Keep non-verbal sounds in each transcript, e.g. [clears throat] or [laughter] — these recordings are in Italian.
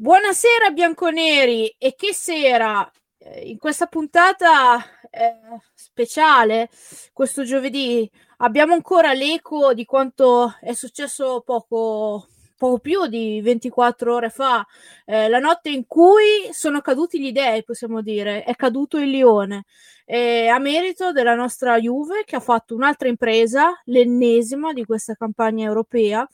Buonasera bianconeri e che sera eh, in questa puntata eh, speciale questo giovedì abbiamo ancora l'eco di quanto è successo poco, poco più di 24 ore fa, eh, la notte in cui sono caduti gli dei, possiamo dire, è caduto il Lione. Eh, a merito della nostra Juve che ha fatto un'altra impresa, l'ennesima di questa campagna europea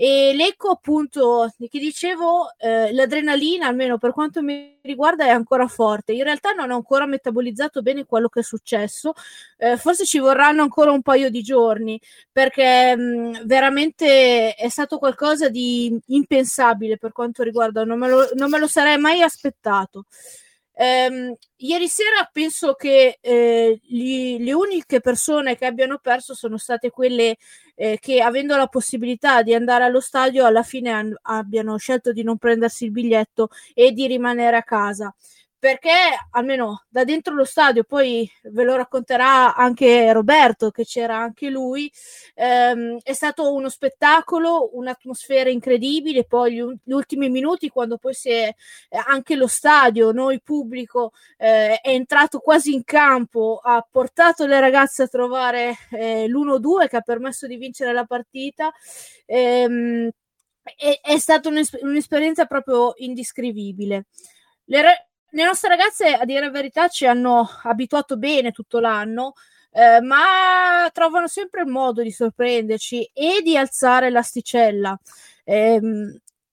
e l'eco, appunto, che dicevo, eh, l'adrenalina, almeno per quanto mi riguarda, è ancora forte. In realtà non ho ancora metabolizzato bene quello che è successo. Eh, forse ci vorranno ancora un paio di giorni, perché mh, veramente è stato qualcosa di impensabile per quanto riguarda, non me lo, non me lo sarei mai aspettato. Um, ieri sera penso che eh, gli, le uniche persone che abbiano perso sono state quelle eh, che, avendo la possibilità di andare allo stadio, alla fine an- abbiano scelto di non prendersi il biglietto e di rimanere a casa perché almeno da dentro lo stadio, poi ve lo racconterà anche Roberto, che c'era anche lui, ehm, è stato uno spettacolo, un'atmosfera incredibile, poi gli, gli ultimi minuti quando poi si è eh, anche lo stadio, noi pubblico, eh, è entrato quasi in campo, ha portato le ragazze a trovare eh, l'1-2 che ha permesso di vincere la partita. Ehm, è, è stata un'esper- un'esperienza proprio indescrivibile. Le, le nostre ragazze, a dire la verità, ci hanno abituato bene tutto l'anno, eh, ma trovano sempre il modo di sorprenderci e di alzare l'asticella. Eh,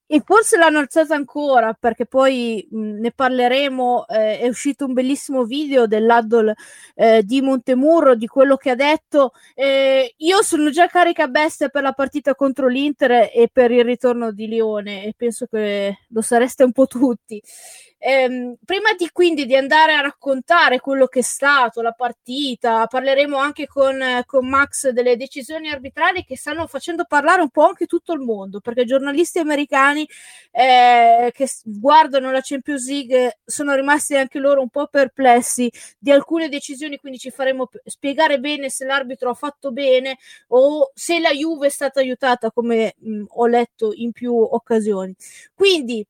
e forse l'hanno alzata ancora perché poi mh, ne parleremo. Eh, è uscito un bellissimo video dell'Addol eh, di Montemurro di quello che ha detto. Eh, io sono già carica bestia per la partita contro l'Inter e per il ritorno di Lione e penso che lo sareste un po' tutti. Ehm, prima di quindi di andare a raccontare quello che è stato la partita, parleremo anche con, con Max delle decisioni arbitrali che stanno facendo parlare un po' anche tutto il mondo, perché giornalisti americani eh, che guardano la Champions League sono rimasti anche loro un po' perplessi di alcune decisioni, quindi ci faremo spiegare bene se l'arbitro ha fatto bene o se la Juve è stata aiutata, come mh, ho letto in più occasioni. Quindi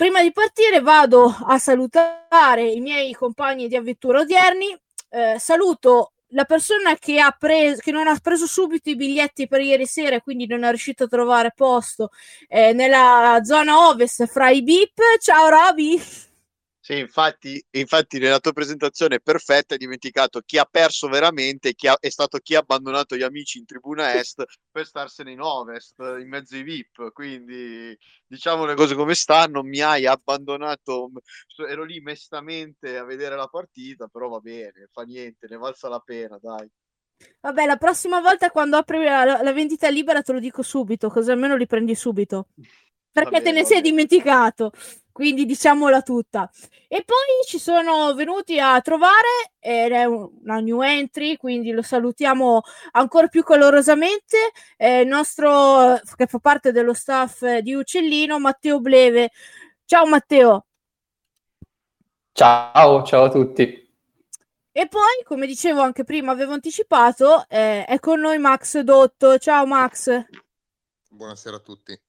Prima di partire vado a salutare i miei compagni di avventura odierni. Eh, saluto la persona che, ha preso, che non ha preso subito i biglietti per ieri sera e quindi non è riuscito a trovare posto eh, nella zona ovest fra i bip. Ciao Roby! Sì, infatti, infatti nella tua presentazione perfetta hai dimenticato chi ha perso veramente chi ha, è stato chi ha abbandonato gli amici in tribuna est per starsene in ovest, in mezzo ai VIP. Quindi diciamo le cose come stanno, mi hai abbandonato, ero lì mestamente a vedere la partita, però va bene, fa niente, ne valsa la pena, dai. Vabbè, la prossima volta quando apri la, la vendita libera te lo dico subito, così almeno li prendi subito. Perché bene, te ne sei dimenticato quindi diciamola tutta. E poi ci sono venuti a trovare, ed è una new entry, quindi lo salutiamo ancora più calorosamente, eh, il nostro, che fa parte dello staff di Uccellino, Matteo Bleve. Ciao Matteo. Ciao, ciao a tutti. E poi, come dicevo anche prima, avevo anticipato, eh, è con noi Max Dotto. Ciao Max. Buonasera a tutti.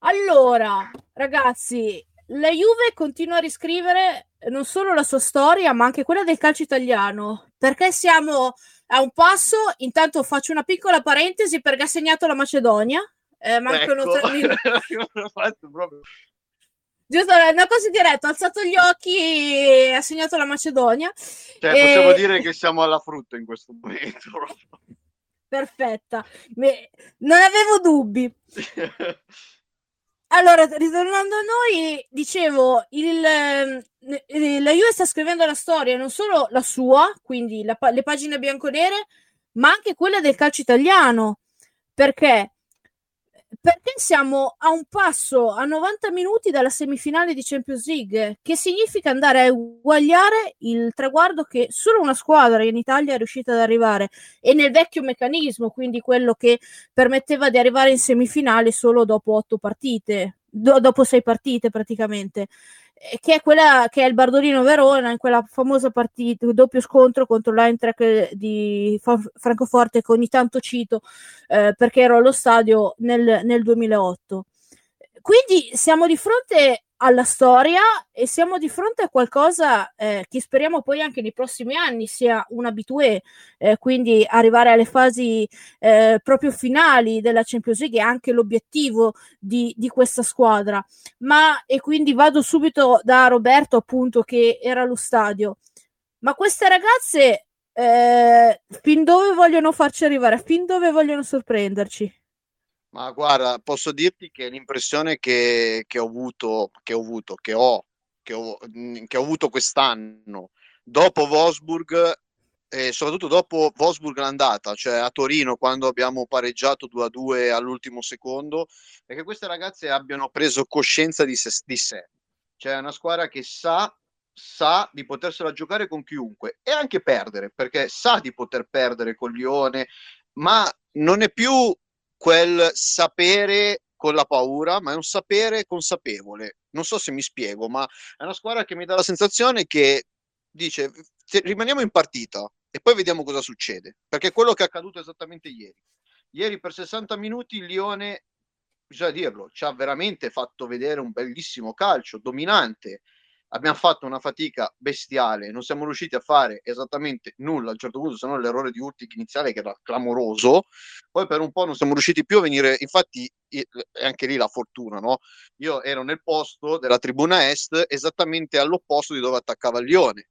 Allora, ragazzi, la Juve continua a riscrivere non solo la sua storia, ma anche quella del calcio italiano, perché siamo a un passo. Intanto faccio una piccola parentesi perché ha segnato la Macedonia. Eh, mancano ecco. tre minuti. [laughs] Giusto, una cosa diretta, ha alzato gli occhi e ha segnato la Macedonia. Cioè, e... possiamo dire che siamo alla frutta in questo momento. Perfetta, non avevo dubbi. [laughs] Allora, ritornando a noi, dicevo, il, eh, la Juve sta scrivendo la storia, non solo la sua, quindi la, le pagine bianco-nere, ma anche quella del calcio italiano. Perché? Perché siamo a un passo a 90 minuti dalla semifinale di Champions League, che significa andare a uguagliare il traguardo che solo una squadra in Italia è riuscita ad arrivare e nel vecchio meccanismo, quindi quello che permetteva di arrivare in semifinale solo dopo otto partite, do- dopo sei partite praticamente che è quella che è il Bardolino Verona in quella famosa partita, doppio scontro contro l'Eintracht di Francoforte che ogni tanto cito eh, perché ero allo stadio nel, nel 2008. quindi siamo di fronte alla storia e siamo di fronte a qualcosa eh, che speriamo poi anche nei prossimi anni sia un abitué, eh, quindi arrivare alle fasi eh, proprio finali della Champions League è anche l'obiettivo di, di, questa squadra. Ma e quindi vado subito da Roberto, appunto, che era allo stadio. Ma queste ragazze eh, fin dove vogliono farci arrivare? Fin dove vogliono sorprenderci? Ma guarda, posso dirti che l'impressione che, che ho avuto, che ho avuto, che ho, che ho, mm, che ho avuto quest'anno dopo Wolfsburg e soprattutto dopo Wolfsburg l'andata, cioè a Torino quando abbiamo pareggiato 2-2 all'ultimo secondo, è che queste ragazze abbiano preso coscienza di, se, di sé. Cioè è una squadra che sa, sa di potersela giocare con chiunque e anche perdere, perché sa di poter perdere con Lione, ma non è più quel sapere con la paura, ma è un sapere consapevole. Non so se mi spiego, ma è una squadra che mi dà la sensazione che dice rimaniamo in partita e poi vediamo cosa succede, perché è quello che è accaduto esattamente ieri. Ieri per 60 minuti il Lione, bisogna dirlo, ci ha veramente fatto vedere un bellissimo calcio, dominante, abbiamo fatto una fatica bestiale, non siamo riusciti a fare esattamente nulla a un certo punto, se non l'errore di Urtic iniziale che era clamoroso, poi per un po' non siamo riusciti più a venire, infatti è anche lì la fortuna, no? Io ero nel posto della tribuna est esattamente all'opposto di dove attaccava Lione.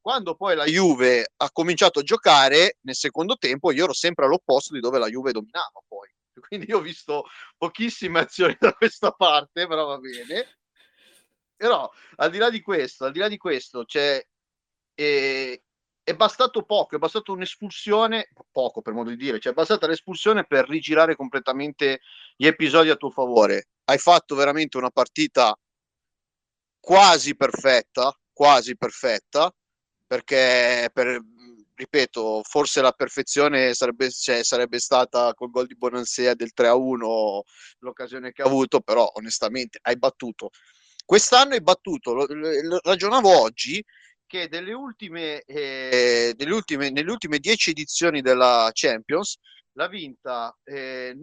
Quando poi la Juve ha cominciato a giocare, nel secondo tempo io ero sempre all'opposto di dove la Juve dominava poi. [laughs] Quindi io ho visto pochissime azioni da questa parte, però va bene però al di là di questo, al di là di questo, c'è, eh, è bastato poco, è bastato un'espulsione, poco per modo di dire, cioè è bastata l'espulsione per rigirare completamente gli episodi a tuo favore. Hai fatto veramente una partita quasi perfetta, quasi perfetta, perché per, ripeto, forse la perfezione sarebbe, cioè, sarebbe stata col gol di Bonansea del 3-1 l'occasione che ha avuto, però onestamente hai battuto Quest'anno è battuto, lo, lo, ragionavo oggi, che delle ultime, eh, delle ultime, nelle ultime dieci edizioni della Champions l'ha vinta eh,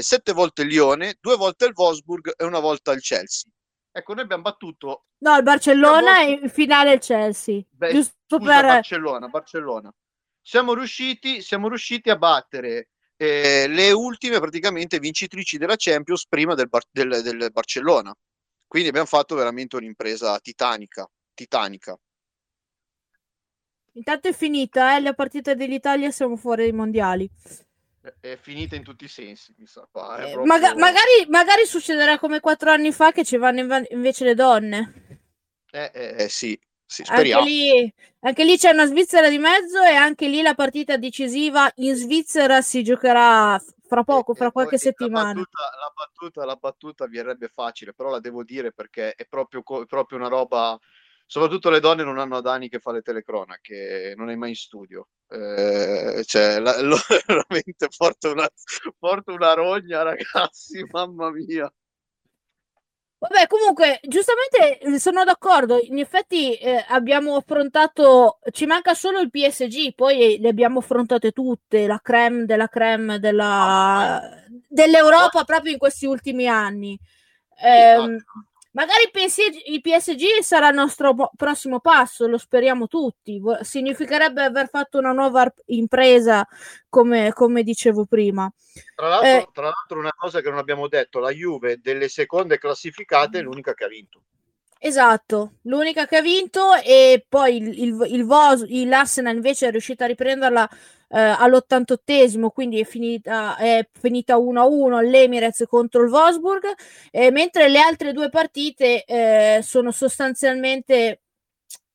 sette volte il Lione, due volte il Wolfsburg e una volta il Chelsea. Ecco, noi abbiamo battuto... No, il Barcellona e in finale il Chelsea. Beh, Giusto scusa, per... Barcellona, Barcellona. Siamo riusciti, siamo riusciti a battere eh, le ultime praticamente vincitrici della Champions prima del, Bar- del, del Barcellona. Quindi abbiamo fatto veramente un'impresa titanica, titanica. Intanto è finita, eh? la partita dell'Italia siamo fuori dai mondiali. È finita in tutti i sensi, mi sa. Qua, eh, proprio... maga- magari, magari, succederà come quattro anni fa che ci vanno inv- invece le donne. Eh, eh, eh sì, sì anche, lì, anche lì c'è una Svizzera di mezzo e anche lì la partita decisiva in Svizzera si giocherà fra poco, fra qualche settimana. La battuta, la battuta, la battuta verrebbe facile, però la devo dire perché è proprio, è proprio una roba. Soprattutto le donne non hanno Adani che fa le telecronache, non è mai in studio. Eh, cioè, la, [laughs] lo, veramente porta una, porta una rogna, ragazzi, mamma mia. Vabbè, comunque, giustamente eh, sono d'accordo. In effetti eh, abbiamo affrontato, ci manca solo il PSG, poi le abbiamo affrontate tutte, la creme della creme della, dell'Europa proprio in questi ultimi anni. Eh, Magari il PSG sarà il nostro prossimo passo, lo speriamo tutti. Significherebbe aver fatto una nuova impresa, come, come dicevo prima. Tra l'altro, eh, tra l'altro, una cosa che non abbiamo detto, la Juve delle seconde classificate è l'unica che ha vinto. Esatto, l'unica che ha vinto e poi il, il, il Vos, l'Arsenal invece è riuscita a riprenderla eh, all'88esimo, quindi è finita, è finita 1-1 l'Emirates contro il Wolfsburg, eh, mentre le altre due partite eh, sono sostanzialmente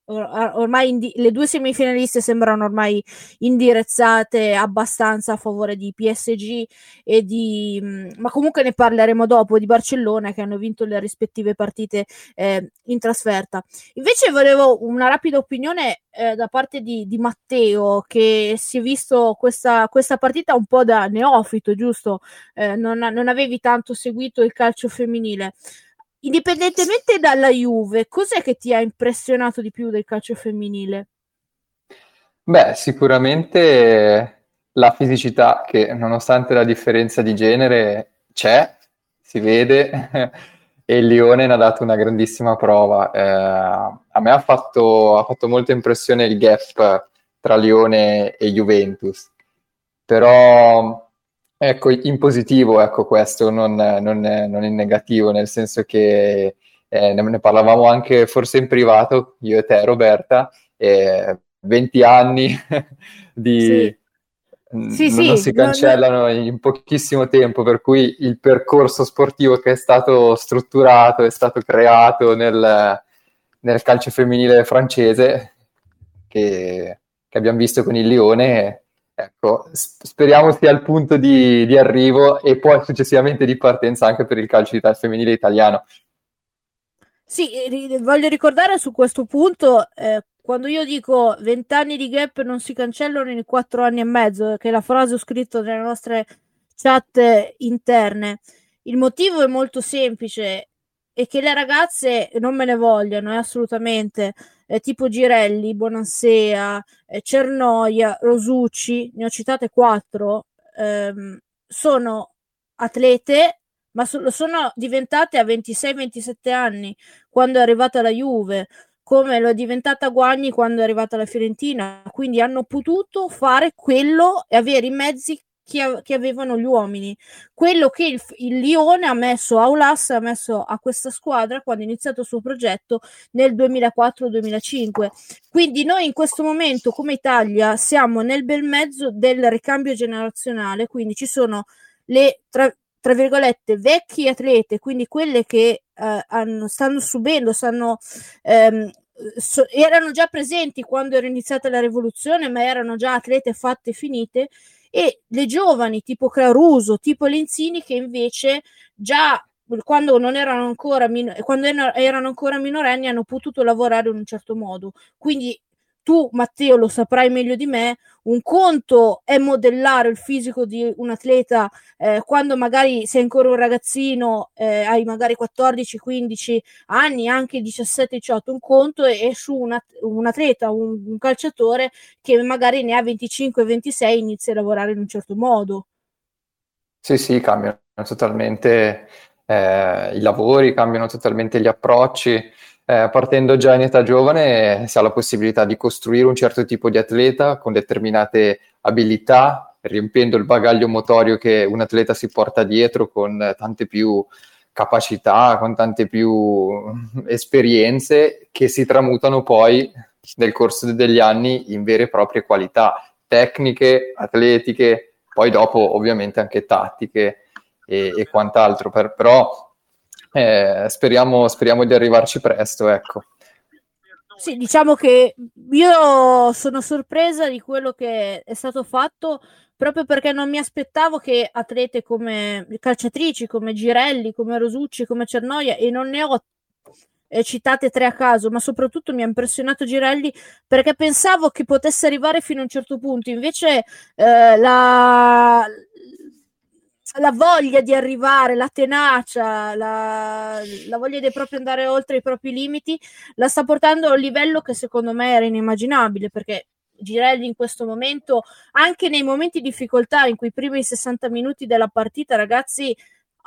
ormai indi- le due semifinaliste sembrano ormai indirizzate abbastanza a favore di PSG e di mh, ma comunque ne parleremo dopo di Barcellona che hanno vinto le rispettive partite eh, in trasferta. Invece volevo una rapida opinione eh, da parte di, di, Matteo che si è visto questa, questa partita un po' da neofito giusto? Eh, non, non avevi tanto seguito il calcio femminile indipendentemente dalla Juve, cos'è che ti ha impressionato di più del calcio femminile? Beh, sicuramente la fisicità che nonostante la differenza di genere c'è, si vede, [laughs] e il Lione ne ha dato una grandissima prova. Eh, a me ha fatto, ha fatto molta impressione il gap tra Lione e Juventus, però ecco, in positivo ecco questo, non, non, non in negativo, nel senso che eh, ne, parlavamo anche forse in privato, io e te Roberta, eh, 20 anni [laughs] di... Sì. Sì, non, non si cancellano non... in pochissimo tempo, per cui il percorso sportivo che è stato strutturato, è stato creato nel, nel calcio femminile francese, che, che, abbiamo visto con il Lione, ecco, speriamo sia il punto di, di arrivo e poi successivamente di partenza anche per il calcio femminile italiano. Sì, voglio ricordare su questo punto, eh, quando io dico 20 anni di gap non si cancellano in 4 anni e mezzo, che è la frase ho scritto nelle nostre chat interne, il motivo è molto semplice e che le ragazze non me ne vogliano, eh, assolutamente, eh, tipo Girelli, Bonansea, eh, Cernoia, Rosucci, ne ho citate 4, ehm, sono atlete ma so- sono diventate a 26-27 anni quando è arrivata la Juve, come lo è diventata Guagni quando è arrivata la Fiorentina, quindi hanno potuto fare quello e avere i mezzi che, che avevano gli uomini. Quello che il, il Lione ha messo a Aulas, ha messo a questa squadra quando ha iniziato il suo progetto nel 2004-2005. Quindi noi in questo momento come Italia siamo nel bel mezzo del ricambio generazionale, quindi ci sono le tra, tra virgolette, vecchi atlete, quindi quelle che eh, hanno, stanno subendo, stanno, ehm, so, erano già presenti quando era iniziata la rivoluzione, ma erano già atlete fatte e finite, e le giovani tipo Claruso, tipo Lenzini, che invece già quando non erano ancora, min- quando erano ancora minorenni hanno potuto lavorare in un certo modo. Quindi tu Matteo lo saprai meglio di me, un conto è modellare il fisico di un atleta eh, quando magari sei ancora un ragazzino, eh, hai magari 14-15 anni, anche 17-18, un conto è, è su una, un atleta, un, un, calciatore che magari ne ha 25-26 inizia a lavorare in un certo modo. Sì, sì, cambiano totalmente eh, i lavori, cambiano totalmente gli approcci eh, partendo già in età giovane si ha la possibilità di costruire un certo tipo di atleta con determinate abilità, riempiendo il bagaglio motorio che un atleta si porta dietro con tante più capacità, con tante più esperienze che si tramutano poi nel corso degli anni in vere e proprie qualità tecniche, atletiche, poi dopo ovviamente anche tattiche e, e quant'altro. Per, però eh, speriamo, speriamo di arrivarci presto, ecco. Sì, diciamo che io sono sorpresa di quello che è stato fatto proprio perché non mi aspettavo che atlete come calciatrici, come Girelli, come Rosucci, come Cernoia, e non ne ho eh, citate tre a caso, ma soprattutto mi ha impressionato Girelli perché pensavo che potesse arrivare fino a un certo punto, invece eh, la, la voglia di arrivare, la tenacia, la, la voglia di proprio andare oltre i propri limiti, la sta portando a un livello che secondo me era inimmaginabile perché Girelli in questo momento, anche nei momenti di difficoltà, in quei primi 60 minuti della partita, ragazzi,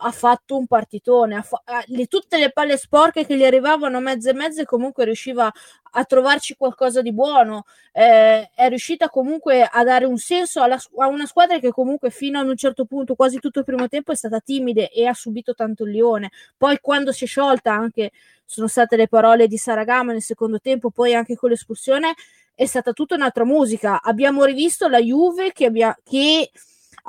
ha fatto un partitone, fa- le, tutte le palle sporche che gli arrivavano mezze e mezze comunque riusciva a trovarci qualcosa di buono, eh, è riuscita comunque a dare un senso alla, a una squadra che comunque fino ad un certo punto, quasi tutto il primo tempo, è stata timida e ha subito tanto il Lione. Poi quando si è sciolta anche sono state le parole di Saragama nel secondo tempo, poi anche con l'espulsione è stata tutta un'altra musica. Abbiamo rivisto la Juve che, abbia, che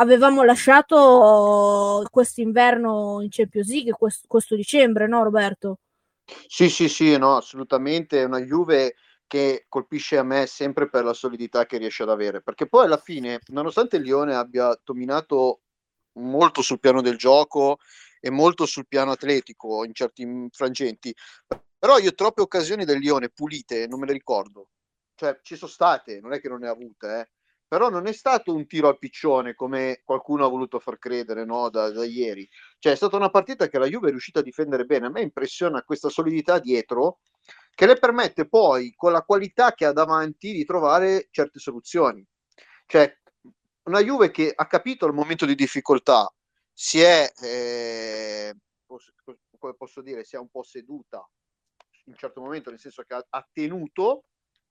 avevamo lasciato quest'inverno in Champions League, questo, questo dicembre, no Roberto? Sì, sì, sì, no, assolutamente. È una Juve che colpisce a me sempre per la solidità che riesce ad avere, perché poi alla fine, nonostante il Lione abbia dominato molto sul piano del gioco e molto sul piano atletico in certi frangenti, però io troppe occasioni del Lione pulite non me le ricordo. Cioè, ci sono state, non è che non ne ha avute, eh però non è stato un tiro al piccione come qualcuno ha voluto far credere no, da, da, ieri. Cioè è stata una partita che la Juve è riuscita a difendere bene. A me impressiona questa solidità dietro che le permette poi, con la qualità che ha davanti, di trovare certe soluzioni. Cioè una Juve che ha capito il momento di difficoltà, si è, eh, posso, come posso dire, si è un po' seduta in un certo momento, nel senso che ha, ha tenuto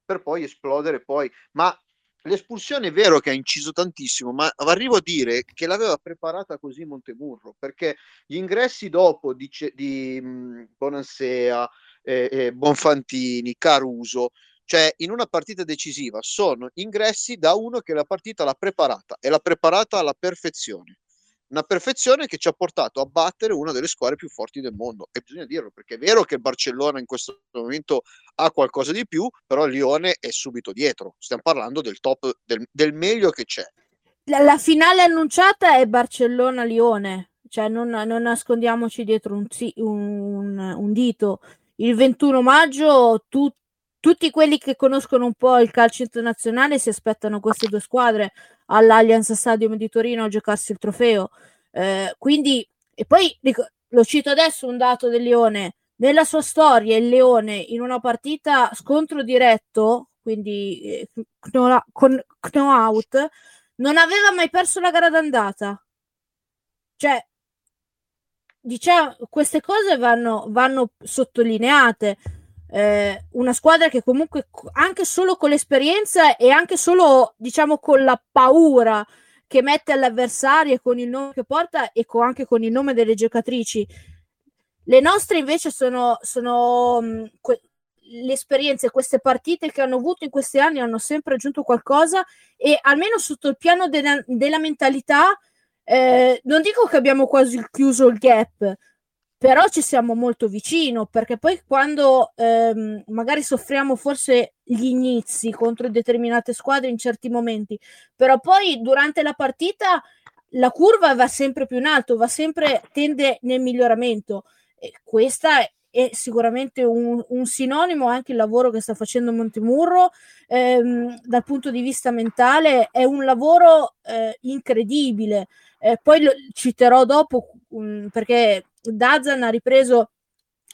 per poi esplodere poi. Ma l'espulsione è vero che ha inciso tantissimo, ma arrivo a dire che l'aveva preparata così Montemurro, perché gli ingressi dopo di, di mh, Bonansea, eh, eh, Bonfantini, Caruso, cioè in una partita decisiva sono ingressi da uno che la partita l'ha preparata e l'ha preparata alla perfezione una perfezione che ci ha portato a battere una delle squadre più forti del mondo. E bisogna dirlo perché è vero che il Barcellona in questo momento ha qualcosa di più però il Lione è subito dietro. Stiamo parlando del top del, del meglio che c'è. La, la, finale annunciata è Barcellona-Lione cioè non, non nascondiamoci dietro un, un, un, dito. Il 21 maggio tu, tutti quelli che conoscono un po' il calcio internazionale si aspettano queste due squadre all'Allianz Stadium di Torino a giocarsi il trofeo. Eh, quindi, e poi lo cito adesso un dato del Lione. Nella sua storia, il Leone in una partita scontro diretto, quindi eh, con out, non aveva mai perso la gara d'andata. Cioè, diciamo, queste cose vanno, vanno sottolineate eh, una squadra che comunque anche solo con l'esperienza e anche solo diciamo con la paura che mette all'avversario e con il nome che porta e con, anche con il nome delle giocatrici. Le nostre invece sono, sono mh, que- le esperienze, queste partite che hanno avuto in questi anni hanno sempre aggiunto qualcosa e almeno sotto il piano della, della mentalità eh, non dico che abbiamo quasi chiuso il gap, però ci siamo molto vicino perché poi quando ehm, magari soffriamo forse gli inizi contro determinate squadre in certi momenti, però poi durante la partita la curva va sempre più in alto, va sempre tende nel miglioramento. E questa è, sicuramente un, un, sinonimo anche il lavoro che sta facendo Montemurro ehm, dal punto di vista mentale è un lavoro eh, incredibile. Eh, poi lo citerò dopo um, perché Dazan ha ripreso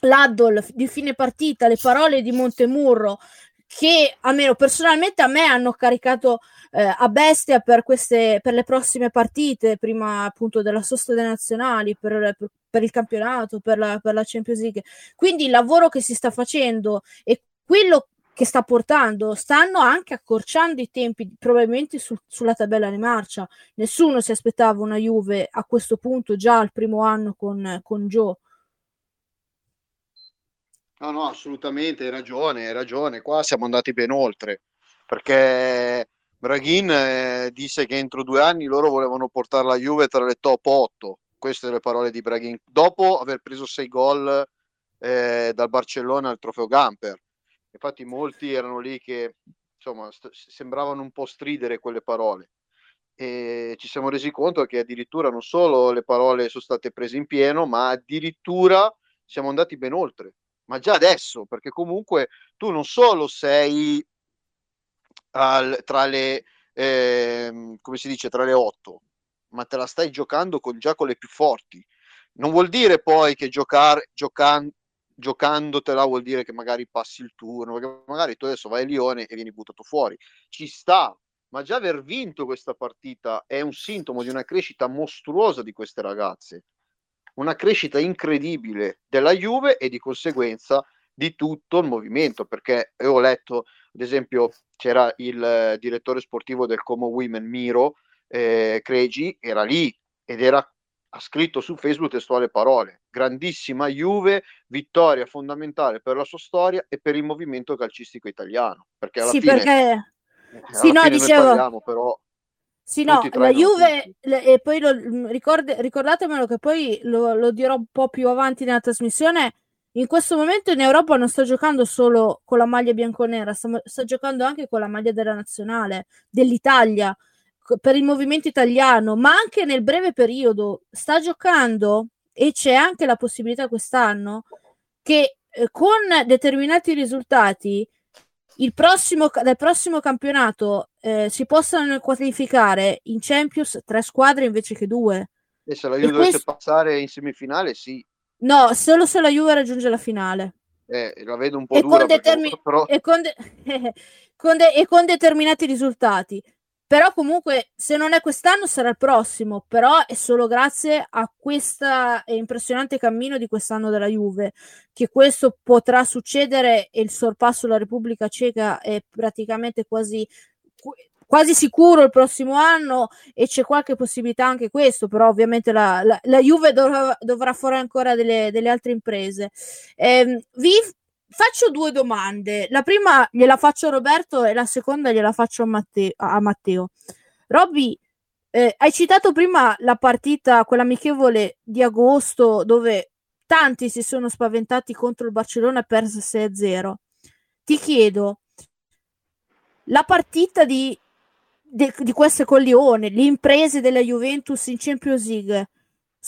l'Addol di fine partita, le parole di Montemurro che almeno personalmente a me hanno caricato eh, a bestia per, queste, per le prossime partite, prima appunto della sosta dei nazionali, per, per, per il campionato, per la, per la Champions League. Quindi il lavoro che si sta facendo e quello che sta portando stanno anche accorciando i tempi probabilmente sul, sulla tabella di marcia. Nessuno si aspettava una Juve a questo punto già al primo anno con, con Joe. No no assolutamente hai ragione hai ragione. Qua siamo andati ben oltre perché Braghin eh, disse che entro due anni loro volevano portare la Juve tra le top 8 queste le parole di Braghin. Dopo aver preso sei gol eh, dal Barcellona al trofeo Gamper Infatti molti erano lì che insomma st- sembravano un po' stridere quelle parole e ci siamo resi conto che addirittura non solo le parole sono state prese in pieno, ma addirittura siamo andati ben oltre. Ma già adesso, perché comunque tu non solo sei al, tra le eh, come si dice tra le otto, ma te la stai giocando con, già con le più forti. Non vuol dire poi che giocare, giocando giocandotela vuol dire che magari passi il turno, perché magari tu adesso vai a Lione e vieni buttato fuori. Ci sta, ma già aver vinto questa partita è un sintomo di una crescita mostruosa di queste ragazze, una crescita incredibile della Juve e di conseguenza di tutto il movimento, perché ho letto, ad esempio, c'era il eh, direttore sportivo del Como Women Miro eh, Cregi, era lì ed era ha scritto su Facebook testuale parole. Grandissima Juve, vittoria fondamentale per la sua storia e per il movimento calcistico italiano. Perché alla sì, fine, perché... Sì, no, dicevo... Parliamo, però... Sì, no, la Juve, le, e poi lo, ricord, ricordatemelo che poi lo, lo dirò un po' più avanti nella trasmissione. In questo momento in Europa non sta giocando solo con la maglia bianconera, sta, sta giocando anche con la maglia della nazionale, dell'Italia per il movimento italiano, ma anche nel breve periodo sta giocando e c'è anche la possibilità quest'anno che eh, con determinati risultati il prossimo, del prossimo campionato eh, si possano qualificare in Champions tre squadre invece che due. E se la Juve dovesse questo... passare in semifinale, sì. No, solo se la Juve raggiunge la finale. Eh, la vedo un po' e dura con, determin- però... e, con de- con [laughs] de- e con determinati risultati però comunque se non è quest'anno sarà il prossimo, però è solo grazie a questo impressionante cammino di quest'anno della Juve che questo potrà succedere e il sorpasso alla Repubblica Ceca è praticamente quasi quasi sicuro il prossimo anno e c'è qualche possibilità anche questo, però ovviamente la, la, la Juve dovrà, dovrà, fare ancora delle, delle altre imprese. Eh, vi faccio due domande. La prima gliela faccio a Roberto e la seconda gliela faccio a Matteo. A Matteo. Robby, eh, hai citato prima la partita, quella amichevole di agosto, dove tanti si sono spaventati contro il Barcellona e perse 6-0. Ti chiedo, la partita di, di, di queste con Lione, le imprese della Juventus in Champions League,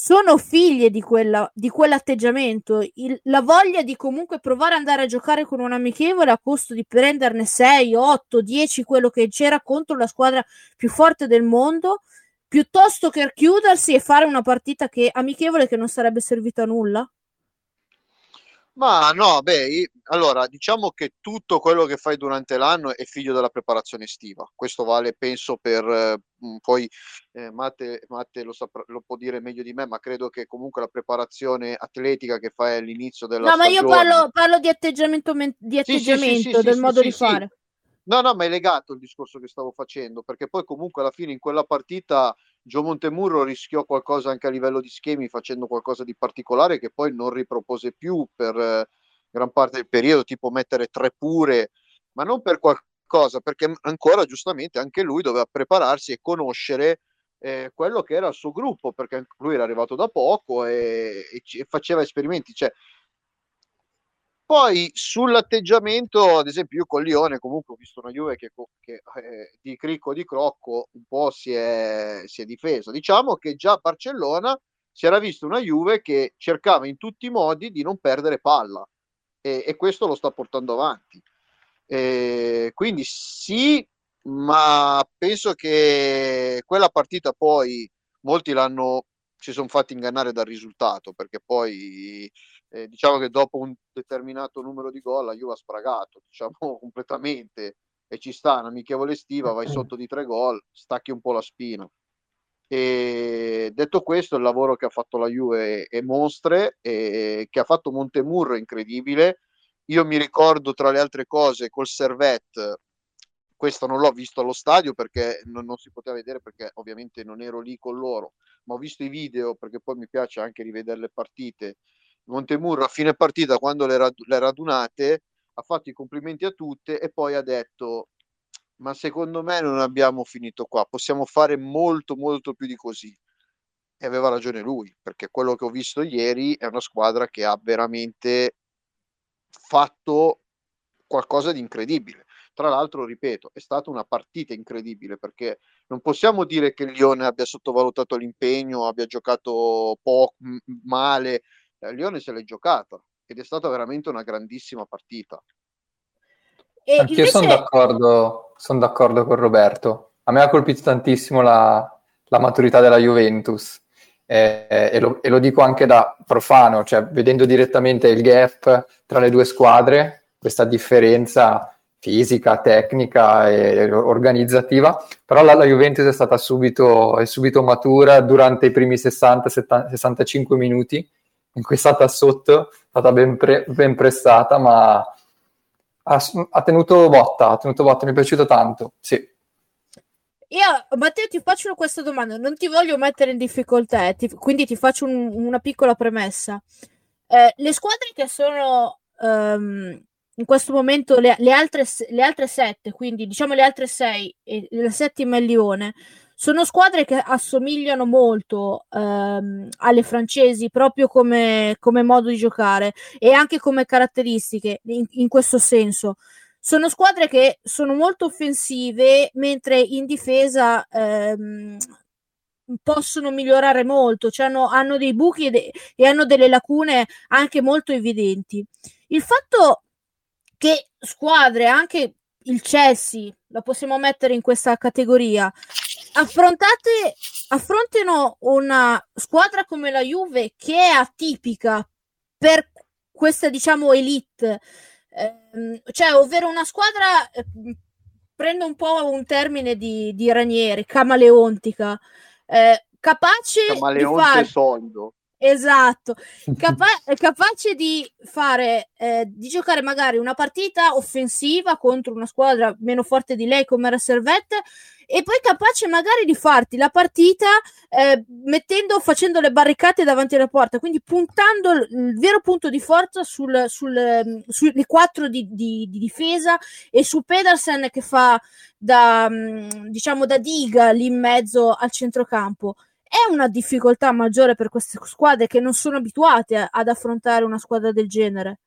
sono figlie di, quella, di quell'atteggiamento, il, la voglia di comunque provare ad andare a giocare con un amichevole a costo di prenderne 6, 8, 10, quello che c'era contro la squadra più forte del mondo, piuttosto che chiudersi e fare una partita che, amichevole che non sarebbe servita a nulla? Ma no, beh, allora diciamo che tutto quello che fai durante l'anno è figlio della preparazione estiva. Questo vale, penso, per eh, poi eh, Matte, Matte lo, saprà, lo, può dire meglio di me, ma credo che comunque la preparazione atletica che fai all'inizio della no, stagione. No, ma io parlo, parlo di atteggiamento, di atteggiamento sì, sì, sì, del modo di fare. No, no, ma è legato il discorso che stavo facendo, perché poi comunque alla fine in quella partita Gio Montemurro rischiò qualcosa anche a livello di schemi facendo qualcosa di particolare che poi non ripropose più per eh, gran parte del periodo, tipo mettere tre pure, ma non per qualcosa, perché ancora giustamente anche lui doveva prepararsi e conoscere eh, quello che era il suo gruppo, perché lui era arrivato da poco e, e, e faceva esperimenti. Cioè, poi sull'atteggiamento, ad esempio, io con Lione comunque ho visto una Juve che, che eh, di cricco di crocco un po' si è, si è difesa. Diciamo che già a Barcellona si era visto una Juve che cercava in tutti i modi di non perdere palla e, e questo lo sta portando avanti. E quindi sì, ma penso che quella partita poi molti l'hanno si sono fatti ingannare dal risultato perché poi eh, diciamo che dopo un determinato numero di gol la Juve ha spragato diciamo [laughs] completamente. E ci sta una amichevole estiva vai sotto di tre gol stacchi un po' la spina. E detto questo il lavoro che ha fatto la Juve è mostre e che ha fatto Montemurro è incredibile. Io mi ricordo tra le altre cose col Servette questo non l'ho visto allo stadio perché non, non, si poteva vedere perché ovviamente non ero lì con loro ma ho visto i video perché poi mi piace anche rivedere le partite Montemurro a fine partita quando le, rad- le radunate ha fatto i complimenti a tutte e poi ha detto ma secondo me non abbiamo finito qua, possiamo fare molto molto più di così. E aveva ragione lui, perché quello che ho visto ieri è una squadra che ha veramente fatto qualcosa di incredibile. Tra l'altro, ripeto, è stata una partita incredibile perché non possiamo dire che il Lione abbia sottovalutato l'impegno, abbia giocato poco, male, eh, Lione se l'è giocata ed è stata veramente una grandissima partita. E Anch'io invece... sono d'accordo, son d'accordo con Roberto. A me ha colpito tantissimo la, la maturità della Juventus. Eh, e, lo, e, lo, dico anche da profano, cioè vedendo direttamente il gap tra le due squadre, questa differenza fisica, tecnica e organizzativa, però la, la Juventus è stata subito, è subito matura durante i primi 60-65 minuti in cui è stata sotto, è stata ben, pre- ben prestata, ma ha, ha, tenuto botta, ha tenuto botta, mi è piaciuto tanto, sì. Io, Matteo, ti faccio questa domanda, non ti voglio mettere in difficoltà, eh, ti, quindi ti faccio un, una piccola premessa. Eh, le squadre che sono um, in questo momento le, le, altre, le altre sette, quindi diciamo le altre sei e la settima è Lione, sono squadre che assomigliano molto ehm, alle francesi proprio come, come, modo di giocare e anche come caratteristiche in, in, questo senso. Sono squadre che sono molto offensive mentre in difesa ehm, possono migliorare molto, cioè hanno, hanno dei buchi e, de- e hanno delle lacune anche molto evidenti. Il fatto che squadre, anche il Chelsea, la possiamo mettere in questa categoria, affrontate, affrontino una squadra come la Juve che è atipica per questa, diciamo, elite, eh, cioè, ovvero una squadra eh, prendo un po' un termine di, di Ranieri, camaleontica, eh, capace Camaleonte di fare... solido. Esatto, Capa- [laughs] capace di fare, eh, di giocare magari una partita offensiva contro una squadra meno forte di lei come era Servette e poi capace magari di farti la partita eh, mettendo, facendo le barricate davanti alla porta, quindi puntando il vero punto di forza sul, sul, mm, sulle quattro di, di, di, difesa e su Pedersen che fa da, mm, diciamo, da diga lì in mezzo al centrocampo è una difficoltà maggiore per queste squadre che non sono abituate ad affrontare una squadra del genere?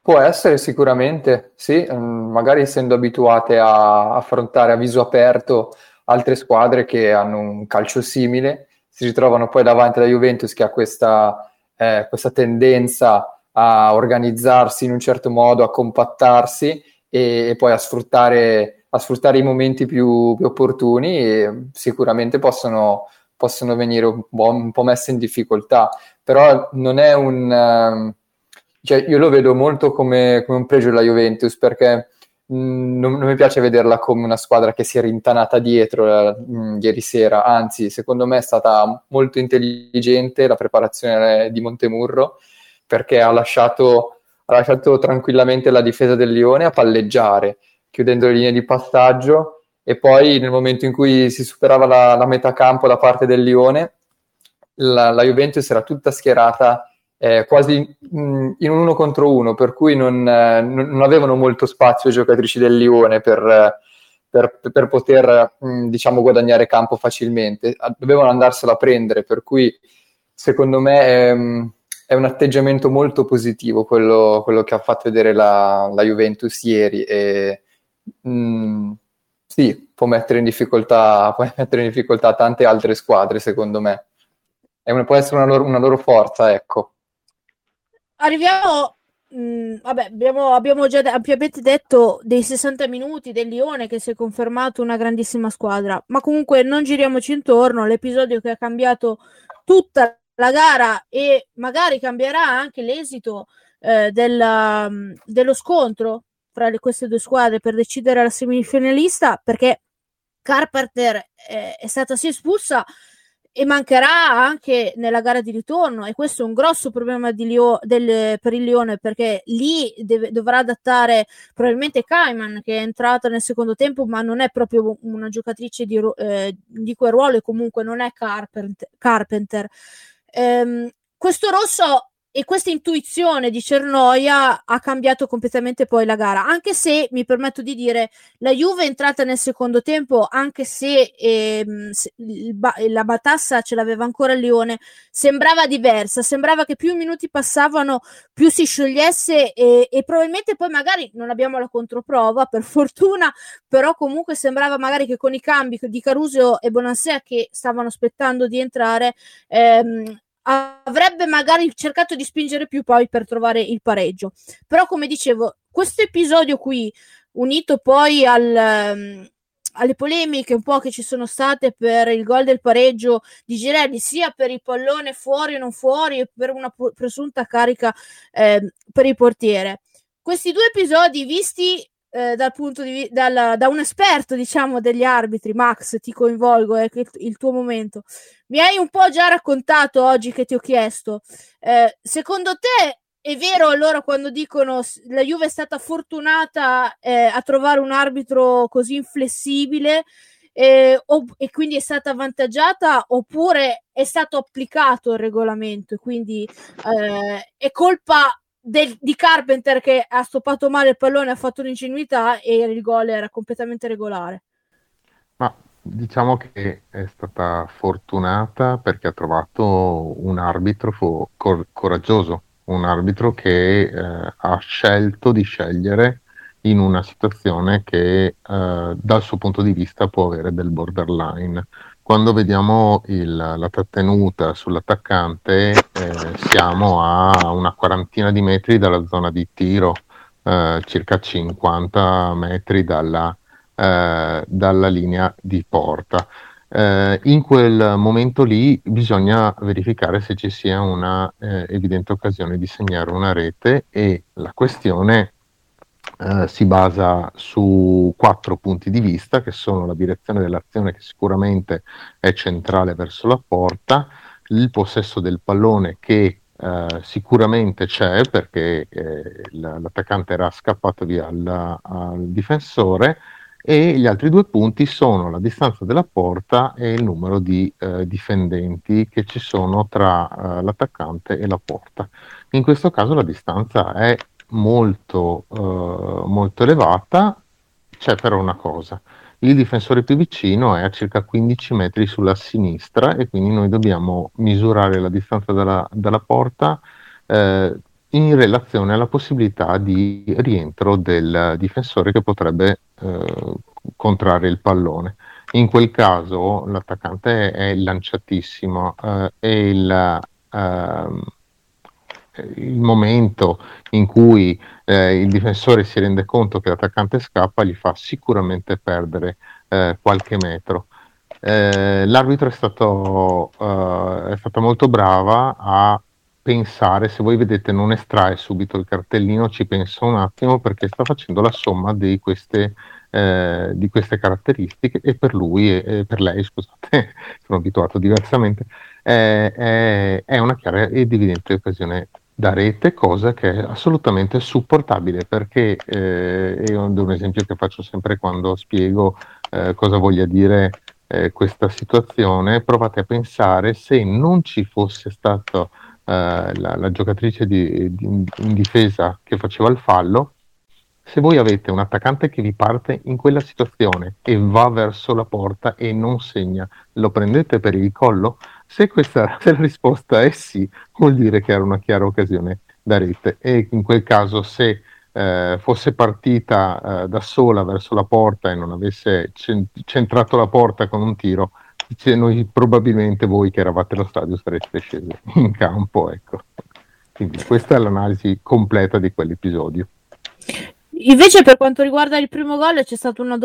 Può essere sicuramente, sì, mm, magari essendo abituate a affrontare a viso aperto altre squadre che hanno un calcio simile, si ritrovano poi davanti alla Juventus che ha questa, eh, questa tendenza a organizzarsi in un certo modo, a compattarsi e, e poi a sfruttare a sfruttare i momenti più, più opportuni e sicuramente possono, possono venire un po', un po', messe in difficoltà, però non è un... Uh, cioè io lo vedo molto come, come un pregio la Juventus perché mh, non, non, mi piace vederla come una squadra che si è rintanata dietro uh, ieri sera, anzi secondo me è stata molto intelligente la preparazione di Montemurro perché ha lasciato, ha lasciato tranquillamente la difesa del Lione a palleggiare chiudendo le linee di passaggio e poi nel momento in cui si superava la, la metà campo da parte del Lione, la, la Juventus era tutta schierata eh, quasi in, in, un uno contro uno, per cui non, eh, non, avevano molto spazio i giocatrici del Lione per, per, per poter mh, diciamo, guadagnare campo facilmente, dovevano andarsela a prendere, per cui secondo me è, è un atteggiamento molto positivo quello, quello, che ha fatto vedere la, la Juventus ieri e Mm, sì, può mettere in difficoltà, [laughs] può mettere in difficoltà tante altre squadre, secondo me. Una, può essere una loro, una loro, forza, ecco. Arriviamo, mh, mm, vabbè, abbiamo, abbiamo, già ampiamente detto dei 60 minuti del Lione che si è confermato una grandissima squadra, ma comunque non giriamoci intorno, l'episodio che ha cambiato tutta la gara e magari cambierà anche l'esito eh, della, dello scontro fra queste due squadre per decidere la semifinalista perché Carpenter è, è stata sì espulsa e mancherà anche nella gara di ritorno e questo è un grosso problema Lio, del, per il Lione perché lì deve, dovrà adattare probabilmente Kaiman che è entrata nel secondo tempo ma non è proprio una giocatrice di, eh, di quel ruolo e comunque non è Carpenter, Carpenter. Ehm, questo rosso e questa intuizione di Cernoia ha cambiato completamente poi la gara, anche se mi permetto di dire la Juve è entrata nel secondo tempo, anche se, ehm, se ba- la Batassa ce l'aveva ancora il Lione, sembrava diversa, sembrava che più minuti passavano, più si sciogliesse e, e probabilmente poi magari non abbiamo la controprova, per [laughs] fortuna, però comunque sembrava magari che con i cambi di Caruso e Bonansea che stavano aspettando di entrare, ehm, avrebbe magari cercato di spingere più poi per trovare il pareggio. Però, come dicevo, questo episodio qui, unito poi al, um, alle polemiche un po' che ci sono state per il gol del pareggio di Girelli, sia per il pallone fuori o non fuori, e per una presunta carica eh, per il portiere. Questi due episodi visti eh, dal punto di vista da un esperto diciamo degli arbitri Max ti coinvolgo è eh, il, tuo momento. Mi hai un po' già raccontato oggi che ti ho chiesto eh, secondo te è vero allora quando dicono la Juve è stata fortunata eh, a trovare un arbitro così inflessibile eh, o, e quindi è stata avvantaggiata oppure è stato applicato il regolamento e quindi è colpa del, di Carpenter che ha stoppato male il pallone, ha fatto un'ingenuità e il gol era completamente regolare. Ma diciamo che è stata fortunata perché ha trovato un arbitro fo- cor- coraggioso, un arbitro che eh, ha scelto di scegliere in una situazione che eh, dal suo punto di vista può avere del borderline quando vediamo il, la trattenuta sull'attaccante eh, siamo a una quarantina di metri dalla zona di tiro, eh, circa 50 metri dalla, eh, dalla linea di porta. Eh, in quel momento lì bisogna verificare se ci sia una eh, evidente occasione di segnare una rete e la questione eh, si basa su quattro punti di vista che sono la direzione dell'azione che sicuramente è centrale verso la porta, il possesso del pallone che eh, sicuramente c'è perché eh, l'attaccante era scappato via al, al, difensore e gli altri due punti sono la distanza della porta e il numero di eh, difendenti che ci sono tra eh, l'attaccante e la porta. In questo caso la distanza è molto, uh, molto elevata, c'è però una cosa. Il difensore più vicino è a circa 15 metri sulla sinistra e quindi noi dobbiamo misurare la distanza dalla, dalla porta eh, in relazione alla possibilità di rientro del difensore che potrebbe eh, contrarre il pallone. In quel caso l'attaccante è lanciatissimo eh, e il, ehm, il momento in cui eh, il difensore si rende conto che l'attaccante scappa gli fa sicuramente perdere eh, qualche metro. Eh, l'arbitro è, stato, eh, è stata molto brava a pensare, se voi vedete non estrae subito il cartellino, ci pensa un attimo perché sta facendo la somma di queste, eh, di queste caratteristiche e per lui e per lei, scusate, [laughs] sono abituato diversamente, è, è una chiara ed evidente occasione da rete, cosa che è assolutamente supportabile perché eh, è un, esempio che faccio sempre quando spiego eh, cosa voglia dire eh, questa situazione. Provate a pensare se non ci fosse stata eh, la, la, giocatrice di, di, in difesa che faceva il fallo, se voi avete un attaccante che vi parte in quella situazione e va verso la porta e non segna, lo prendete per il collo? Se, questa, se la risposta è sì, vuol dire che era una chiara occasione da rete e in quel caso se eh, fosse partita eh, da sola verso la porta e non avesse centrato la porta con un tiro, noi probabilmente voi che eravate allo stadio sareste scesi in campo. Ecco. Quindi questa è l'analisi completa di quell'episodio. Invece, per quanto riguarda il primo gol, c'è stata una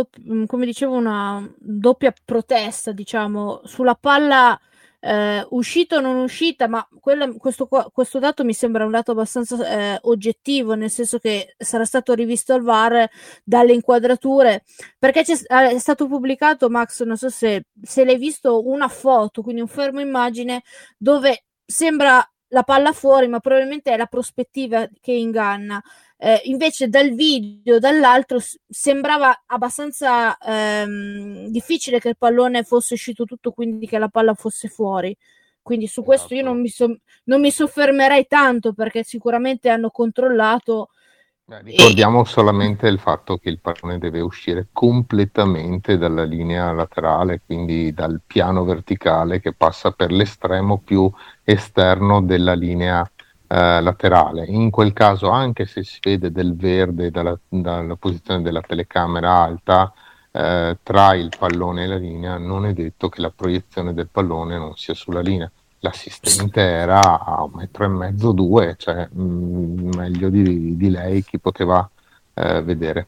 dicevo, una doppia protesta, diciamo, sulla palla eh, uscita o non uscita, ma quella, questo, questo, dato mi sembra un dato abbastanza eh, oggettivo, nel senso che sarà stato rivisto al VAR dalle inquadrature, perché è stato pubblicato, Max, non so se, se l'hai visto, una foto, quindi un fermo immagine, dove sembra la palla fuori, ma probabilmente è la prospettiva che inganna. Eh, invece dal video, dall'altro, sembrava abbastanza ehm, difficile che il pallone fosse uscito tutto, quindi che la palla fosse fuori. Quindi su questo io non mi, so- non mi soffermerei tanto perché sicuramente hanno controllato. Beh, ricordiamo e... solamente il fatto che il pallone deve uscire completamente dalla linea laterale, quindi dal piano verticale che passa per l'estremo più esterno della linea eh, laterale. In quel caso, anche se si vede del verde dalla, dalla posizione della telecamera alta, eh, tra il pallone e la linea, non è detto che la proiezione del pallone non sia sulla linea. L'assistente era a un metro e mezzo, due, cioè mh, mm, meglio di, di, lei chi poteva eh, vedere.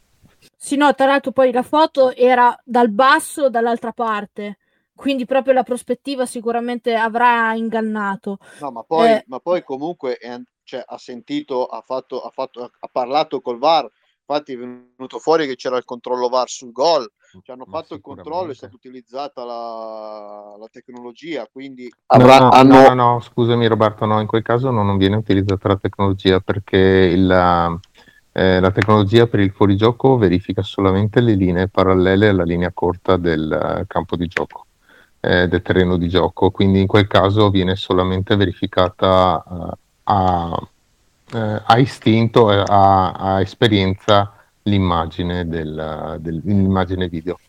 Sì, no, tra l'altro poi la foto era dal basso dall'altra parte quindi proprio la prospettiva sicuramente avrà ingannato. No, ma poi, eh, ma poi comunque è, cioè, ha sentito, ha, fatto, ha, fatto, ha parlato col VAR, infatti è venuto fuori che c'era il controllo VAR sul gol, ci hanno fatto il controllo, è stata utilizzata la, la tecnologia, quindi... Avrà, no, no, hanno... no, no, scusami Roberto, no, in quel caso non viene utilizzata la tecnologia perché il, eh, la tecnologia per il fuorigioco verifica solamente le linee parallele alla linea corta del uh, campo di gioco eh, del terreno di gioco, quindi in quel caso viene solamente verificata uh, a, eh, a, istinto, eh, a, a esperienza l'immagine, del, del, l'immagine video.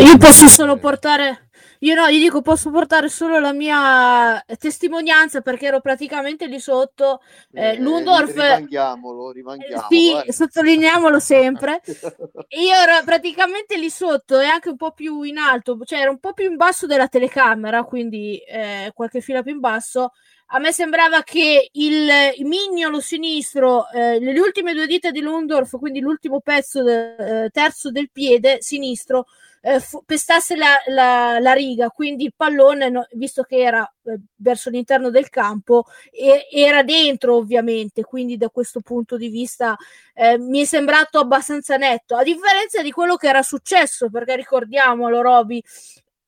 io posso solo portare io no, gli dico posso portare solo la mia testimonianza perché ero praticamente lì sotto. Eh, eh, Lundorf. Rimanghiamolo, rimanghiamolo. Sì, eh. sottolineiamolo sempre. [laughs] io ero praticamente lì sotto e anche un po' più in alto, cioè era un po' più in basso della telecamera, quindi eh, qualche fila più in basso. A me sembrava che il, il mignolo sinistro, eh, le ultime due dita di Lundorf, quindi l'ultimo pezzo de, eh, terzo del piede sinistro, eh, fu- pestasse la, la, la, riga, quindi il pallone, no, visto che era eh, verso l'interno del campo, e, era dentro ovviamente, quindi da questo punto di vista eh, mi è sembrato abbastanza netto, a differenza di quello che era successo, perché ricordiamolo Roby,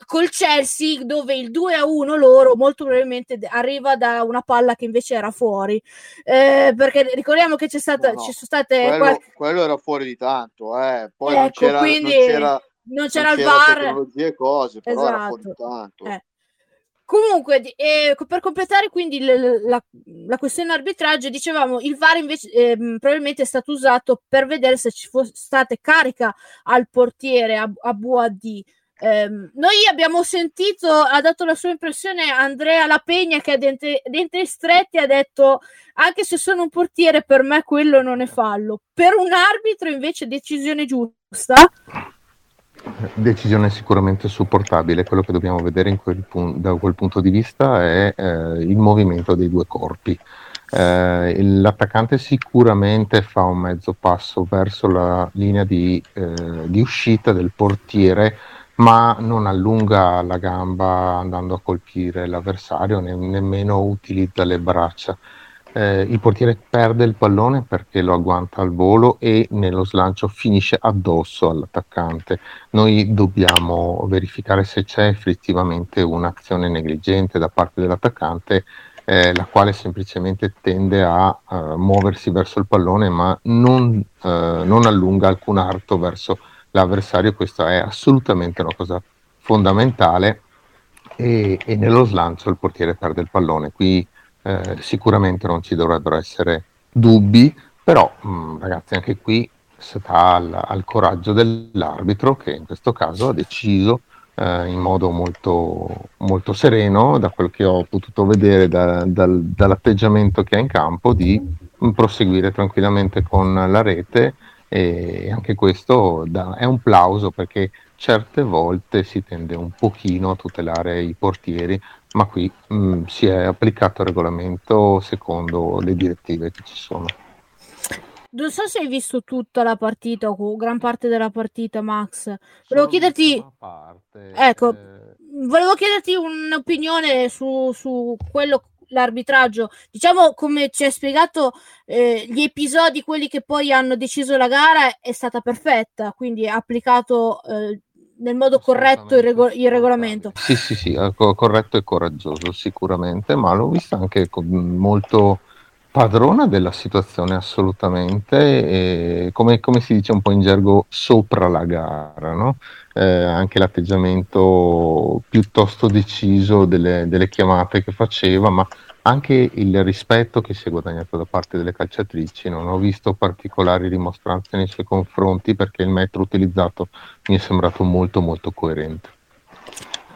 col Chelsea dove il 2 a 1 loro molto probabilmente arriva da una palla che invece era fuori eh, perché ricordiamo che c'è stata no, no. ci sono state quello, qualche... quello, era fuori di tanto eh. poi ecco, non c'era, quindi non c'era, non c'era il VAR tecnologie cose però esatto. era fuori tanto eh. Comunque, eh, per completare quindi l- la, la, questione arbitraggio, dicevamo il VAR invece eh, probabilmente è stato usato per vedere se ci fosse stata carica al portiere a, a Buadì eh, noi abbiamo sentito, ha dato la sua impressione Andrea Lapegna che ha denti, denti stretti ha detto anche se sono un portiere per me quello non è fallo. Per un arbitro invece decisione giusta? Decisione sicuramente supportabile, quello che dobbiamo vedere quel pun- da quel punto di vista è eh, il movimento dei due corpi. Eh, l'attaccante sicuramente fa un mezzo passo verso la linea di, eh, di uscita del portiere ma non allunga la gamba andando a colpire l'avversario, ne- nemmeno utilizza le braccia. Eh, il portiere perde il pallone perché lo agguanta al volo e nello slancio finisce addosso all'attaccante. Noi dobbiamo verificare se c'è effettivamente un'azione negligente da parte dell'attaccante, eh, la quale semplicemente tende a uh, muoversi verso il pallone ma non, uh, non allunga alcun arto verso l'avversario, questa è assolutamente una cosa fondamentale e, e nello slancio il portiere perde il pallone. Qui eh, sicuramente non ci dovrebbero essere dubbi, però mh, mm, ragazzi anche qui sta al, al, coraggio dell'arbitro che in questo caso ha deciso eh, in modo molto, molto sereno, da quel che ho potuto vedere da, dal, dall'atteggiamento che ha in campo, di proseguire tranquillamente con la rete. E anche questo da, è un plauso perché certe volte si tende un pochino a tutelare i portieri, ma qui mh, mm, si è applicato il regolamento secondo le direttive che ci sono. Non so se hai visto tutta la partita o gran parte della partita, Max. Volevo chiederti. Parte, ecco, eh... volevo chiederti un'opinione su, su quello l'arbitraggio, diciamo come ci hai spiegato, eh, gli episodi, quelli che poi hanno deciso la gara, è stata perfetta, quindi ha applicato eh, nel modo corretto il, rego- il, regolamento. Sì, sì, sì, corretto e coraggioso sicuramente, ma l'ho vista anche molto padrona della situazione assolutamente, come, come, si dice un po' in gergo, sopra la gara, no? eh, anche l'atteggiamento piuttosto deciso delle, delle, chiamate che faceva, ma anche il rispetto che si è guadagnato da parte delle calciatrici. Non ho visto particolari dimostranze nei suoi confronti perché il metro utilizzato mi è sembrato molto molto coerente.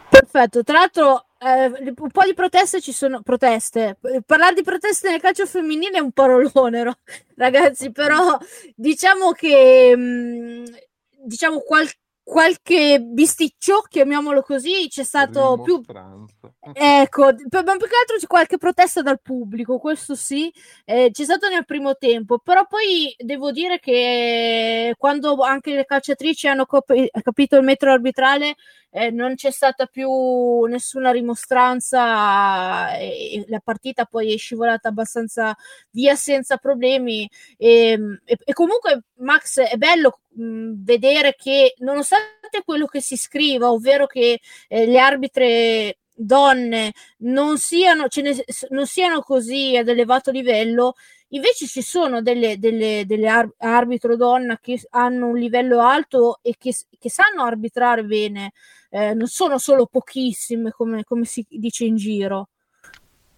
Perfetto, tra l'altro eh, un po' di proteste ci sono proteste. Parlare di proteste nel calcio femminile è un parolone, no? [laughs] ragazzi, però diciamo che mh, mm, diciamo qual- qualche bisticcio, chiamiamolo così, c'è stato più ecco, ma più che altro c'è qualche protesta dal pubblico, questo sì, eh, c'è stato nel primo tempo, però poi devo dire che quando anche le calciatrici hanno cop- capito il metro arbitrale eh, non c'è stata più nessuna rimostranza e la partita poi è scivolata abbastanza via senza problemi e, ehm, e, e comunque Max è bello mh, vedere che nonostante quello che si scriva ovvero che eh, le arbitre donne non siano, ne, non siano così ad elevato livello, invece ci sono delle, delle, delle ar- arbitro donna che hanno un livello alto e che, che sanno arbitrare bene, eh, non sono solo pochissime come, come si dice in giro.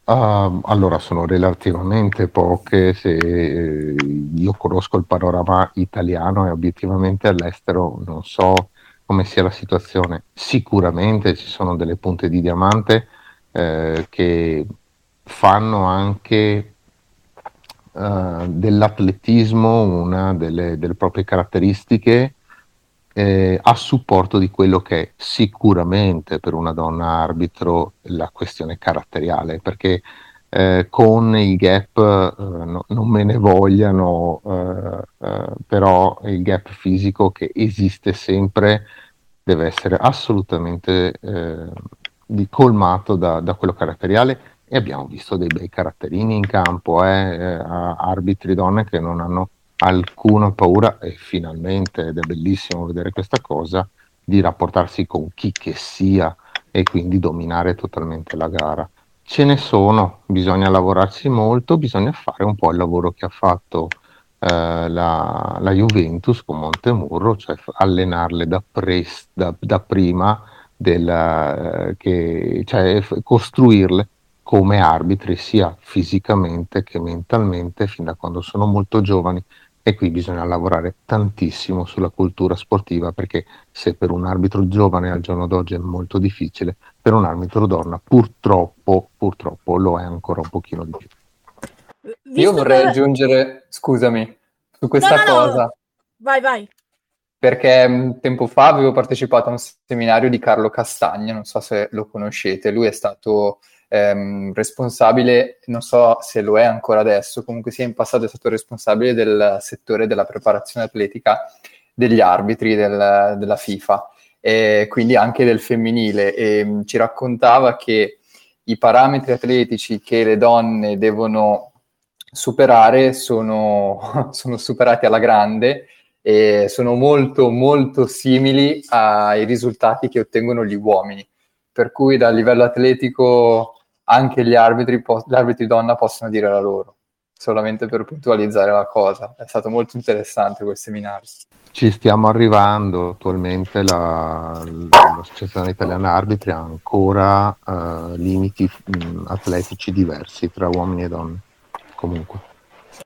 Uh, allora, sono relativamente poche, se eh, io conosco il panorama italiano e obiettivamente all'estero non so come sia la situazione. Sicuramente ci sono delle punte di diamante eh, che fanno anche uh, dell'atletismo una delle, delle proprie caratteristiche eh, a supporto di quello che è sicuramente per una donna arbitro la questione caratteriale, perché eh, con il gap, eh, no, non me ne vogliano, eh, eh, però il gap fisico che esiste sempre deve essere assolutamente eh, colmato da, da, quello caratteriale e abbiamo visto dei bei caratterini in campo, eh, eh arbitri donne che non hanno alcuna paura e finalmente, ed è bellissimo vedere questa cosa, di rapportarsi con chi che sia e quindi dominare totalmente la gara. Ce ne sono, bisogna lavorarci molto, bisogna fare un po' il lavoro che ha fatto eh, la, la, Juventus con Montemurro, cioè allenarle da, pres, da, da prima, della, eh, che, cioè costruirle come arbitri sia fisicamente che mentalmente fin da quando sono molto giovani e qui bisogna lavorare tantissimo sulla cultura sportiva perché se per un arbitro giovane al giorno d'oggi è molto difficile, per un arbitro donna purtroppo, purtroppo lo è ancora un pochino di più. Visto Io vorrei che... aggiungere, scusami, su questa no, no, cosa. No. Vai, vai. Perché mm, tempo fa avevo partecipato a un seminario di Carlo Castagna, non so se lo conoscete, lui è stato ehm, responsabile, non so se lo è ancora adesso, comunque sia in passato è stato responsabile del settore della preparazione atletica degli arbitri del, della FIFA e quindi anche del femminile. E mm, ci raccontava che i parametri atletici che le donne devono superare sono, [laughs] sono superati alla grande e sono molto molto simili ai risultati che ottengono gli uomini. Per cui dal livello atletico anche gli arbitri, po- gli arbitri donna possono dire la loro solamente per puntualizzare la cosa è stato molto interessante quel seminario ci stiamo arrivando attualmente la, l'associazione italiana arbitri ha ancora uh, limiti mh, atletici diversi tra uomini e donne comunque.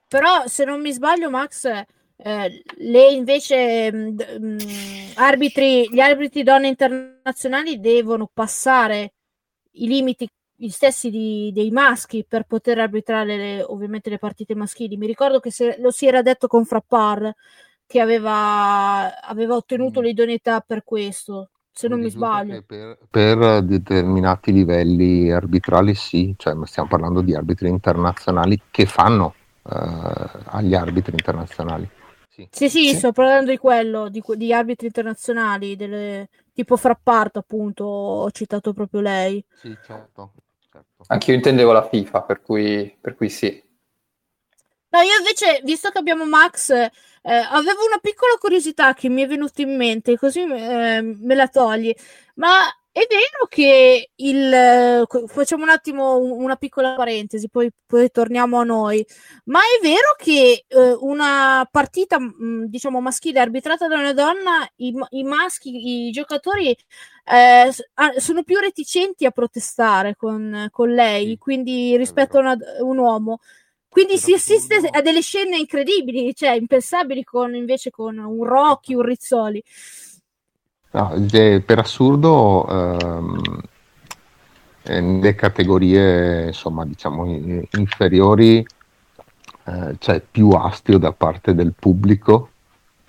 Però se non mi sbaglio, Max, eh, le invece mh, mm, mh, mm, arbitri, gli arbitri donne internazionali devono passare i limiti gli stessi di, dei maschi per poter arbitrare le, ovviamente le partite maschili. Mi ricordo che se, lo si era detto con Frappar che aveva, aveva ottenuto mm. l'idoneità per questo se non mi sbaglio. Per, per, determinati livelli arbitrali sì, cioè stiamo parlando di arbitri internazionali che fanno uh, agli arbitri internazionali. Sì. sì, sì, sì, sto parlando di quello, di, di arbitri internazionali, delle, tipo Frapparto appunto, ho citato proprio lei. Sì, certo. Anche io intendevo la FIFA, per cui, per cui sì. No, io invece, visto che abbiamo Max, eh, avevo una piccola curiosità che mi è venuta in mente, così eh, me la togli. Ma è vero che il... Facciamo un attimo una piccola parentesi, poi, poi torniamo a noi. Ma è vero che eh, una partita, diciamo, maschile arbitrata da una donna, i, i maschi, i giocatori eh, sono più reticenti a protestare con, con lei, quindi rispetto a una, un uomo. Quindi si assiste a delle scene incredibili, cioè impensabili con, invece con un Rocky, un Rizzoli. No, per assurdo, ehm, nelle categorie insomma, diciamo, inferiori eh, c'è più astio da parte del pubblico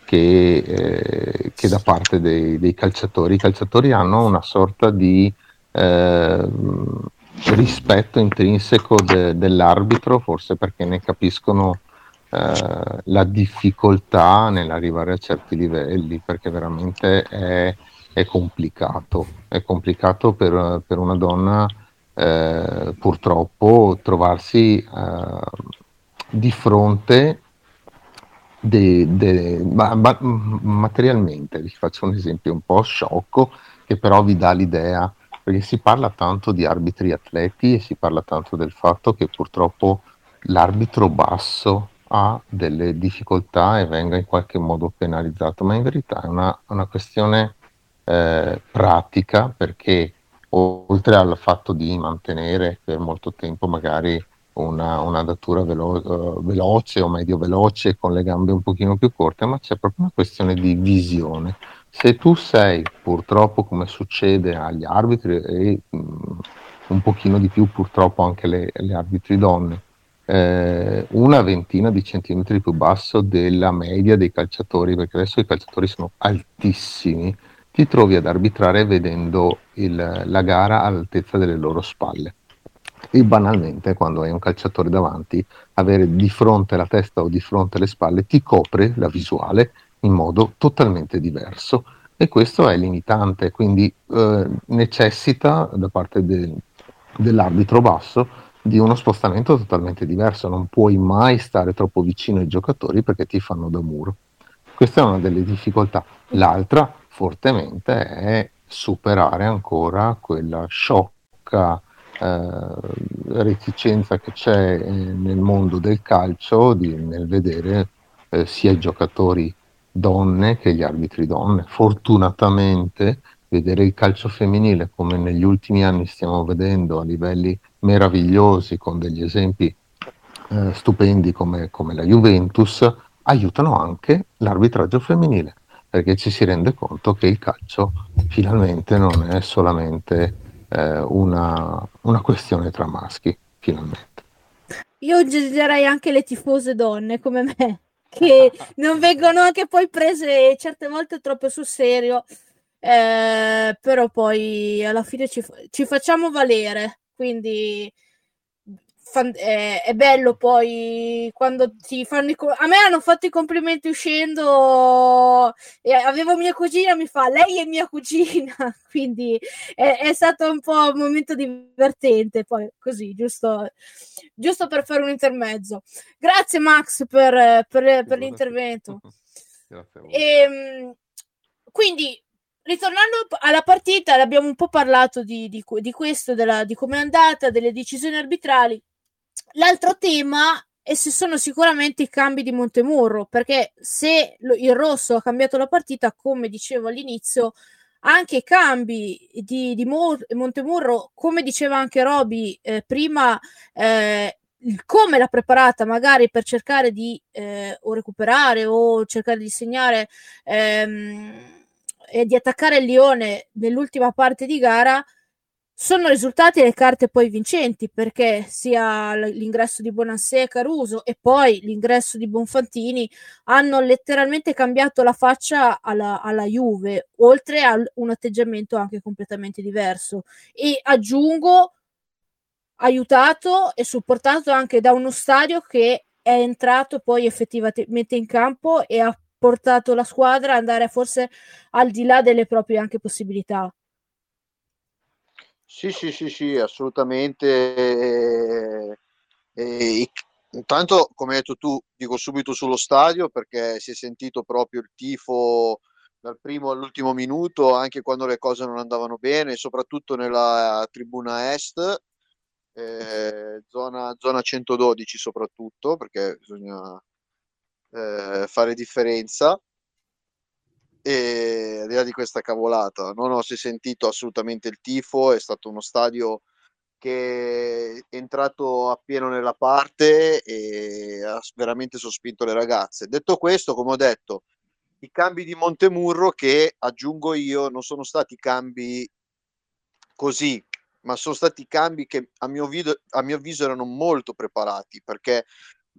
che, eh, che da parte dei, dei, calciatori. I calciatori hanno una sorta di eh, rispetto intrinseco de, dell'arbitro, forse perché ne capiscono eh, la difficoltà nell'arrivare a certi livelli, perché veramente è, è complicato. È complicato per, per una donna eh, purtroppo trovarsi eh, di fronte de, de, ma, ma, materialmente, vi faccio un esempio un po' sciocco che però vi dà l'idea perché si parla tanto di arbitri atleti e si parla tanto del fatto che purtroppo l'arbitro basso ha delle difficoltà e venga in qualche modo penalizzato, ma in verità è una, una questione eh, pratica perché oltre al fatto di mantenere per molto tempo magari una, una datura velo- uh, veloce o medio veloce con le gambe un pochino più corte, ma c'è proprio una questione di visione. Se tu sei purtroppo, come succede agli arbitri e mh, mm, un pochino di più purtroppo anche le, le arbitri donne, eh, una ventina di centimetri più basso della media dei calciatori, perché adesso i calciatori sono altissimi, ti trovi ad arbitrare vedendo il, la gara all'altezza delle loro spalle. E banalmente, quando hai un calciatore davanti, avere di fronte la testa o di fronte le spalle ti copre la visuale in modo totalmente diverso, e questo è limitante, quindi eh, necessita da parte de, dell'arbitro basso di uno spostamento totalmente diverso, non puoi mai stare troppo vicino ai giocatori perché ti fanno da muro. Questa è una delle difficoltà. L'altra, fortemente, è superare ancora quella sciocca eh, reticenza che c'è eh, nel mondo del calcio di, nel vedere eh, sia i giocatori donne che gli arbitri donne. Fortunatamente vedere il calcio femminile come negli ultimi anni stiamo vedendo a livelli meravigliosi con degli esempi eh, stupendi come, come la Juventus aiutano anche l'arbitraggio femminile perché ci si rende conto che il calcio finalmente non è solamente eh, una, una questione tra maschi, finalmente. Io aggiungerei anche le tifose donne come me [laughs] che non vengono anche poi prese certe volte troppo sul serio, eh, però poi alla fine ci, ci facciamo valere, quindi fan- è, è, bello poi quando ti fanno i com- a me hanno fatto i complimenti uscendo e avevo mia cugina mi fa lei è mia cugina [laughs] quindi è, è stato un po' un momento divertente poi così giusto, giusto per fare un intermezzo. Grazie Max per, per, per l'intervento. [laughs] E, ehm, quindi ritornando alla partita, abbiamo un po' parlato di, di, di questo, della, di come è andata, delle decisioni arbitrali. L'altro tema è se sono sicuramente i cambi di Montemurro, perché se il rosso ha cambiato la partita, come dicevo all'inizio, anche i cambi di, di Montemurro, come diceva anche Roby eh, prima, eh, come l'ha preparata magari per cercare di eh, o recuperare o cercare di segnare ehm, e di attaccare il Lione nell'ultima parte di gara sono risultati le carte poi vincenti perché sia l'ingresso di Bonansè e Caruso e poi l'ingresso di Bonfantini hanno letteralmente cambiato la faccia alla, alla Juve, oltre a un atteggiamento anche completamente diverso. E aggiungo, aiutato e supportato anche da uno stadio che è entrato poi effettivamente in campo e ha portato la squadra ad andare forse al di là delle proprie anche possibilità. Sì, sì, sì, sì, assolutamente. E, intanto, come hai detto tu, dico subito sullo stadio perché si è sentito proprio il tifo dal primo all'ultimo minuto, anche quando le cose non andavano bene, soprattutto nella tribuna est, eh, zona, zona 112 soprattutto, perché bisogna eh, fare differenza. E al di là di questa cavolata non ho sentito assolutamente il tifo è stato uno stadio che è entrato appieno nella parte e ha veramente sospinto le ragazze. Detto questo come ho detto i cambi di Montemurro che aggiungo io non sono stati cambi così ma sono stati cambi che a mio, video, a mio avviso erano molto preparati perché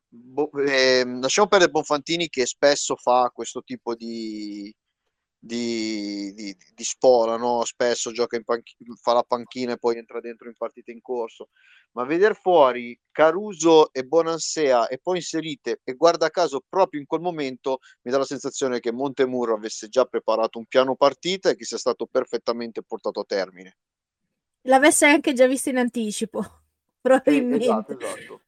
bo, eh, lasciamo perdere Bonfantini che spesso fa questo tipo di, di, di, di spola, no? spesso gioca in panch- fa la panchina e poi entra dentro in partita in corso. Ma vedere fuori Caruso e Bonansea e poi inserite, e guarda caso proprio in quel momento mi dà la sensazione che Montemurro avesse già preparato un piano partita e che sia stato perfettamente portato a termine. L'avesse anche già visto in anticipo, probabilmente. Eh, esatto, esatto.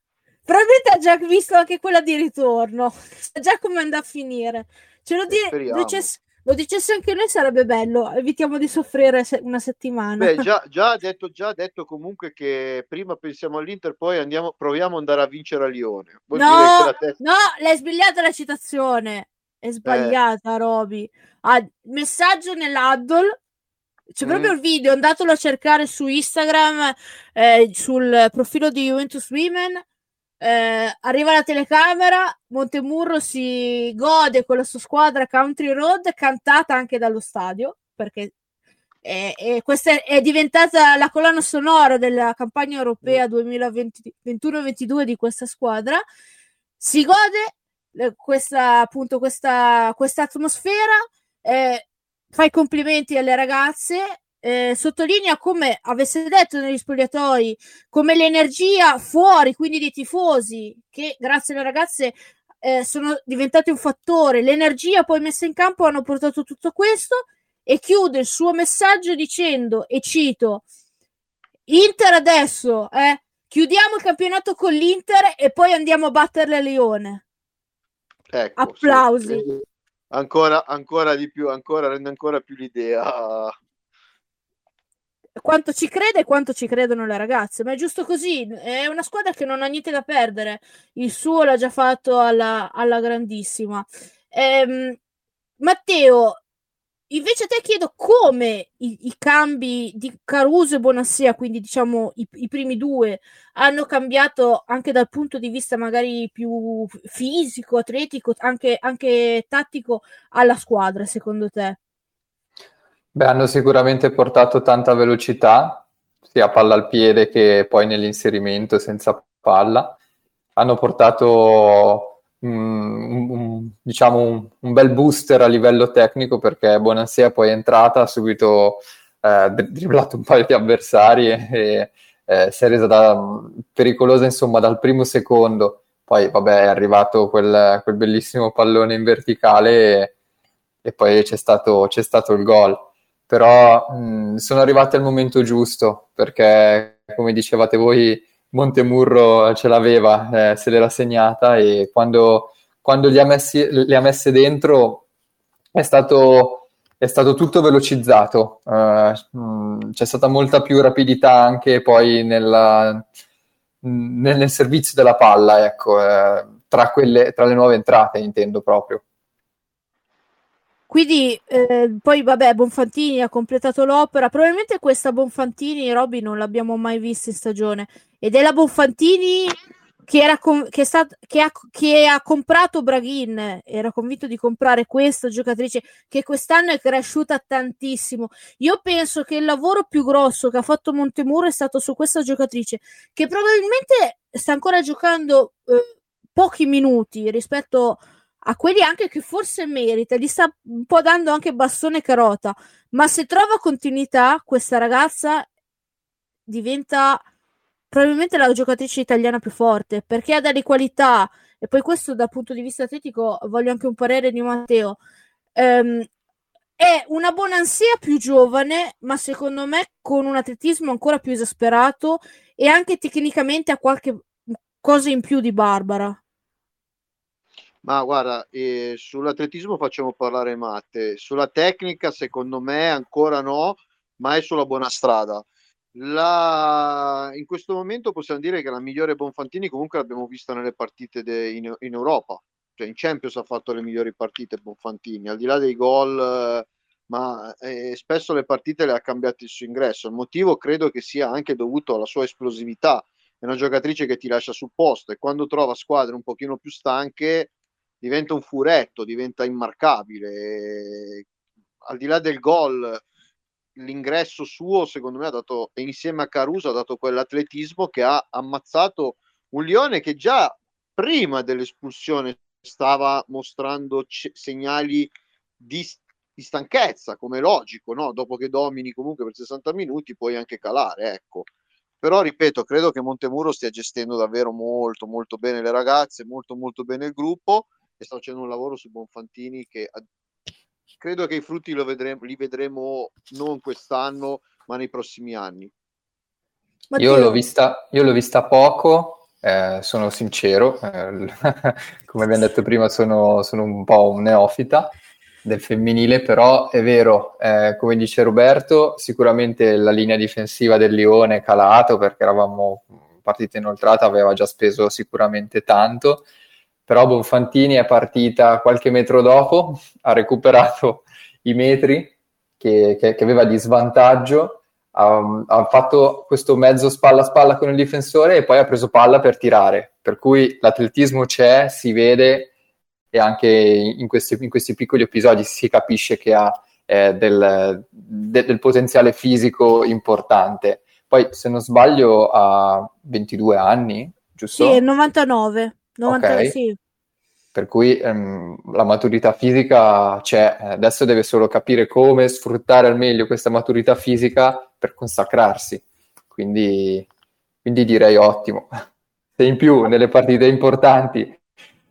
Probabilmente ha già visto anche quella di ritorno, [laughs] sa già come andrà a finire. Ce lo, dire, dicesse, lo dicesse anche noi sarebbe bello, evitiamo di soffrire se- una settimana. Beh, già, [laughs] già, detto, già detto comunque che prima pensiamo all'Inter, poi andiamo, proviamo ad andare a vincere a Lione. Vuol no, testa... no, l'hai sbagliata la citazione. È sbagliata, eh. Roby. Ah, messaggio nell'addol. C'è mm. proprio il video, andatelo a cercare su Instagram, eh, sul profilo di Juventus Women eh, arriva la telecamera, Montemurro si gode con la sua squadra Country Road, cantata anche dallo stadio, perché è, è, questa è, è diventata la colonna sonora della campagna europea 2021-22 di questa squadra. Si gode eh, questa, appunto, questa, questa atmosfera, eh, fa i complimenti alle ragazze eh, sottolinea come avesse detto negli spogliatoi, come l'energia fuori, quindi dei tifosi, che grazie alle ragazze eh, sono diventati un fattore, l'energia poi messa in campo hanno portato tutto questo e chiude il suo messaggio dicendo, e cito, Inter adesso, eh, chiudiamo il campionato con l'Inter e poi andiamo a battere la Lione. Ecco, Applausi. Sì. Ancora, ancora di più, ancora, rende ancora più l'idea quanto ci crede e quanto ci credono le ragazze, ma è giusto così. È una squadra che non ha niente da perdere. Il suo l'ha già fatto alla, alla grandissima. Ehm, Matteo, invece te chiedo come i, i, cambi di Caruso e Bonassia, quindi diciamo i, i, primi due, hanno cambiato anche dal punto di vista magari più fisico, atletico, anche, anche tattico alla squadra, secondo te? Beh, hanno sicuramente portato tanta velocità, sia palla al piede che poi nell'inserimento senza palla. Hanno portato um, un, diciamo un, un, bel booster a livello tecnico perché Bonansia poi è entrata, ha subito eh, dribblato un paio di avversari e, e eh, si è resa da, pericolosa insomma dal primo secondo. Poi vabbè è arrivato quel, quel bellissimo pallone in verticale e, e poi c'è stato, c'è stato il gol però mh, sono arrivati al momento giusto perché, come dicevate voi, Montemurro ce l'aveva, eh, se l'era segnata e quando, quando li ha messi, le ha messe dentro è stato, è stato tutto velocizzato, uh, mh, c'è stata molta più rapidità anche poi nella, nel, nel servizio della palla, ecco, eh, tra, quelle, tra le nuove entrate intendo proprio. Quindi eh, poi vabbè, Bonfantini ha completato l'opera. Probabilmente questa Bonfantini, Robby, non l'abbiamo mai vista in stagione. Ed è la Bonfantini che, era com- che, stat- che, ha, che ha comprato Braghin. Era convinto di comprare questa giocatrice che quest'anno è cresciuta tantissimo. Io penso che il lavoro più grosso che ha fatto Montemuro è stato su questa giocatrice, che probabilmente sta ancora giocando eh, pochi minuti rispetto a a quelli anche che forse merita, gli sta un po' dando anche bastone carota, ma se trova continuità, questa ragazza diventa probabilmente la giocatrice italiana più forte perché ha delle qualità. E poi questo dal punto di vista atletico voglio anche un parere di Matteo. Ehm, è una buona ansia più giovane ma secondo me con un atletismo ancora più esasperato e anche tecnicamente ha qualche cosa in più di Barbara ma guarda, eh, sull'atletismo facciamo parlare Matte, sulla tecnica secondo me ancora no, ma è sulla buona strada. La... In questo momento possiamo dire che la migliore Bonfantini comunque l'abbiamo vista nelle partite de... in, in, Europa, cioè in Champions ha fatto le migliori partite Bonfantini, al di là dei gol, ma eh, spesso le partite le ha cambiate il suo ingresso. Il motivo credo che sia anche dovuto alla sua esplosività, è una giocatrice che ti lascia sul posto e quando trova squadre un pochino più stanche diventa un furetto, diventa immarcabile. Al di là del gol, l'ingresso suo, secondo me, ha dato, e insieme a Caruso, ha dato quell'atletismo che ha ammazzato un Lione che già prima dell'espulsione stava mostrando c- segnali di, di, stanchezza, come logico, no? dopo che domini comunque per 60 minuti puoi anche calare, ecco. Però ripeto, credo che Montemuro stia gestendo davvero molto molto bene le ragazze, molto molto bene il gruppo e sta facendo un lavoro su Bonfantini che credo che i frutti vedremo, li vedremo non quest'anno, ma nei prossimi anni. Io l'ho, vista, io l'ho vista poco, eh, sono sincero, eh, [laughs] come abbiamo detto prima sono, sono, un po' un neofita del femminile, però è vero, eh, come dice Roberto, sicuramente la linea difensiva del Lione è calato perché eravamo partita inoltrata, aveva già speso sicuramente tanto, però Bonfantini è partita qualche metro dopo, ha recuperato i metri che, che, che aveva di svantaggio, ha, ha, fatto questo mezzo spalla a spalla con il difensore e poi ha preso palla per tirare, per cui l'atletismo c'è, si vede e anche in questi, in questi piccoli episodi si capisce che ha eh, del, de, del potenziale fisico importante. Poi, se non sbaglio, ha 22 anni, giusto? Sì, 99. 90, okay. sì. Per cui ehm, la maturità fisica c'è, adesso deve solo capire come sfruttare al meglio questa maturità fisica per consacrarsi. Quindi, quindi direi ottimo. Se in più nelle partite importanti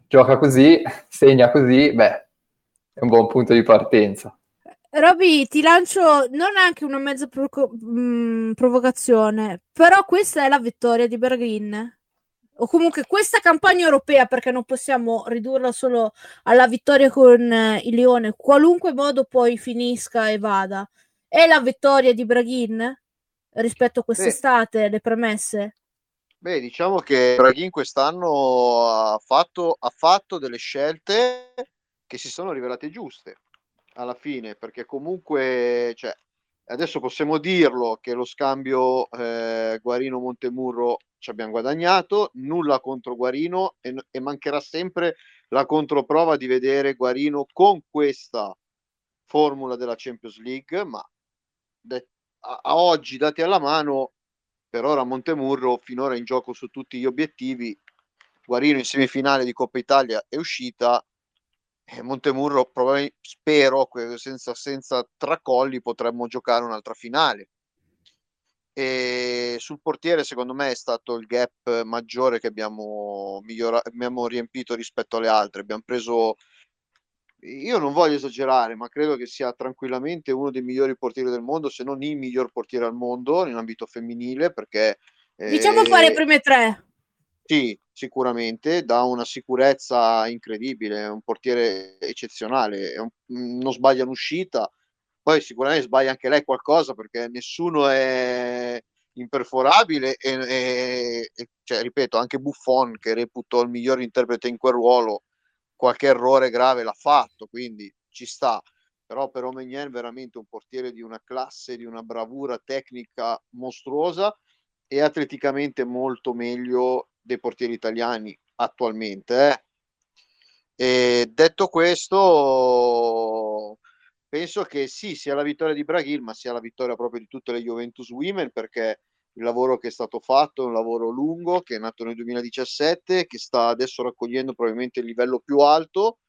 gioca così, segna così, beh, è un buon punto di partenza. Roby, ti lancio non anche una mezza provo- mh, provocazione, però questa è la vittoria di Berlin. O comunque questa campagna europea, perché non possiamo ridurla solo alla vittoria con eh, il Lione, qualunque modo poi finisca e vada. È la vittoria di Braghin rispetto a quest'estate, le premesse? Beh, diciamo che Braghin quest'anno ha fatto, ha fatto delle scelte che si sono rivelate giuste alla fine, perché comunque, cioè, adesso possiamo dirlo che lo scambio eh, Guarino-Montemurro ci abbiamo guadagnato, nulla contro Guarino e, e, mancherà sempre la controprova di vedere Guarino con questa formula della Champions League, ma de- a-, a oggi dati alla mano, per ora Montemurro finora in gioco su tutti gli obiettivi, Guarino in semifinale di Coppa Italia è uscita, e Montemurro spero senza, senza tracolli potremmo giocare un'altra finale e sul portiere secondo me è stato il gap maggiore che abbiamo, migliora- abbiamo riempito rispetto alle altre. Abbiamo preso io non voglio esagerare ma credo che sia tranquillamente uno dei migliori portieri del mondo se non il miglior portiere al mondo in ambito femminile perché diciamo eh, fare le prime tre. Sì, sicuramente, dà una sicurezza incredibile, è un portiere eccezionale, un, non sbaglia un'uscita, poi sicuramente sbaglia anche lei qualcosa perché nessuno è imperforabile e, e, e cioè, ripeto, anche Buffon che reputo il miglior interprete in quel ruolo, qualche errore grave l'ha fatto, quindi ci sta. Però per Omenien veramente un portiere di una classe, di una bravura tecnica mostruosa e atleticamente molto meglio dei portieri italiani attualmente. Eh. Detto questo, penso che sì, sia la vittoria di Braghil, ma sia la vittoria proprio di tutte le Juventus Women, perché il lavoro che è stato fatto è un lavoro lungo, che è nato nel 2017, che sta adesso raccogliendo probabilmente il livello più alto,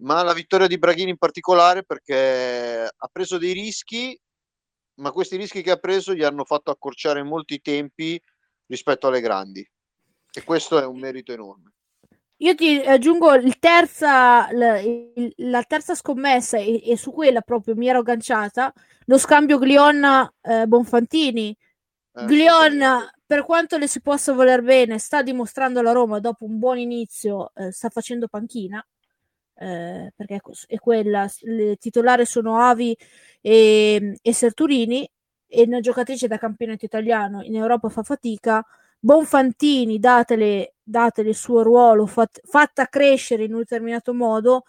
ma la vittoria di Braghini in particolare perché ha preso dei rischi, ma questi rischi che ha preso gli hanno fatto accorciare molti tempi rispetto alle grandi e questo è un merito enorme. Io ti aggiungo terza, la, il, la terza scommessa e, e, su quella proprio mi ero agganciata, lo scambio Glion-Bonfantini. Eh, Glion, per quanto le si possa voler bene, sta dimostrando la Roma dopo un buon inizio, eh, sta facendo panchina, eh, perché è quella, le titolari sono Avi e, e Serturini, e una giocatrice da campionato italiano in Europa fa fatica, Bonfantini, datele, datele il suo ruolo, fat, fatta crescere in un determinato modo,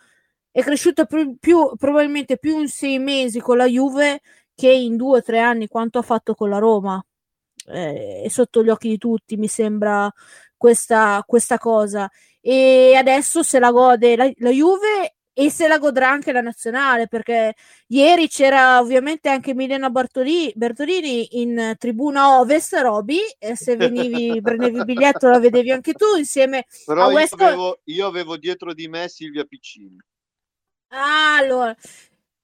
è cresciuta più, più, probabilmente più in sei mesi con la Juve che in due o tre anni quanto ha fatto con la Roma. Eh, è sotto gli occhi di tutti, mi sembra questa, questa cosa. E adesso se la gode la, la Juve e se la godrà anche la nazionale perché ieri c'era ovviamente anche Milena Bartoli, Bertolini in tribuna ovest Roby e se venivi [laughs] prendevi il biglietto la vedevi anche tu insieme però a io, West avevo, io avevo dietro di me Silvia Piccini. Ah, allora.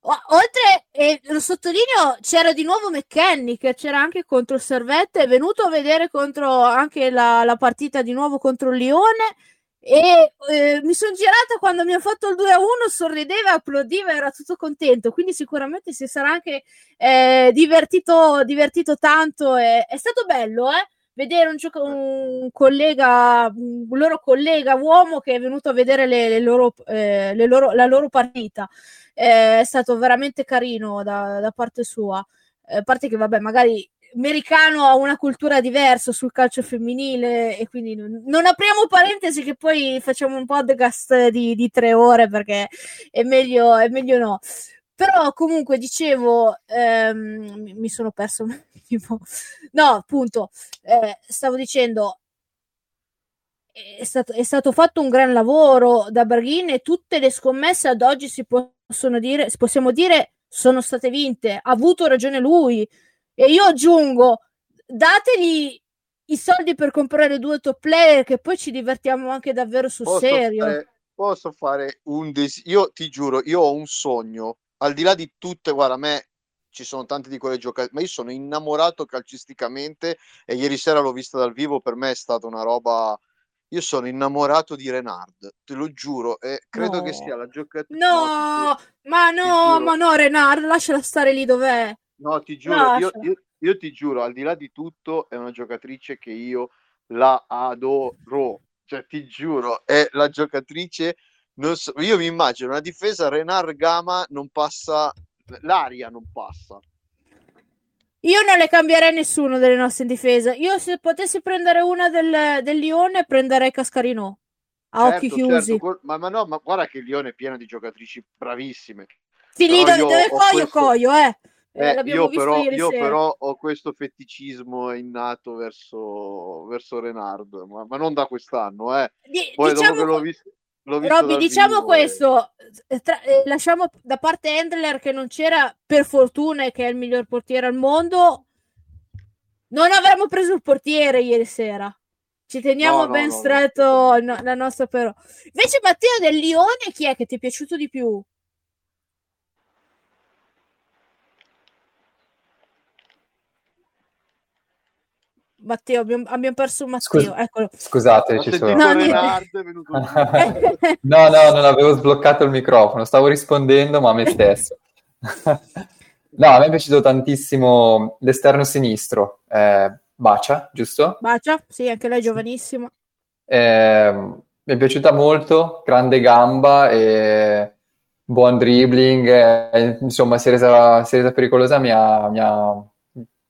Oltre e lo sottolineo c'era di nuovo McKenny che c'era anche contro il Servette è venuto a vedere contro anche la, la partita di nuovo contro il Lione e eh, mi sono girata quando mi ha fatto il 2 a 1 sorrideva, applaudiva, era tutto contento. Quindi sicuramente si sarà anche eh, divertito, divertito tanto. E, è stato bello eh? vedere un, gioco- un collega un loro collega uomo che è venuto a vedere le, le loro, eh, le loro, la loro partita. È stato veramente carino da, da parte sua. A parte che vabbè magari americano ha una cultura diversa sul calcio femminile e quindi non apriamo parentesi che poi facciamo un podcast di, di tre ore perché è meglio, è meglio no. Però comunque dicevo, ehm, mi sono perso un attimo. No, appunto, eh, stavo dicendo, è stato, è stato, fatto un gran lavoro da Barghin e tutte le scommesse ad oggi si possono dire, possiamo dire, sono state vinte. Ha avuto ragione lui e io aggiungo, dategli i soldi per comprare due top player che poi ci divertiamo anche davvero sul posso serio. Fare, posso fare un desiderio? Io ti giuro, io ho un sogno, al di là di tutte, guarda, a me ci sono tante di quelle giocate, ma io sono innamorato calcisticamente e ieri sera l'ho vista dal vivo, per me è stata una roba io sono innamorato di Renard, te lo giuro, e credo No. che sia la giocatrice. No, ma no, ma no, Renard, lasciala stare lì dov'è. No, ti giuro, io, Lasciala. io- io ti giuro, al di là di tutto, è una giocatrice che io la adoro. Cioè, ti giuro, è la giocatrice. Non so, io mi immagino una difesa Renard Gama non passa, l'aria non passa. Io non le cambierei nessuno delle nostre in difesa. Io se potessi prendere una del, del Lione, prenderei Cascarino. A occhi Certo, chiusi. certo, ma, ma no, ma guarda che il Lione è pieno di giocatrici bravissime. Sì, lì dove, io dove coio, questo- coio, eh. Eh, Eh, io però, io però ho questo feticismo innato verso, verso Renard, ma, ma non da quest'anno, eh. Poi diciamo dopo che l'ho visto, l'ho visto Robby, diciamo vivo, questo, eh, tra- eh, lasciamo da parte Handler che non c'era per fortuna e che è il miglior portiere al mondo. Non avremmo preso il portiere ieri sera. Ci teniamo No, no, ben no, stretto la nostra però. Invece Matteo del Lione, chi è che ti è piaciuto di più? Matteo, abbiamo, abbiamo perso Matteo, eccolo. Scusate, Ho ci sono. No. [laughs] No, no, non avevo sbloccato il microfono, stavo rispondendo, ma a me stesso. [laughs] No, a me è piaciuto tantissimo l'esterno sinistro, eh, Bacia, giusto? Bacia, sì, anche lei è giovanissima. Eh, mi è piaciuta molto, grande gamba e buon dribbling, eh, insomma, si è resa, si è resa pericolosa, mi ha, mi ha-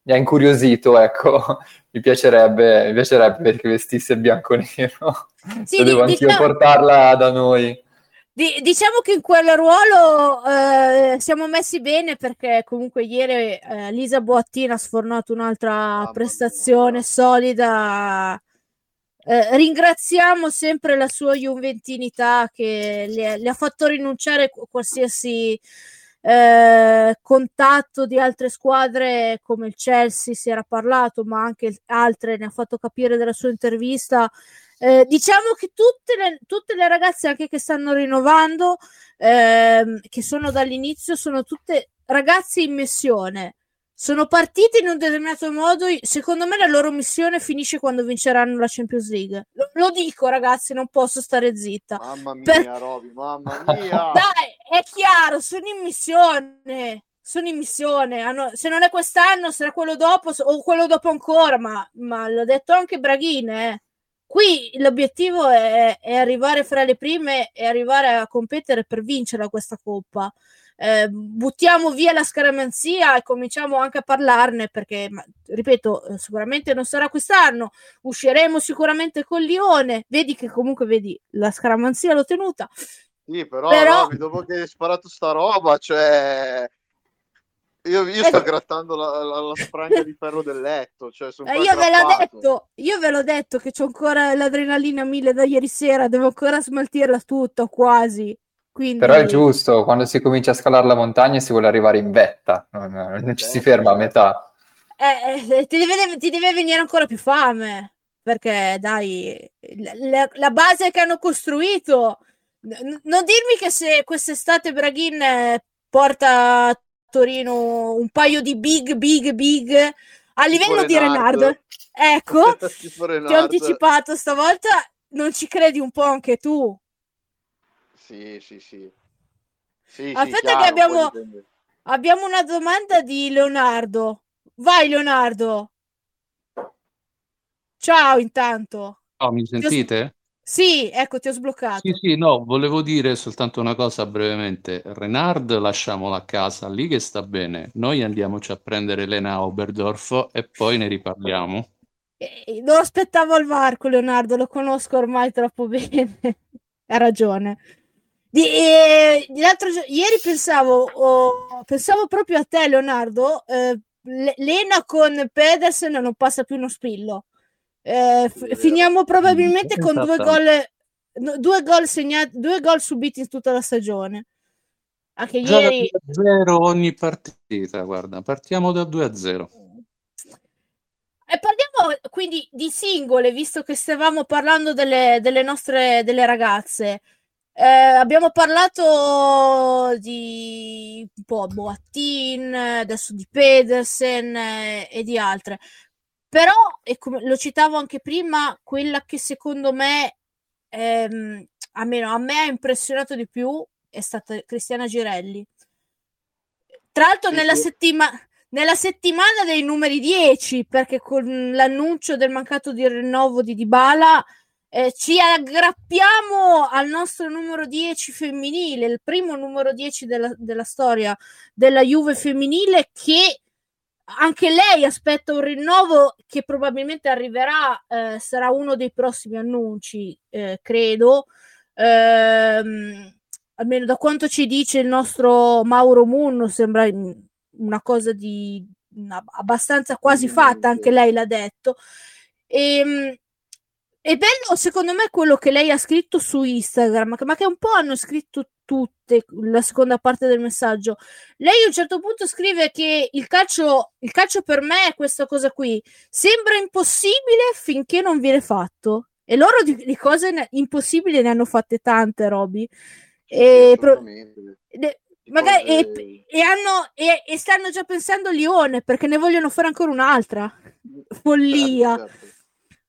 mi ha incuriosito, ecco. [laughs] Mi piacerebbe, mi piacerebbe che vestisse bianco-nero. Sì, Se devo di- anch'io diciamo- portarla da noi. Di- diciamo che in quel ruolo eh, siamo messi bene perché comunque ieri eh, Lisa Boattina ha sfornato un'altra Mamma prestazione mia. solida. Eh, ringraziamo sempre la sua juventinità che le, le ha fatto rinunciare a qualsiasi eh, contatto di altre squadre come il Chelsea si era parlato, ma anche altre ne ha fatto capire della sua intervista. Eh, diciamo che tutte le, tutte le ragazze anche che stanno rinnovando, ehm, che sono dall'inizio, sono tutte ragazze in missione. Sono partite in un determinato modo. Secondo me la loro missione finisce quando vinceranno la Champions League. Lo, lo dico, ragazzi, non posso stare zitta. Mamma mia, Per- Roby, mamma mia. [laughs] Dai, è chiaro, sono in missione. Sono in missione. Hanno- se non è quest'anno, sarà quello dopo o quello dopo ancora. Ma, ma l'ho detto anche Braghine. eh. Qui l'obiettivo è, è arrivare fra le prime e arrivare a competere per vincere questa coppa. Eh, buttiamo via la scaramanzia e cominciamo anche a parlarne perché, ma, ripeto, eh, sicuramente non sarà quest'anno. Usciremo sicuramente con Lione. Vedi che comunque vedi la scaramanzia l'ho tenuta. Sì, però, Però- Roby, dopo che hai sparato sta roba, cioè... Io, io sto Eh. grattando la, la, la spranga di ferro del letto, cioè Eh, io ve l'ho detto, io ve l'ho detto che c'ho ancora l'adrenalina mille da ieri sera, devo ancora smaltirla tutta, quasi. Quindi, Però è giusto, quando si comincia a scalare la montagna si vuole arrivare in vetta, non, non ci si ferma a metà. eh, eh, ti, deve, ti deve venire ancora più fame, perché dai, la, la- base che hanno costruito, n- non dirmi che se quest'estate Braghin eh, porta a Torino un paio di big, big, big a livello di Renard. Renard, ecco, [laughs] Tipo ti ho Renard. anticipato stavolta, non ci credi un po' anche tu. Sì, sì, sì. Sì, sì, Aspetta chiaro, che abbiamo-. Abbiamo una domanda di Leonardo. Vai Leonardo. Ciao intanto. Oh, mi sentite? Sì, ecco, ti ho sbloccato. Sì, sì, no, volevo dire soltanto una cosa brevemente. Renard lasciamolo a casa, lì che sta bene. Noi andiamoci a prendere Elena Oberdorf e poi ne riparliamo. Eh, Non aspettavo al varco, Leonardo, lo conosco ormai troppo [laughs] bene. Ha ragione. Di, eh, l'altro ieri pensavo, oh, pensavo proprio a te, Leonardo. eh, Le- Lena con Pedersen non passa più uno spillo. Eh, f- finiamo probabilmente Mm, con due esatto. gol, no, due gol segnati, due gol subiti in tutta la stagione. Anche Già ieri. 2-0 ogni partita, guarda, partiamo da 2-0. E parliamo quindi di singole, visto che stavamo parlando delle, delle nostre delle ragazze. Eh, abbiamo parlato di un po' Boattin, adesso di Pedersen eh, e di altre. però, e come lo citavo anche prima, quella che secondo me, ehm, almeno a me ha impressionato di più è stata Cristiana Girelli. Tra l'altro, Sì, nella, sì. settima- nella settimana dei numeri 10, perché con l'annuncio del mancato di rinnovo di Dybala eh, ci aggrappiamo al nostro numero 10 femminile, il primo numero 10 della, della storia della Juve femminile che anche lei aspetta un rinnovo che probabilmente arriverà, eh, sarà uno dei prossimi annunci, eh, credo. Ehm, almeno da quanto ci dice il nostro Mauro Munno, sembra una cosa di una- abbastanza quasi fatta, anche lei l'ha detto. Ehm, è bello, secondo me, quello che lei ha scritto su Instagram, ma che un po' hanno scritto tutte, la seconda parte del messaggio. Lei a un certo punto scrive che il calcio, il calcio per me è questa cosa qui. Sembra impossibile finché non viene fatto. E loro di, di cose ne- impossibili ne hanno fatte tante, Roby. E pro- de- magari, e, e hanno, e, e stanno già pensando a Lione perché ne vogliono fare ancora un'altra. Follia Certo, certo.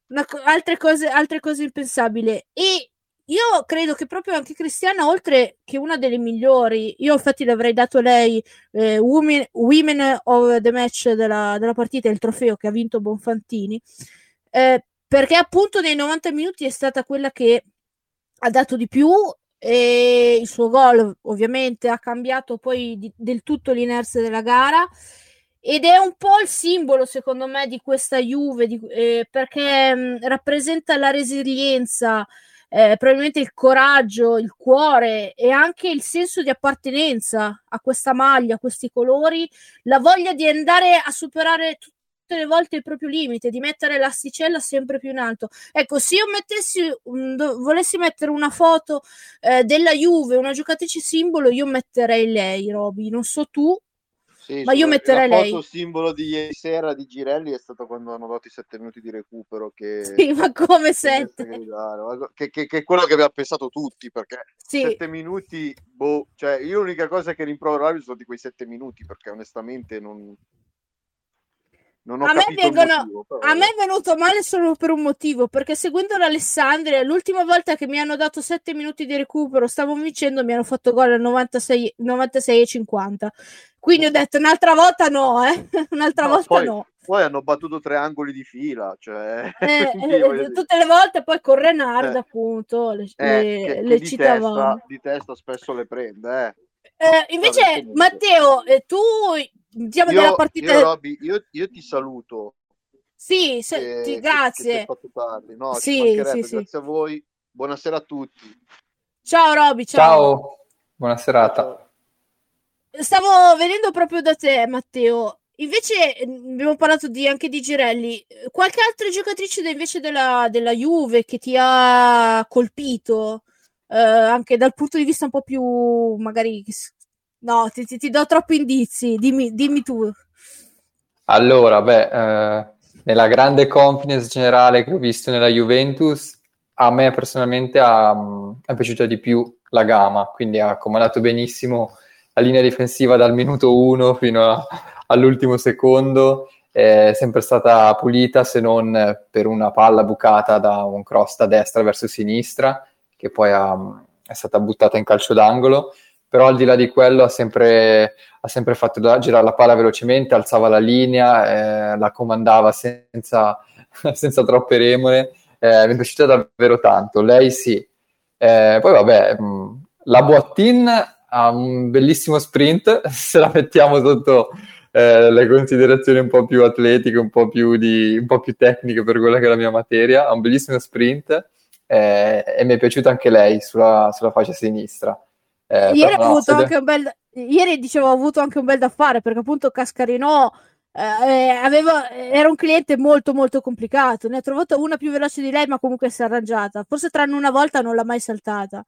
Una altre, cose, altre cose impensabili. E io credo che proprio anche Cristiana, oltre che una delle migliori, io infatti le avrei dato lei eh, women, women of the match della, della partita, il trofeo che ha vinto Bonfantini, eh, perché appunto nei 90 minuti è stata quella che ha dato di più e il suo gol ovviamente ha cambiato poi di- del tutto l'inerzia della gara ed è un po' il simbolo secondo me di questa Juve di- eh, perché mh, rappresenta la resilienza eh, probabilmente il coraggio, il cuore e anche il senso di appartenenza a questa maglia, a questi colori, la voglia di andare a superare tutte le volte il proprio limite, di mettere l'asticella sempre più in alto. Ecco, se io mettessi, un- volessi mettere una foto eh, della Juve, una giocatrice simbolo, io metterei lei, Roby. Non so tu, Sì, Ma io metterei lei. foto simbolo di ieri sera di Girelli è stata quando hanno dato i sette minuti di recupero che, [laughs] sì, ma come sette? che, che- che è quello che abbiamo pensato tutti perché Sì. sette minuti boh, cioè io l'unica cosa che rimprovero sono stati quei sette minuti perché onestamente non, non ho A me il vengono- motivo, però A me è venuto male solo per un motivo, perché seguendo l'Alessandria, l'ultima volta che mi hanno dato 7 minuti di recupero, stavo vincendo, mi hanno fatto gol al 96, 96 e 50. Quindi ho detto un'altra volta no, eh? [laughs] un'altra No, volta poi- no. poi hanno battuto tre angoli di fila cioè [laughs] Eh, eh, tutte le volte poi con Renard, Eh. appunto, le, eh, le- che- che le di, citavamo. testa, di testa spesso le prende eh. Eh, invece, Vabbè. Matteo, eh, tu diciamo della io, partita. io, Robby, io, io ti saluto sì, se- che- ti- che- grazie. che. No, ci Sì, sì, sì. grazie a voi buonasera a tutti Ciao Roby, ciao. Ciao, buona serata. Stavo venendo proprio da te, Matteo. Invece eh, abbiamo parlato di- anche di Girelli. Qualche altra giocatrice de- invece della, della Juve che ti ha colpito, eh, anche dal punto di vista un po' più magari. No, ti, ti- ti do troppi indizi. Dimmi, dimmi tu. Allora, beh, eh, nella grande confidence generale che ho visto nella Juventus, a me personalmente ha, mh, è piaciuta di più la Gama, quindi ha comandato benissimo la linea difensiva dal minuto 1 fino a- all'ultimo secondo, è sempre stata pulita se non per una palla bucata da un cross da destra verso sinistra, che poi ha- è stata buttata in calcio d'angolo, però al di là di quello ha sempre ha sempre fatto da- girare la palla velocemente, alzava la linea, eh, la comandava senza, [laughs] senza troppe remore. Eh, mi è piaciuta davvero tanto. Lei sì. Eh, poi vabbè, mh, la Boattin ha un bellissimo sprint, [laughs] se la mettiamo sotto eh, le considerazioni un po' più atletiche, un po' più, di, un po' più tecniche per quella che è la mia materia, ha un bellissimo sprint eh, e mi è piaciuta anche lei sulla, sulla fascia sinistra. Eh, Ieri, ho avuto anche un bel, ieri dicevo, ho avuto anche un bel da fare perché appunto Cascarino eh, aveva, era un cliente molto molto complicato. Ne ho trovato una più veloce di lei, ma comunque si è arrangiata. Forse tranne una volta non l'ha mai saltata.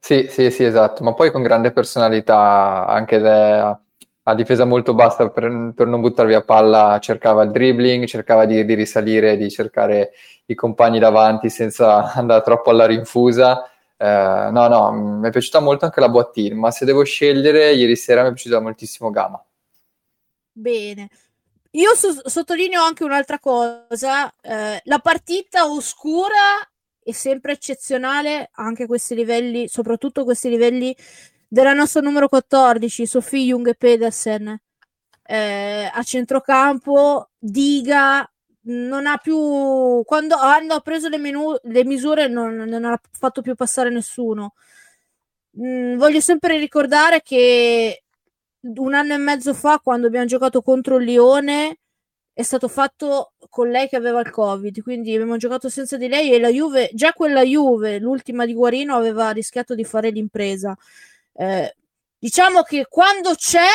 Sì, sì, sì, esatto, ma poi con grande personalità, anche lei a difesa molto bassa per, per non buttare via palla, cercava il dribbling, cercava di, di risalire, di cercare i compagni davanti senza [laughs] andare troppo alla rinfusa. Eh, no, no, mi è piaciuta molto anche la Boattin, ma se devo scegliere, ieri sera mi è piaciuta moltissimo Gama. Bene. io so- sottolineo anche un'altra cosa, eh, la partita oscura è sempre eccezionale anche questi livelli, soprattutto questi livelli della nostra numero 14, Sofie Jung e Pedersen eh, a centrocampo, Diga non ha più quando hanno preso le, menu, le misure non, non, ha fatto più passare nessuno. Mm, voglio sempre ricordare che un anno e mezzo fa, quando abbiamo giocato contro il Lione, è stato fatto con lei che aveva il Covid, quindi abbiamo giocato senza di lei e la Juve, già quella Juve, l'ultima di Guarino, aveva rischiato di fare l'impresa. Eh, diciamo che quando c'è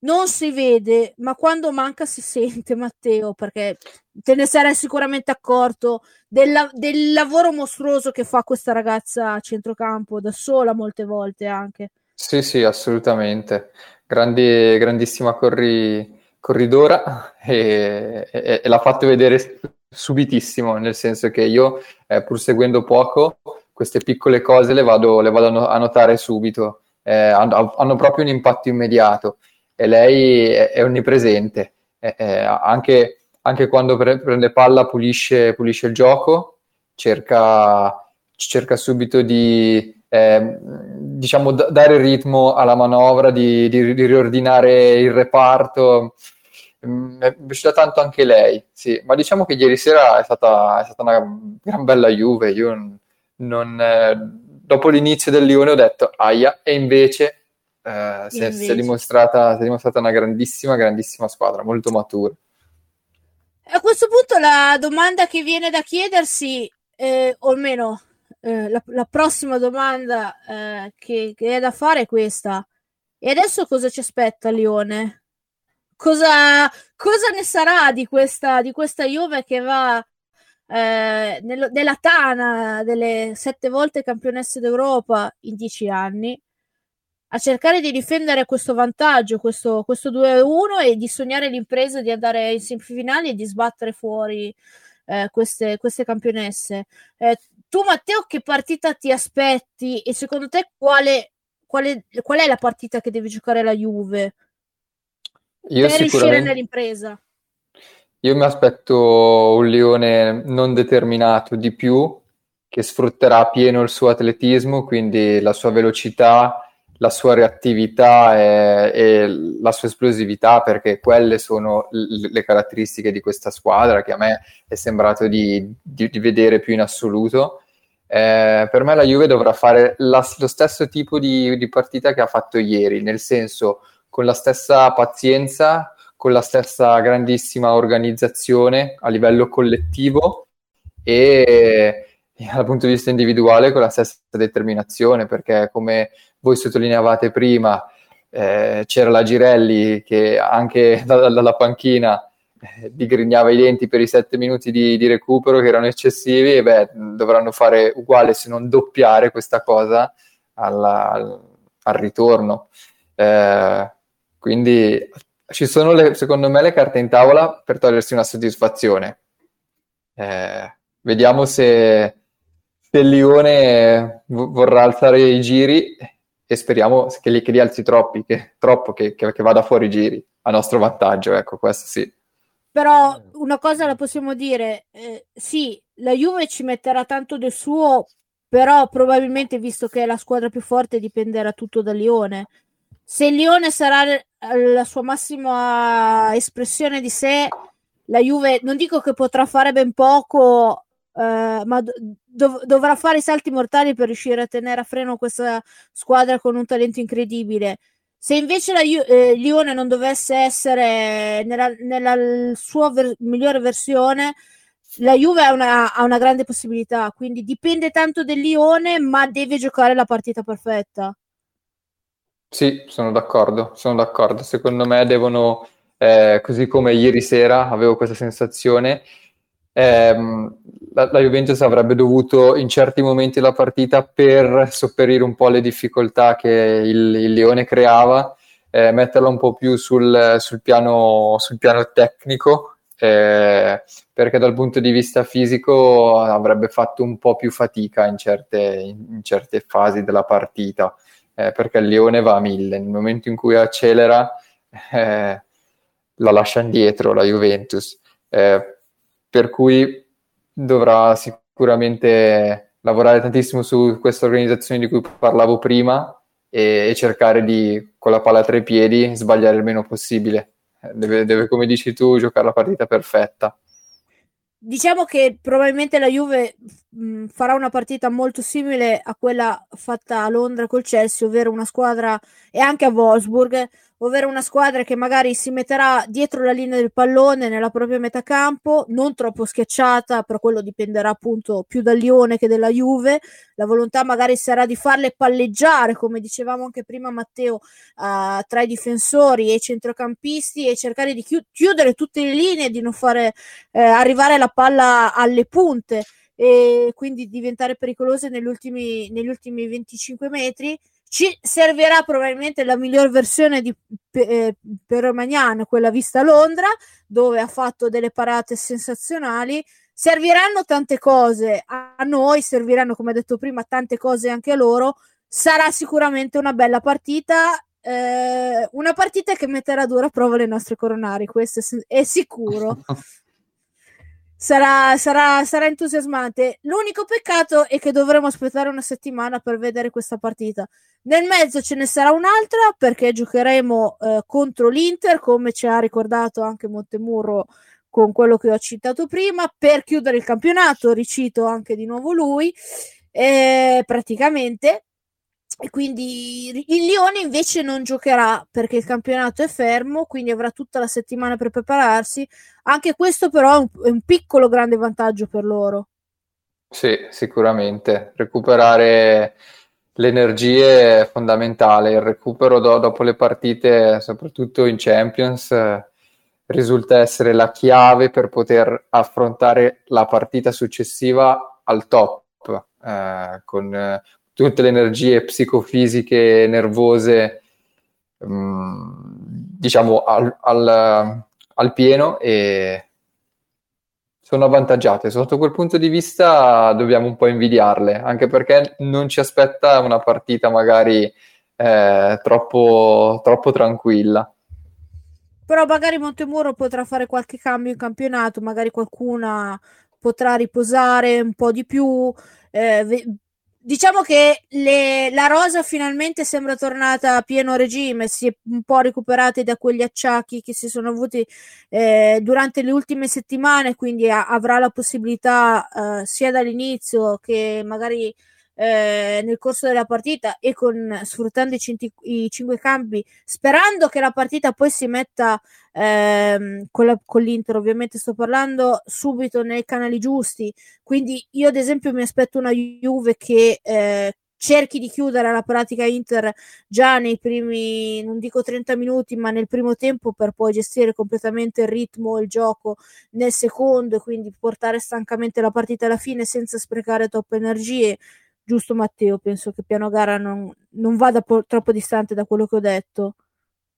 non si vede, ma quando manca si sente, Matteo, perché te ne sarai sicuramente accorto del, del lavoro mostruoso che fa questa ragazza a centrocampo, da sola molte volte anche. Sì, sì, assolutamente. Grandi, grandissima corri, corridora e, e, e, l'ha fatto vedere subitissimo, nel senso che io, eh, pur seguendo poco, queste piccole cose le vado, le vado a notare subito, eh, hanno, hanno proprio un impatto immediato. E lei è, è onnipresente, è, è anche, anche, quando pre- prende palla pulisce, pulisce il gioco, cerca, cerca subito di eh, diciamo, d- dare ritmo alla manovra, di, di, di riordinare il reparto. Mm, è piaciuta tanto anche lei, sì. ma diciamo che ieri sera è stata, è stata una gran bella Juve. Io non, eh, dopo l'inizio del Lione ho detto aia, e invece eh, si, è, si, è dimostrata, si, è, dimostrata, una grandissima, grandissima squadra, molto matura. A questo punto la domanda che viene da chiedersi, eh, o almeno eh, la, la, prossima domanda eh, che, che, è da fare è questa. E adesso cosa ci aspetta Lione? Cosa, cosa ne sarà di questa, di questa Juve che va eh, nel, nella tana delle sette volte campionesse d'Europa in dieci anni? a cercare di difendere questo vantaggio, questo, questo 2-1 e di sognare l'impresa di andare in semifinali e di sbattere fuori eh, queste, queste, campionesse. Eh, tu Matteo che partita ti aspetti e secondo te quale, quale, qual è la partita che deve giocare la Juve Io per riuscire nell'impresa? Io mi aspetto un Lione non determinato di più, che sfrutterà pieno il suo atletismo, quindi la sua velocità, la sua reattività e, e, la sua esplosività, perché quelle sono l- le caratteristiche di questa squadra che a me è sembrato di, di, di vedere più in assoluto. Eh, per me la Juve dovrà fare la, lo stesso tipo di, di partita che ha fatto ieri, nel senso con la stessa pazienza, con la stessa grandissima organizzazione a livello collettivo e dal punto di vista individuale con la stessa determinazione, perché come voi sottolineavate prima, eh, c'era la Girelli che anche [laughs] dalla, dalla panchina digrignava i denti per i sette minuti di, di, recupero che erano eccessivi e beh, dovranno fare uguale se non doppiare questa cosa alla, al, al, ritorno. Eh, quindi ci sono le, secondo me le carte in tavola per togliersi una soddisfazione. Eh, vediamo se, se Lione vorrà alzare i giri e speriamo che li, che li alzi troppi, che, troppo, che, che, che, vada fuori i giri a nostro vantaggio, ecco, questo sì. Però una cosa la possiamo dire, eh, sì, la Juve ci metterà tanto del suo, però probabilmente, visto che è la squadra più forte, dipenderà tutto da Lione. Se Lione sarà la sua massima espressione di sé, la Juve non dico che potrà fare ben poco, Uh, ma dov- dovrà fare i salti mortali per riuscire a tenere a freno questa squadra con un talento incredibile. Se invece la eh, Lione non dovesse essere nella, nella sua ver- migliore versione, la Juve ha una, ha una, grande possibilità. Quindi dipende tanto del Lione, ma deve giocare la partita perfetta. Sì, sono d'accordo. Sono d'accordo. Secondo me devono, eh, così come ieri sera avevo questa sensazione ehm, la, la, Juventus avrebbe dovuto in certi momenti della partita per sopperire un po' le difficoltà che il, il Lione creava, eh, metterla un po' più sul, sul, piano, sul piano, tecnico, eh, perché dal punto di vista fisico avrebbe fatto un po' più fatica in certe, in certe fasi della partita, eh, perché il Lione va a mille, nel momento in cui accelera eh, la lascia indietro la Juventus, eh, per cui dovrà sicuramente lavorare tantissimo su questa organizzazione di cui parlavo prima e, e cercare di, con la palla tra i piedi, sbagliare il meno possibile. Deve, deve, come dici tu, giocare la partita perfetta. Diciamo che probabilmente la Juve mh, farà una partita molto simile a quella fatta a Londra col Chelsea, ovvero una squadra e anche a Wolfsburg ovvero una squadra che magari si metterà dietro la linea del pallone nella propria metà campo, non troppo schiacciata, però quello dipenderà appunto più dal Lione che dalla Juve. La volontà magari sarà di farle palleggiare, come dicevamo anche prima Matteo, uh, tra i difensori e i centrocampisti e cercare di chi- chiudere tutte le linee, di non fare eh, arrivare la palla alle punte e quindi diventare pericolose negli ultimi, negli ultimi 25 metri ci servirà probabilmente la miglior versione di eh, Romagnano, quella vista a Londra, dove ha fatto delle parate sensazionali. Serviranno tante cose a noi, serviranno, come detto prima, tante cose anche a loro. Sarà sicuramente una bella partita. Eh, una partita che metterà a dura prova le nostre coronari, questo è, è sicuro. [laughs] sarà, sarà, sarà entusiasmante. L'unico peccato è che dovremo aspettare una settimana per vedere questa partita. Nel mezzo ce ne sarà un'altra perché giocheremo eh, contro l'Inter, come ci ha ricordato anche Montemurro con quello che ho citato prima, per chiudere il campionato, ricito anche di nuovo lui, eh, praticamente e quindi il Lione invece non giocherà perché il campionato è fermo, quindi avrà tutta la settimana per prepararsi. Anche questo però è un, è un piccolo grande vantaggio per loro. Sì, sicuramente. Recuperare le energie è fondamentale. Il recupero do- dopo le partite, soprattutto in Champions, risulta essere la chiave per poter affrontare la partita successiva al top. Eh, con tutte le energie psicofisiche, nervose, mh, mm, diciamo al, al, al, pieno e sono avvantaggiate. Sotto quel punto di vista dobbiamo un po' invidiarle, anche perché non ci aspetta una partita magari eh, troppo, troppo tranquilla però magari Montemuro potrà fare qualche cambio in campionato, magari qualcuna potrà riposare un po' di più. Eh, diciamo che le, la rosa finalmente sembra tornata a pieno regime, si è un po' recuperata da quegli acciacchi che si sono avuti eh, durante le ultime settimane, quindi a, avrà la possibilità eh, sia dall'inizio che magari eh, nel corso della partita e con, sfruttando i, cinti, i, cinque cambi, sperando che la partita poi si metta ehm, con, la, con, l'Inter, ovviamente sto parlando subito nei canali giusti. Quindi io ad esempio mi aspetto una Juve che eh, cerchi di chiudere la pratica Inter già nei primi, non dico 30 minuti, ma nel primo tempo per poi gestire completamente il ritmo il gioco nel secondo e quindi portare stancamente la partita alla fine senza sprecare troppe energie giusto Matteo, penso che piano gara non, non vada po- troppo distante da quello che ho detto.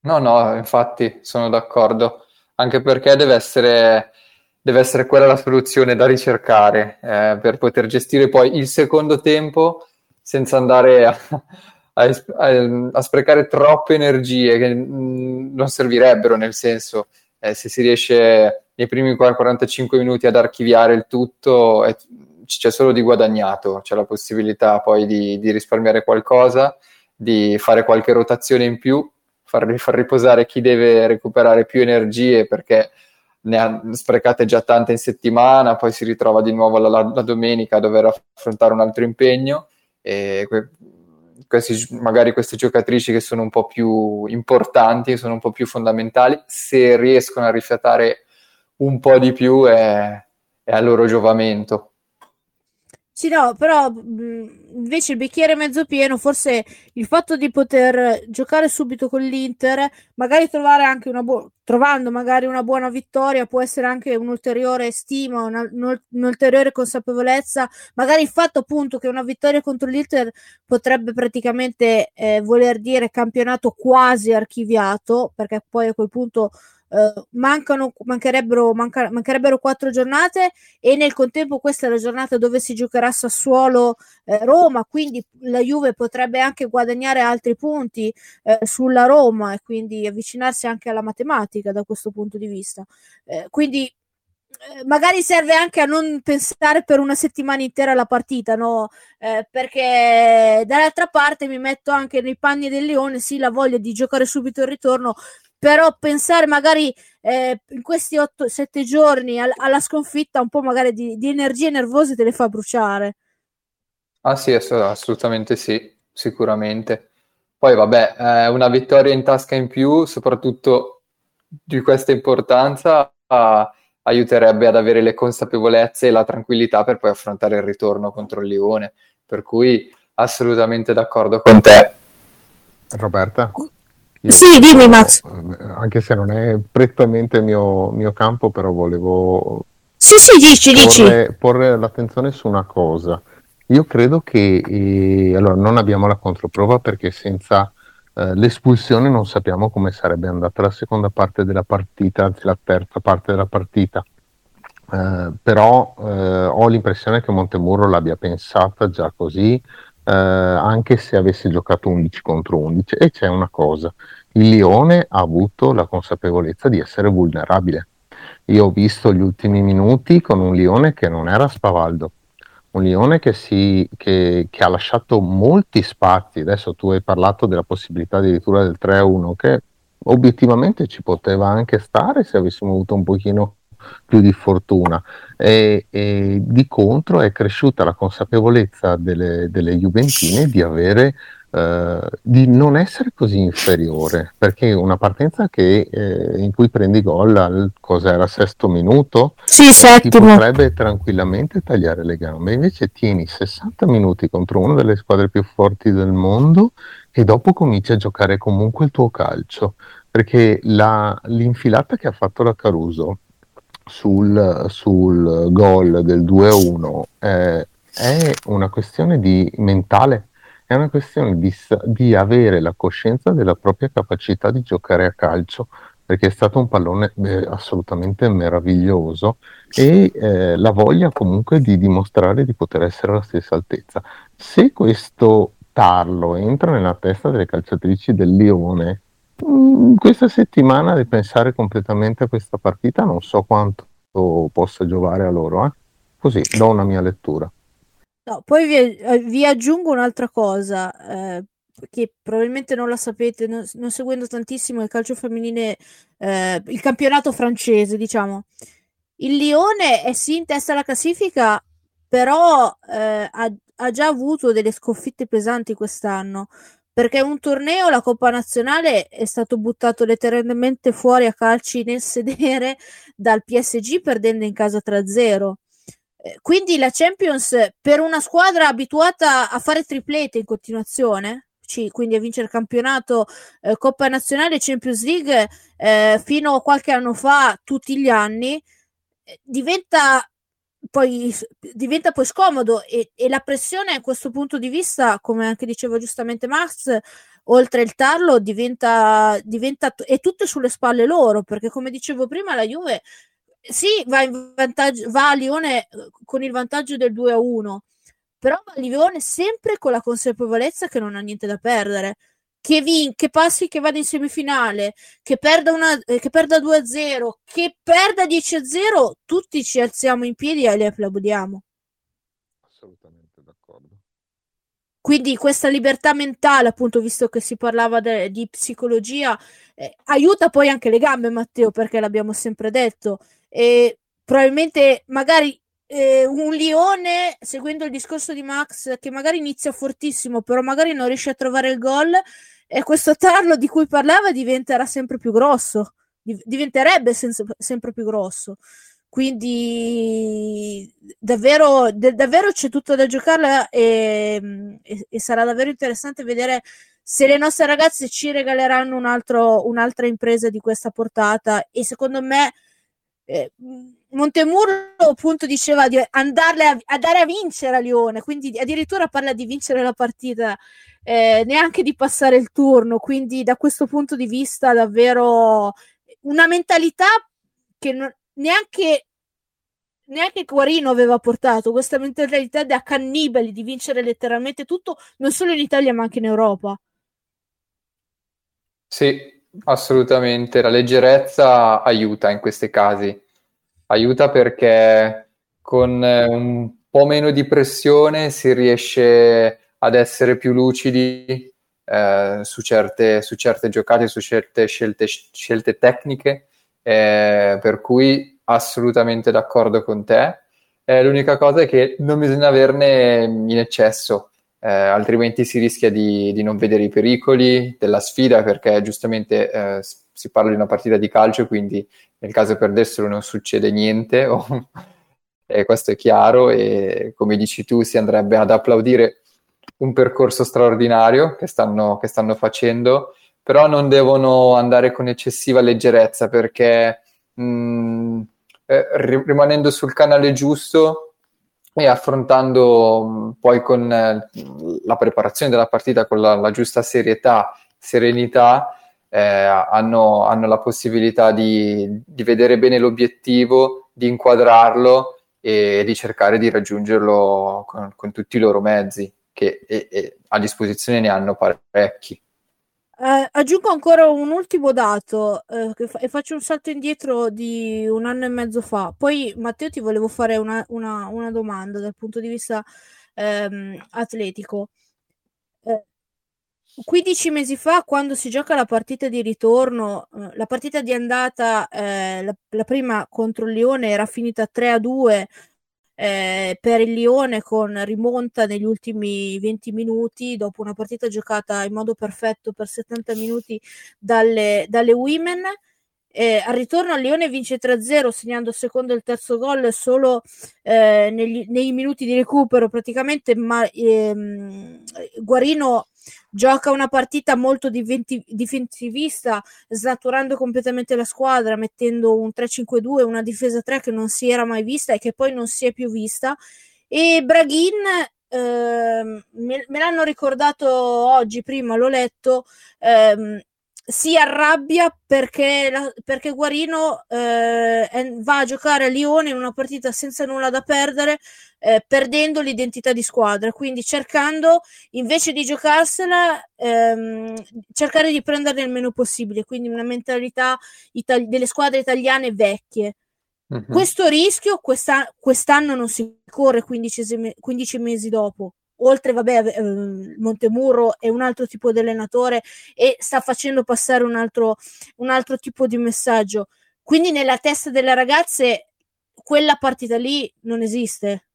No, no, infatti sono d'accordo, anche perché deve essere, deve essere quella la soluzione da ricercare eh, per poter gestire poi il secondo tempo senza andare a, a, a, a sprecare troppe energie che mh, non servirebbero, nel senso eh, se si riesce nei primi 45 minuti ad archiviare il tutto, è, c'è solo di guadagnato, c'è la possibilità poi di, di risparmiare qualcosa, di fare qualche rotazione in più, far, far, riposare chi deve recuperare più energie perché ne ha sprecate già tante in settimana, poi si ritrova di nuovo la, la, la domenica a dover affrontare un altro impegno e que- questi, magari queste giocatrici che sono un po' più importanti, sono un po' più fondamentali, se riescono a rifiatare un po' di più è, è a loro giovamento. Sì, no, però mh, invece il bicchiere mezzo pieno, forse il fatto di poter giocare subito con l'Inter, magari trovare anche una buona, trovando magari una buona vittoria, può essere anche un'ulteriore stima, una, un'ulteriore consapevolezza, magari il fatto appunto che una vittoria contro l'Inter potrebbe praticamente eh, voler dire campionato quasi archiviato, perché poi a quel punto Uh, mancano, mancherebbero, manca, mancherebbero quattro giornate e nel contempo questa è la giornata dove si giocherà Sassuolo eh, Roma, quindi la Juve potrebbe anche guadagnare altri punti eh, sulla Roma e quindi avvicinarsi anche alla matematica da questo punto di vista. Eh, quindi eh, magari serve anche a non pensare per una settimana intera alla partita, no? Eh, perché dall'altra parte mi metto anche nei panni del Leone, sì, la voglia di giocare subito il ritorno, però pensare magari eh, in questi 8-7 giorni all- alla sconfitta un po' magari di, di, energie nervose te le fa bruciare. Ah sì, assolutamente sì, sicuramente. Poi vabbè, eh, una vittoria in tasca in più, soprattutto di questa importanza, aiuterebbe ad avere le consapevolezze e la tranquillità per poi affrontare il ritorno contro il Lione. Per cui assolutamente d'accordo con te. Roberta? Sì, dimmi Max. Anche se non è prettamente il mio, mio campo, però volevo sì, sì, dici, porre, dici. porre l'attenzione su una cosa. Io credo che eh, allora, non abbiamo la controprova perché senza eh, l'espulsione non sappiamo come sarebbe andata la seconda parte della partita, anzi la terza parte della partita. Eh, però eh, ho l'impressione che Montemurro l'abbia pensata già così, eh, anche se avesse giocato 11 contro 11. E c'è una cosa, il Lione ha avuto la consapevolezza di essere vulnerabile. Io ho visto gli ultimi minuti con un Lione che non era spavaldo, un Lione che, si, che, che, ha lasciato molti spazi. Adesso tu hai parlato della possibilità addirittura del 3-1, che obiettivamente ci poteva anche stare se avessimo avuto un pochino più di fortuna. E, e di contro è cresciuta la consapevolezza delle, delle Juventine di avere Uh, di non essere così inferiore, perché una partenza che, eh, in cui prendi gol al cos'era sesto minuto, sì, settimo. potrebbe tranquillamente tagliare le gambe, invece tieni 60 minuti contro una delle squadre più forti del mondo e dopo cominci a giocare comunque il tuo calcio, perché la, l'infilata che ha fatto la Caruso sul, sul gol del 2-1 eh, è una questione di mentale è una questione di, di, avere la coscienza della propria capacità di giocare a calcio, perché è stato un pallone eh, assolutamente meraviglioso e eh, la voglia comunque di dimostrare di poter essere alla stessa altezza. Se questo tarlo entra nella testa delle calciatrici del Lione, questa settimana di pensare completamente a questa partita non so quanto possa giovare a loro. Eh? Così do una mia lettura. No, poi vi, eh, vi aggiungo un'altra cosa, eh, che probabilmente non la sapete, non, non seguendo tantissimo il calcio femminile, eh, il campionato francese, diciamo. Il Lione è sì in testa alla classifica, però eh, ha, ha, già avuto delle sconfitte pesanti quest'anno, perché un torneo, la Coppa Nazionale, è stato buttato letteralmente fuori a calci nel sedere dal PSG perdendo in casa 3-0 eh, quindi la Champions per una squadra abituata a fare triplete in continuazione, quindi a vincere il campionato, eh, Coppa Nazionale, Champions League, eh, fino a qualche anno fa, tutti gli anni, eh, diventa poi, diventa poi scomodo e, e, la pressione a questo punto di vista, come anche diceva giustamente Max, oltre il tarlo diventa, diventa è tutto sulle spalle loro, perché come dicevo prima la Juve sì, va, in vantaggio, va a Lione eh, con il vantaggio del 2 a 1, però va a Lione sempre con la consapevolezza che non ha niente da perdere. Che, vin- che passi che vada in semifinale, che perda, una, eh, che perda 2 a 0, che perda 10 a 0, tutti ci alziamo in piedi e le applaudiamo. Assolutamente d'accordo. Quindi questa libertà mentale, appunto, visto che si parlava de- di psicologia, eh, aiuta poi anche le gambe, Matteo, perché l'abbiamo sempre detto e probabilmente magari eh, un Lione, seguendo il discorso di Max, che magari inizia fortissimo, però magari non riesce a trovare il gol, e questo tarlo di cui parlava diventerà sempre più grosso, diventerebbe senza, sempre più grosso. Quindi davvero, de- davvero c'è tutto da giocare e, e, e, sarà davvero interessante vedere se le nostre ragazze ci regaleranno un altro, un'altra impresa di questa portata e secondo me eh, Montemurro appunto diceva di andarle a, andare a vincere a Lione, quindi addirittura parla di vincere la partita, eh, neanche di passare il turno, quindi da questo punto di vista davvero una mentalità che non, neanche neanche Guarino aveva portato questa mentalità da cannibali di vincere letteralmente tutto, non solo in Italia ma anche in Europa. Sì, assolutamente. La leggerezza aiuta in questi casi. Aiuta perché con eh, un po' meno di pressione si riesce ad essere più lucidi eh, su, certe, su certe giocate, su certe scelte, scelte tecniche, eh, per cui assolutamente d'accordo con te. Eh, l'unica cosa è che non bisogna averne in eccesso, eh, altrimenti si rischia di, di, non vedere i pericoli della sfida, perché giustamente eh, si parla di una partita di calcio, quindi nel caso perdessero non succede niente, [laughs] e questo è chiaro, e come dici tu si andrebbe ad applaudire un percorso straordinario che stanno, che stanno facendo, però non devono andare con eccessiva leggerezza perché mh, eh, rimanendo sul canale giusto e affrontando mh, poi con eh, la preparazione della partita con la, la giusta serietà, serenità, eh, hanno, hanno, la possibilità di, di vedere bene l'obiettivo, di inquadrarlo e di cercare di raggiungerlo con, con tutti i loro mezzi che e, e a disposizione ne hanno parecchi. Eh, aggiungo ancora un ultimo dato eh, fa- e faccio un salto indietro di un anno e mezzo fa. Poi, Matteo, ti volevo fare una, una, una domanda dal punto di vista ehm, atletico. Eh, 15 mesi fa, quando si gioca la partita di ritorno, eh, la partita di andata, eh, la, la, prima contro il Lione era finita 3 a 2 eh, per il Lione con rimonta negli ultimi 20 minuti dopo una partita giocata in modo perfetto per 70 minuti dalle, dalle Women. Eh, al ritorno al Lione vince 3-0 segnando il secondo e il terzo gol solo eh, negli, nei minuti di recupero praticamente ma ehm, Guarino gioca una partita molto diventi- difensivista, snaturando completamente la squadra, mettendo un 3-5-2, una difesa 3 che non si era mai vista e che poi non si è più vista. E Braghin eh, me, me, l'hanno ricordato oggi, prima l'ho letto, ehm, si arrabbia perché, la, perché Guarino eh, va a giocare a Lione in una partita senza nulla da perdere, eh, perdendo l'identità di squadra, quindi cercando invece di giocarsela, ehm, cercare di prenderne il meno possibile, quindi una mentalità itali- delle squadre italiane vecchie. Uh-huh. Questo rischio questa- quest'anno non si corre 15, me- 15 mesi dopo oltre vabbè eh, Montemurro è un altro tipo di allenatore e sta facendo passare un altro, un altro tipo di messaggio. Quindi nella testa delle ragazze quella partita lì non esiste?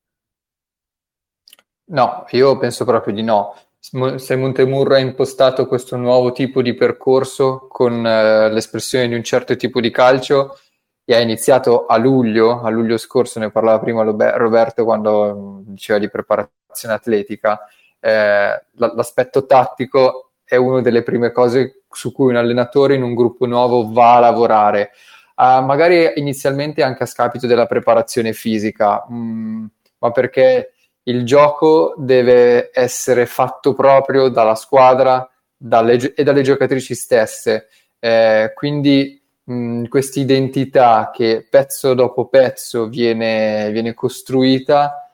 No io penso proprio di no. Se Montemurro ha impostato questo nuovo tipo di percorso con eh, l'espressione di un certo tipo di calcio e ha iniziato a luglio, a luglio scorso, ne parlava prima Roberto quando mm, diceva di preparazione preparazione atletica, eh, l'aspetto tattico è una delle prime cose su cui un allenatore in un gruppo nuovo va a lavorare, uh, magari inizialmente anche a scapito della preparazione fisica, mh, mm, ma perché il gioco deve essere fatto proprio dalla squadra dalle, e dalle giocatrici stesse. Eh, quindi questa identità che pezzo dopo pezzo viene, viene costruita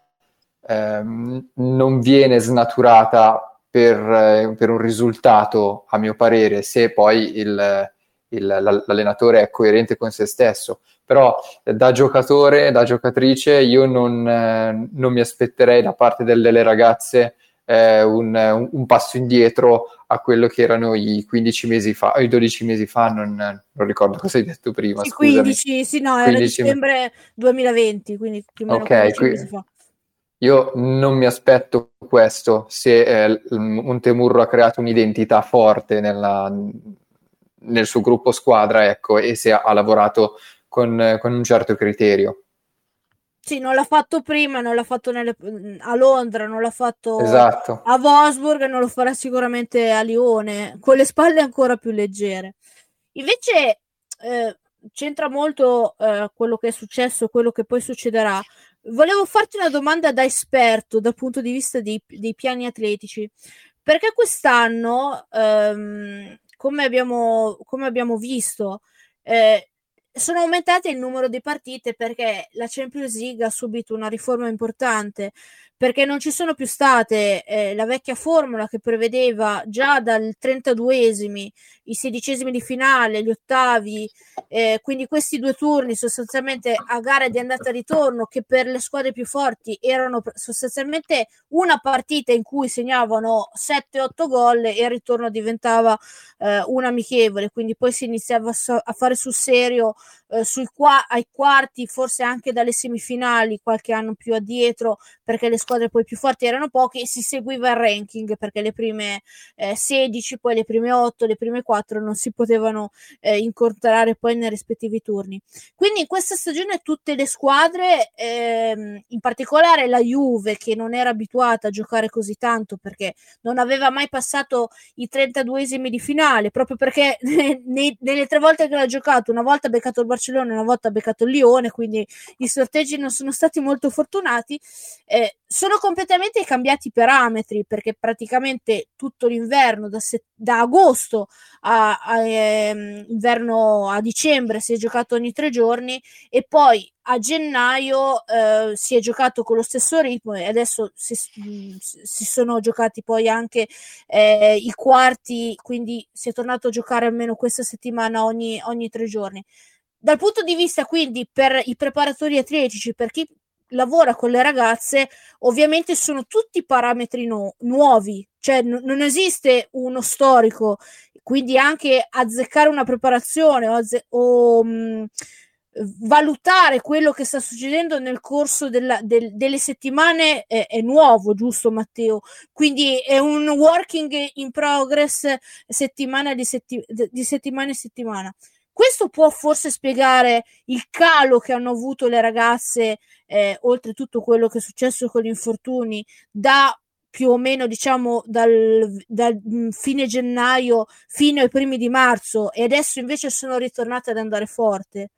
ehm, non viene snaturata per, eh, per, un risultato, a mio parere, se poi il, il, l'allenatore è coerente con se stesso. Però da giocatore, da giocatrice, io non, eh, non mi aspetterei da parte delle, ragazze eh, un, un, passo indietro a quello che erano i 15 mesi fa, i 12 mesi fa, non, non ricordo cosa hai detto prima. Sì, 15, sì, no, 15... era dicembre 2020, quindi più o meno okay, 15 qui... Io non mi aspetto questo se eh, Montemurro ha creato un'identità forte nella, nel suo gruppo squadra ecco, e se ha, ha lavorato con, con, un certo criterio. Sì, non l'ha fatto prima, non l'ha fatto nelle, a Londra, non l'ha fatto esatto. a Wolfsburg e non lo farà sicuramente a Lione, con le spalle ancora più leggere. Invece eh, c'entra molto eh, quello che è successo, quello che poi succederà Volevo farti una domanda da esperto dal punto di vista dei, dei piani atletici, perché quest'anno, ehm, come, abbiamo, come abbiamo visto, eh, sono aumentate il numero di partite perché la Champions League ha subito una riforma importante perché non ci sono più state eh, la vecchia formula che prevedeva già dal 32esimi i sedicesimi di finale, gli ottavi, eh, quindi questi due turni sostanzialmente a gare di andata e ritorno che per le squadre più forti erano sostanzialmente una partita in cui segnavano 7-8 gol e il ritorno diventava eh, un amichevole, quindi poi si iniziava a fare sul serio eh, sui qua- ai quarti, forse anche dalle semifinali qualche anno più addietro perché le squadre poi più forti erano poche e si seguiva il ranking perché le prime eh, 16, poi le prime 8, le prime 4 non si potevano eh, incontrare poi nei rispettivi turni. Quindi in questa stagione tutte le squadre, ehm, in particolare la Juve che non era abituata a giocare così tanto perché non aveva mai passato i 32esimi di finale, proprio perché [laughs] nei, nelle tre volte che l'ha giocato, una volta ha beccato il Barcellona, una volta ha beccato il Lione, quindi i sorteggi non sono stati molto fortunati. Sono completamente cambiati i parametri perché praticamente tutto l'inverno, da, se- da agosto a, a ehm, inverno a dicembre, si è giocato ogni tre giorni e poi a gennaio eh, si è giocato con lo stesso ritmo e adesso si, si sono giocati poi anche eh, i quarti, quindi si è tornato a giocare almeno questa settimana ogni, ogni tre giorni. Dal punto di vista quindi per i preparatori atletici, per chi lavora con le ragazze, ovviamente sono tutti parametri no, nuovi, cioè n- non esiste uno storico, quindi anche azzeccare una preparazione o, azze- o mh, valutare quello che sta succedendo nel corso della, del, delle settimane è, è, nuovo, giusto Matteo? Quindi è un working in progress settimana di, setti- di settimana in settimana. Questo può forse spiegare il calo che hanno avuto le ragazze, eh, oltre tutto quello che è successo con gli infortuni, da più o meno diciamo dal, dal, fine gennaio fino ai primi di marzo e adesso invece sono ritornate ad andare forte.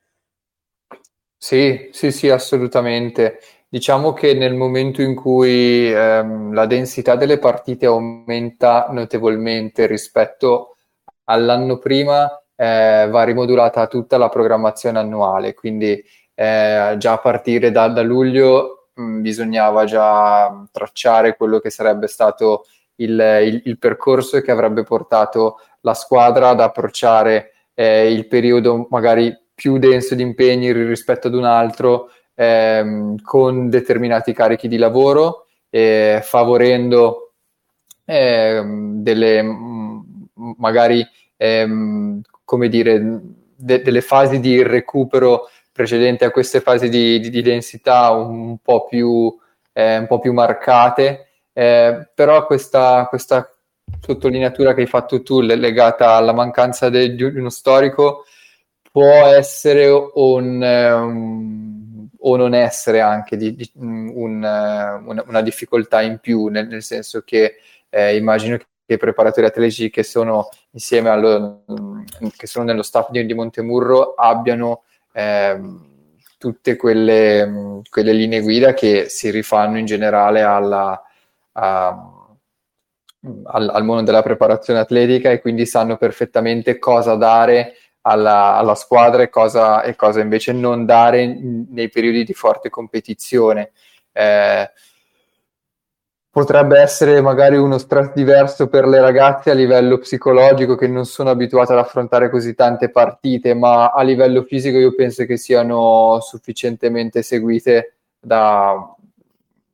Sì, sì, sì, assolutamente. Diciamo che nel momento in cui ehm, la densità delle partite aumenta notevolmente rispetto all'anno prima, eh, va rimodulata tutta la programmazione annuale, quindi eh, già a partire da, da luglio mh, mm, bisognava già tracciare quello che sarebbe stato il, il, il, percorso che avrebbe portato la squadra ad approcciare eh, il periodo magari più denso di impegni rispetto ad un altro ehm, con determinati carichi di lavoro, eh, favorendo ehm, delle magari ehm, come dire, de- delle fasi di recupero precedenti a queste fasi di, di, di densità un po' più, eh, un po più marcate, eh, però questa, questa, sottolineatura che hai fatto tu legata alla mancanza de- di uno storico può essere un, um, o non essere anche di, di, un, una, una, difficoltà in più, nel, nel senso che eh, immagino i preparatori atletici che sono insieme allo, che sono nello staff di, Montemurro abbiano eh, tutte quelle, quelle, linee guida che si rifanno in generale alla, a, al, al, mondo della preparazione atletica e quindi sanno perfettamente cosa dare alla, alla squadra e cosa, e cosa, invece non dare nei periodi di forte competizione. Eh, potrebbe essere magari uno stress diverso per le ragazze a livello psicologico che non sono abituate ad affrontare così tante partite, ma a livello fisico io penso che siano sufficientemente seguite da,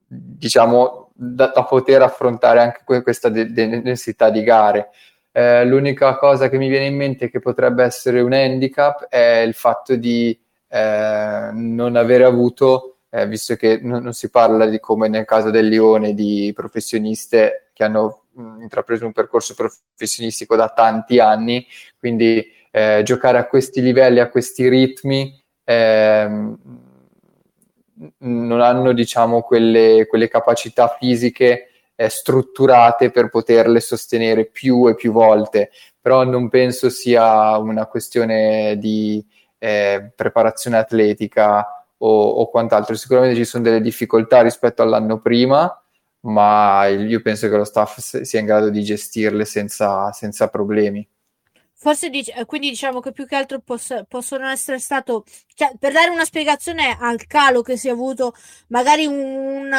diciamo, da, da poter affrontare anche questa de- de- densità di gare. Eh, l'unica cosa che mi viene in mente che potrebbe essere un handicap è il fatto di eh, non avere avuto eh, visto che non, non, si parla di come nel caso del Lione di professioniste che hanno mh, intrapreso un percorso professionistico da tanti anni, quindi eh, giocare a questi livelli, a questi ritmi, ehm, non hanno diciamo quelle, quelle capacità fisiche eh, strutturate per poterle sostenere più e più volte, però non penso sia una questione di eh, preparazione atletica o, o quant'altro. Sicuramente ci sono delle difficoltà rispetto all'anno prima, ma io penso che lo staff sia in grado di gestirle senza, senza problemi. forse dic- eh, quindi diciamo che più che altro poss- possono essere stato cioè, per dare una spiegazione al calo che si è avuto magari un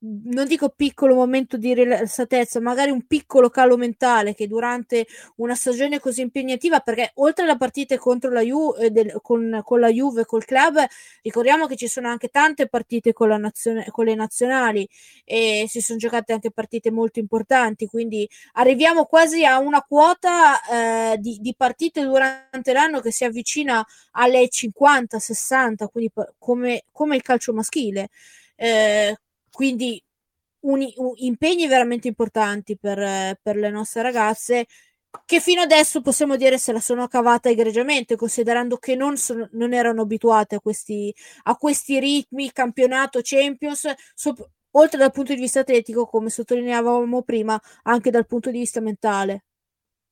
non dico piccolo momento di rilassatezza, magari un piccolo calo mentale che durante una stagione così impegnativa, perché oltre alla partita contro la Juve, eh, del, con, con, la Juve, col club, ricordiamo che ci sono anche tante partite con, la nazione, con le nazionali e si sono giocate anche partite molto importanti, quindi arriviamo quasi a una quota eh, di, di partite durante l'anno che si avvicina alle 50-60, quindi come, come il calcio maschile. Eh, quindi un, un, impegni veramente importanti per, per le nostre ragazze che fino adesso possiamo dire se la sono cavata egregiamente, considerando che non, sono, non erano abituate a questi, a questi ritmi, campionato, Champions, sop- oltre dal punto di vista atletico, come sottolineavamo prima, anche dal punto di vista mentale.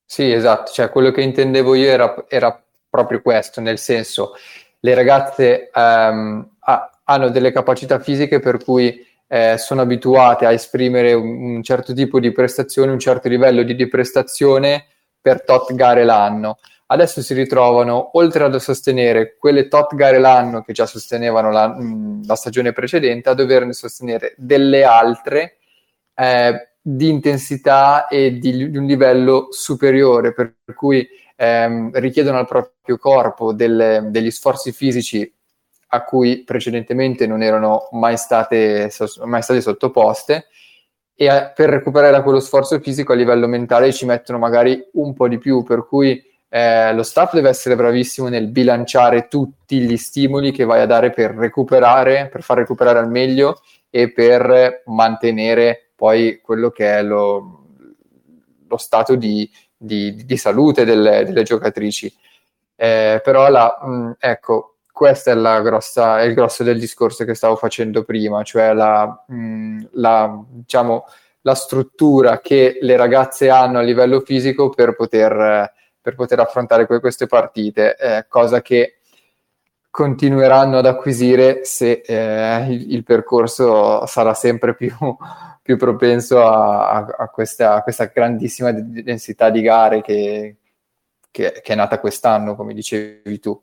Sì, esatto, cioè quello che intendevo io era, era proprio questo, nel senso, le ragazze um, ha, hanno delle capacità fisiche per cui eh, sono abituate a esprimere un, un, certo tipo di prestazione, un certo livello di, di prestazione per tot gare l'anno. Adesso si ritrovano, oltre ad sostenere quelle tot gare l'anno che già sostenevano la, mh, la stagione precedente, a doverne sostenere delle altre eh, di intensità e di, di, un livello superiore, per cui ehm, richiedono al proprio corpo delle, degli sforzi fisici a cui precedentemente non erano mai state, mai state sottoposte e a, per recuperare da quello sforzo fisico a livello mentale ci mettono magari un po' di più, per cui eh, lo staff deve essere bravissimo nel bilanciare tutti gli stimoli che vai a dare per recuperare, per far recuperare al meglio e per mantenere poi quello che è lo, lo stato di, di, di salute delle, delle giocatrici. Eh, però la, mh, ecco, questo è, grossa, è, il grosso del discorso che stavo facendo prima, cioè la, mh, la, diciamo, la, struttura che le ragazze hanno a livello fisico per poter, per poter affrontare que- queste partite, eh, cosa che continueranno ad acquisire se eh, il, il, percorso sarà sempre più, [laughs] più propenso a, a, a, questa, a, questa, grandissima densità di gare che, che, che è nata quest'anno, come dicevi tu.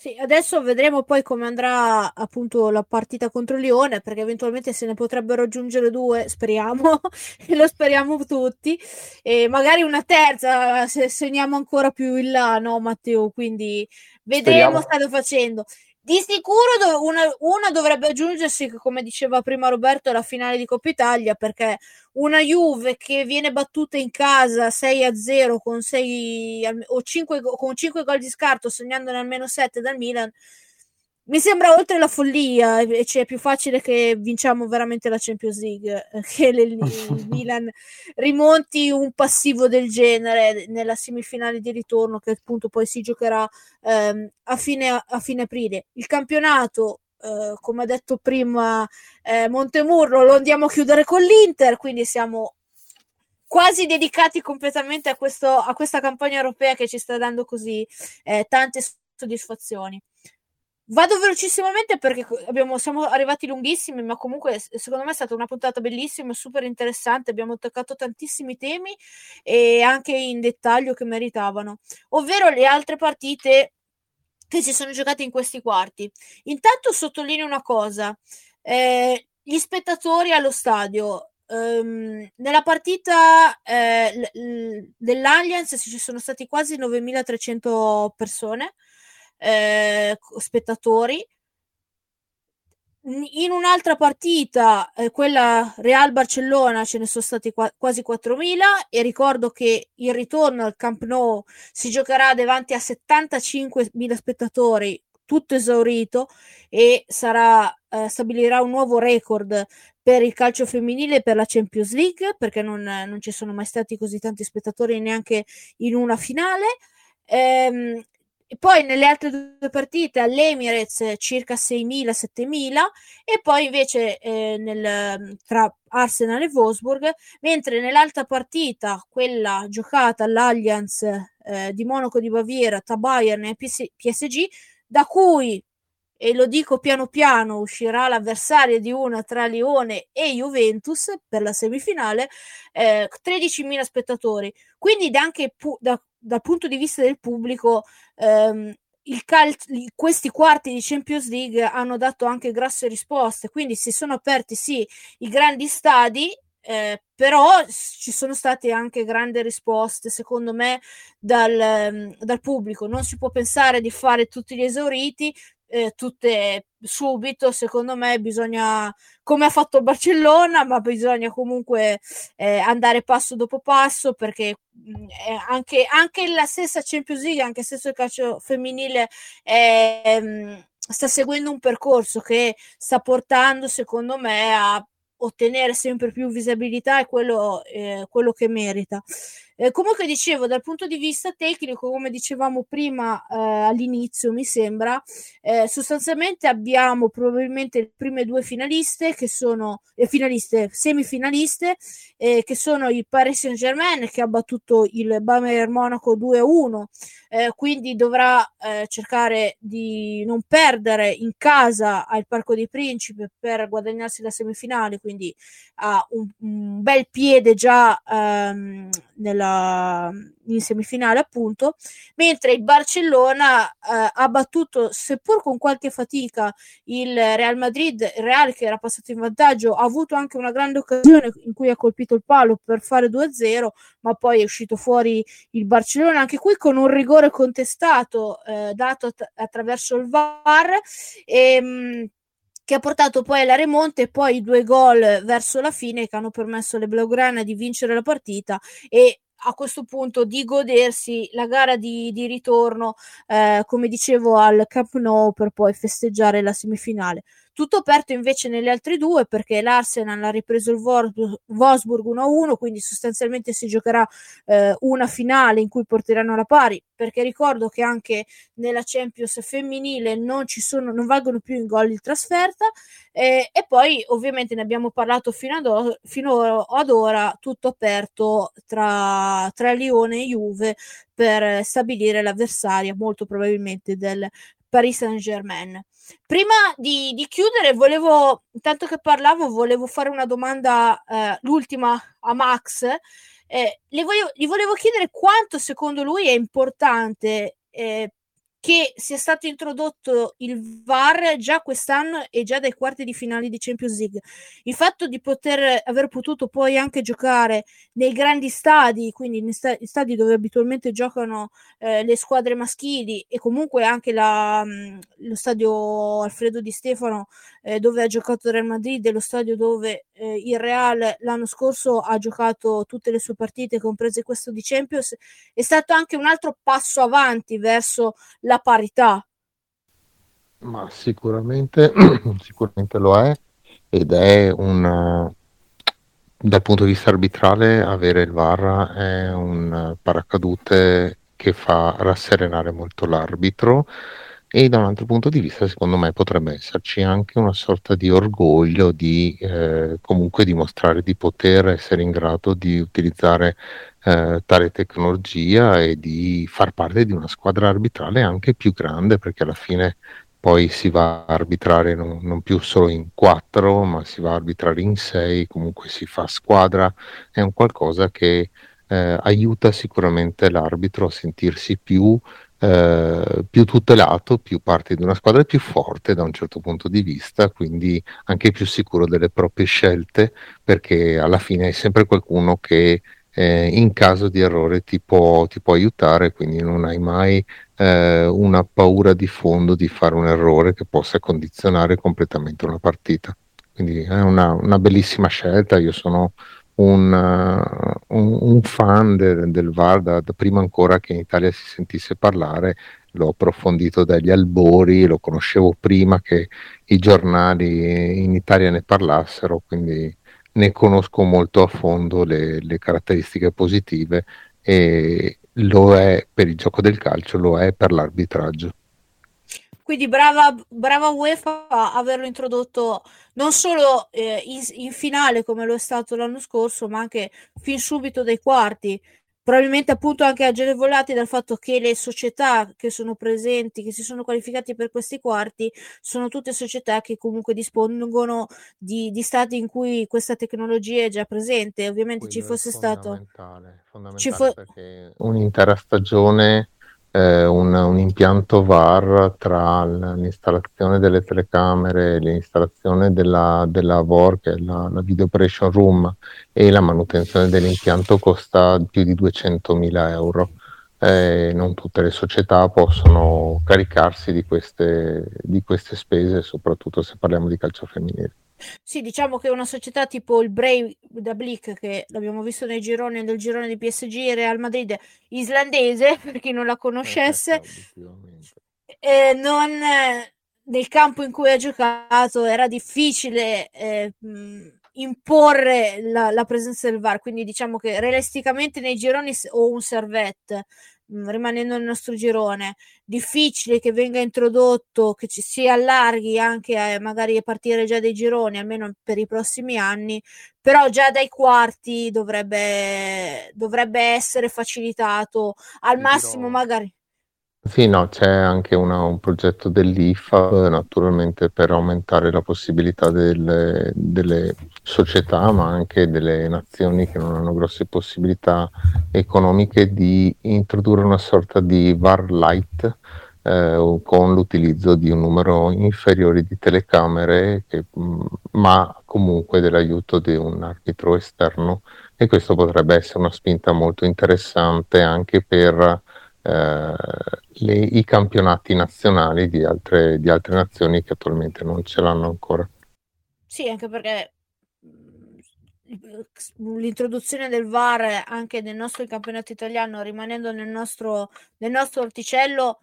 Sì, adesso vedremo poi come andrà appunto la partita contro Lione, perché eventualmente se ne potrebbero aggiungere due, speriamo, [laughs] e lo speriamo tutti, e magari una terza se segniamo ancora più in là, no Matteo? Quindi vedremo, state facendo. Di sicuro una, una, dovrebbe aggiungersi, come diceva prima Roberto, alla finale di Coppa Italia, perché una Juve che viene battuta in casa 6 a 0 con 6 o 5, con 5 gol di scarto, segnandone almeno 7 dal Milan, mi sembra oltre la follia, e cioè è più facile che vinciamo veramente la Champions League, eh, che le, il [laughs] Milan rimonti un passivo del genere nella semifinale di ritorno che appunto poi si giocherà ehm, a, fine, a fine aprile. Il campionato Uh, come ha detto prima eh, Montemurro, lo andiamo a chiudere con l'Inter, quindi siamo quasi dedicati completamente a, questo, a questa campagna europea che ci sta dando così eh, tante soddisfazioni. Vado velocissimamente perché abbiamo, siamo arrivati lunghissimi, ma comunque secondo me è stata una puntata bellissima, super interessante. Abbiamo toccato tantissimi temi e anche in dettaglio che meritavano, ovvero le altre partite che si sono giocate in questi quarti. Intanto sottolineo una cosa: eh, gli spettatori allo stadio. Um, nella partita eh, l- dell'Allianz ci sono stati quasi 9300 persone eh, spettatori. In un'altra partita, eh, quella Real Barcellona, ce ne sono stati qua- quasi 4.000 e ricordo che il ritorno al Camp Nou si giocherà davanti a 75.000 spettatori, tutto esaurito e sarà, eh, stabilirà un nuovo record per il calcio femminile e per la Champions League perché non, non, ci sono mai stati così tanti spettatori neanche in una finale. Ehm, e poi nelle altre due partite all'Emirates circa 6.000-7.000 e poi invece eh, nel, tra Arsenal e Wolfsburg, mentre nell'altra partita, quella giocata all'Allianz eh, di Monaco di Baviera tra Bayern e PS- PSG, da cui e lo dico piano piano, uscirà l'avversaria di una tra Lione e Juventus per la semifinale, eh, 13.000 spettatori. Quindi anche pu- da dal punto di vista del pubblico, ehm, cal- questi quarti di Champions League hanno dato anche grosse risposte, quindi si sono aperti sì i grandi stadi, eh, però ci sono state anche grandi risposte, secondo me, dal, ehm, dal, pubblico. Non si può pensare di fare tutti gli esauriti, eh, tutte subito, secondo me bisogna, come ha fatto Barcellona, ma bisogna comunque eh, andare passo dopo passo perché mm, anche, anche, la stessa Champions League, anche se il calcio femminile mh, sta seguendo un percorso che sta portando, secondo me, a ottenere sempre più visibilità è quello, eh, quello che merita. Eh, comunque dicevo, dal punto di vista tecnico, come dicevamo prima eh, all'inizio, mi sembra, eh, sostanzialmente abbiamo probabilmente le prime due finaliste che sono eh, finaliste, semifinaliste, eh, che sono il Paris Saint Germain che ha battuto il Bayern Monaco 2-1, eh, quindi dovrà cercare di non perdere in casa al Parco dei Principi per guadagnarsi la semifinale, quindi ha un, un bel piede già ehm, nella in semifinale appunto, mentre il Barcellona eh, ha battuto, seppur con qualche fatica, il Real Madrid, il Real che era passato in vantaggio, ha avuto anche una grande occasione in cui ha colpito il palo per fare 2-0, ma poi è uscito fuori il Barcellona, anche qui con un rigore contestato eh, dato att- attraverso il VAR. E, ehm, mh, che ha portato poi alla remonta e poi due gol verso la fine che hanno permesso alle Blaugrana di vincere la partita e a questo punto di godersi la gara di, di ritorno, eh, come dicevo, al Camp Nou per poi festeggiare la semifinale. Tutto aperto invece nelle altre due perché l'Arsenal ha ripreso il Wolfsburg 1-1, quindi sostanzialmente si giocherà eh, una finale in cui porteranno la pari, perché ricordo che anche nella Champions femminile non ci sono, non valgono più in gol in trasferta eh, e poi ovviamente ne abbiamo parlato fino ad, o- fino ad ora, tutto aperto tra, tra Lione e Juve per stabilire l'avversaria molto probabilmente del Paris Saint Germain. Prima di, di, chiudere, volevo, tanto che parlavo, volevo fare una domanda, eh, l'ultima a Max. Eh, le voglio, gli volevo chiedere quanto secondo lui è importante eh, che sia stato introdotto il VAR già quest'anno e già dai quarti di finale di Champions League. Il fatto di poter aver potuto poi anche giocare nei grandi stadi, quindi nei stadi dove abitualmente giocano eh, le squadre maschili e comunque anche la, mh, lo stadio Alfredo Di Stefano eh, dove ha giocato Real Madrid e lo stadio dove eh, il Real l'anno scorso ha giocato tutte le sue partite, comprese questo di Champions, è stato anche un altro passo avanti verso la parità. Ma sicuramente, [clears throat] sicuramente lo è ed è un dal punto di vista arbitrale avere il VAR è un paracadute che fa rasserenare molto l'arbitro e da un altro punto di vista secondo me potrebbe esserci anche una sorta di orgoglio di eh, comunque dimostrare di poter essere in grado di utilizzare eh, tale tecnologia e di far parte di una squadra arbitrale anche più grande perché alla fine poi si va a arbitrare non, non, più solo in quattro ma si va a arbitrare in sei comunque si fa squadra. È un qualcosa che eh, aiuta sicuramente l'arbitro a sentirsi più eh, più tutelato, più parte di una squadra più forte da un certo punto di vista, quindi anche più sicuro delle proprie scelte, perché alla fine è sempre qualcuno che eh, in caso di errore ti può, ti può, aiutare, quindi non hai mai eh, una paura di fondo di fare un errore che possa condizionare completamente una partita. Quindi è una, una bellissima scelta, io sono un, uh, un, un fan de, del VAR da, da, prima ancora che in Italia si sentisse parlare, l'ho approfondito dagli albori, lo conoscevo prima che i giornali in Italia ne parlassero, quindi ne conosco molto a fondo le, le caratteristiche positive e lo è per il gioco del calcio, lo è per l'arbitraggio. Quindi brava, brava UEFA a averlo introdotto non solo eh, in, in, finale come lo è stato l'anno scorso, ma anche fin subito dai quarti, probabilmente appunto anche agevolati dal fatto che le società che sono presenti, che si sono qualificati per questi quarti, sono tutte società che comunque dispongono di, di stati in cui questa tecnologia è già presente. Ovviamente Quello ci fosse stato... Fondamentale, fondamentale Ci fo- perché un'intera stagione eh, un, un impianto VAR tra l'installazione delle telecamere, l'installazione della, della VOR, che è la, la Video Operation Room, e la manutenzione dell'impianto costa più di 200.000 euro. Eh, non tutte le società possono caricarsi di queste, di queste spese, soprattutto se parliamo di calcio femminile. Sì, diciamo che una società tipo il Brave da Blick, che l'abbiamo visto nei gironi del girone di PSG e Real Madrid islandese, [laughs] per chi non la conoscesse, eh, non, nel campo in cui ha giocato era difficile eh, imporre la, la, presenza del VAR, quindi diciamo che realisticamente nei gironi o un servette rimanendo nel nostro girone, difficile che venga introdotto, che ci si allarghi anche a, magari a partire già dai gironi, almeno per i prossimi anni, però già dai quarti dovrebbe, dovrebbe essere facilitato al massimo magari. Sì, no, c'è anche una, un progetto dell'IFA naturalmente per aumentare la possibilità delle, delle, società, ma anche delle nazioni che non hanno grosse possibilità economiche di introdurre una sorta di VAR light eh, con l'utilizzo di un numero inferiore di telecamere, che, mm, ma comunque dell'aiuto di un arbitro esterno. E questo potrebbe essere una spinta molto interessante anche per eh, le, i campionati nazionali di altre, di altre nazioni che attualmente non ce l'hanno ancora. Sì, anche perché mm, l'introduzione del VAR anche nel nostro campionato italiano, rimanendo nel nostro, nel nostro orticello,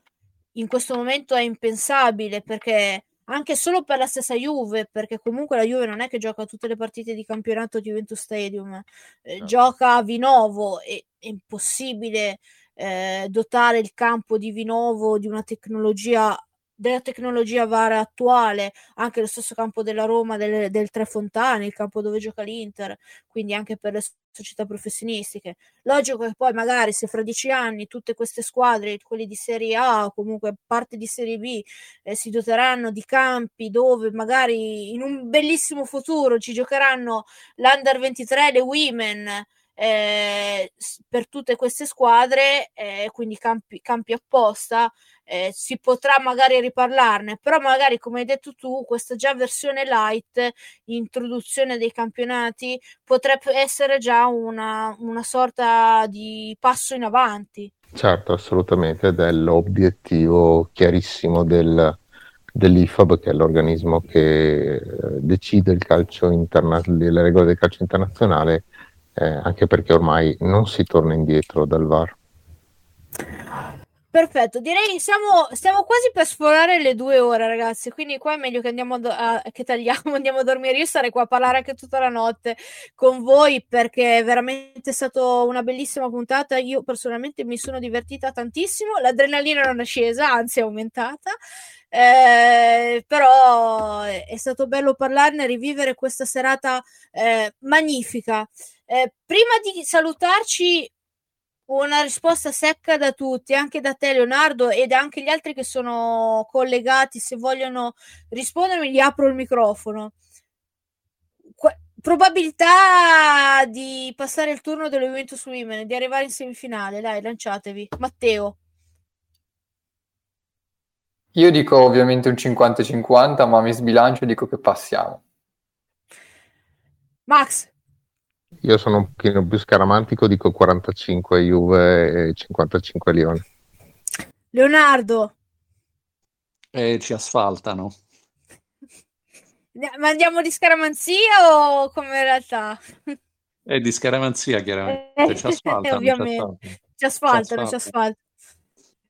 in questo momento è impensabile perché anche solo per la stessa Juve, perché comunque la Juve non è che gioca tutte le partite di campionato Juventus Stadium, eh, no. gioca a Vinovo, e, è impossibile eh, dotare il campo di Vinovo di una tecnologia della tecnologia VAR attuale, anche lo stesso campo della Roma del, del Tre Fontane, il campo dove gioca l'Inter, quindi anche per le società professionistiche. Logico che poi magari se fra dieci anni tutte queste squadre, quelli di Serie A o comunque parte di Serie B, eh, si doteranno di campi dove magari in un bellissimo futuro ci giocheranno l'Under 23, le Women, eh, per tutte queste squadre, eh, quindi campi, campi apposta, eh, si potrà magari riparlarne, però magari come hai detto tu, questa già versione light, introduzione dei campionati, potrebbe essere già una, una sorta di passo in avanti. Certo, assolutamente, ed è l'obiettivo chiarissimo del, dell'IFAB, che è l'organismo che eh, decide il calcio interna- le regole del calcio internazionale eh, anche perché ormai non si torna indietro dal VAR. Perfetto, direi siamo, stiamo quasi per sforare le due ore, ragazzi. Quindi, qua è meglio che andiamo a, che tagliamo, [laughs] andiamo a dormire. Io sarei qua a parlare anche tutta la notte con voi perché è veramente stata una bellissima puntata. Io personalmente mi sono divertita tantissimo. L'adrenalina non è scesa, anzi è aumentata. Eh, però è stato bello parlarne, rivivere questa serata eh, magnifica. Eh, prima di salutarci, una risposta secca da tutti, anche da te Leonardo ed anche gli altri che sono collegati, se vogliono rispondermi, gli apro il microfono. Qu- probabilità di passare il turno dello Juventus Women, di arrivare in semifinale, dai, lanciatevi. Matteo. Io dico ovviamente un 50-50, ma mi sbilancio e dico che passiamo. Max. Io sono un pochino più scaramantico, dico 45 Juve e 55 Lione. Leonardo. E ci asfaltano. Ma andiamo di scaramanzia o come in realtà? È di scaramanzia, chiaramente. Ci asfaltano. Ovviamente. Ci asfaltano, ci asfaltano.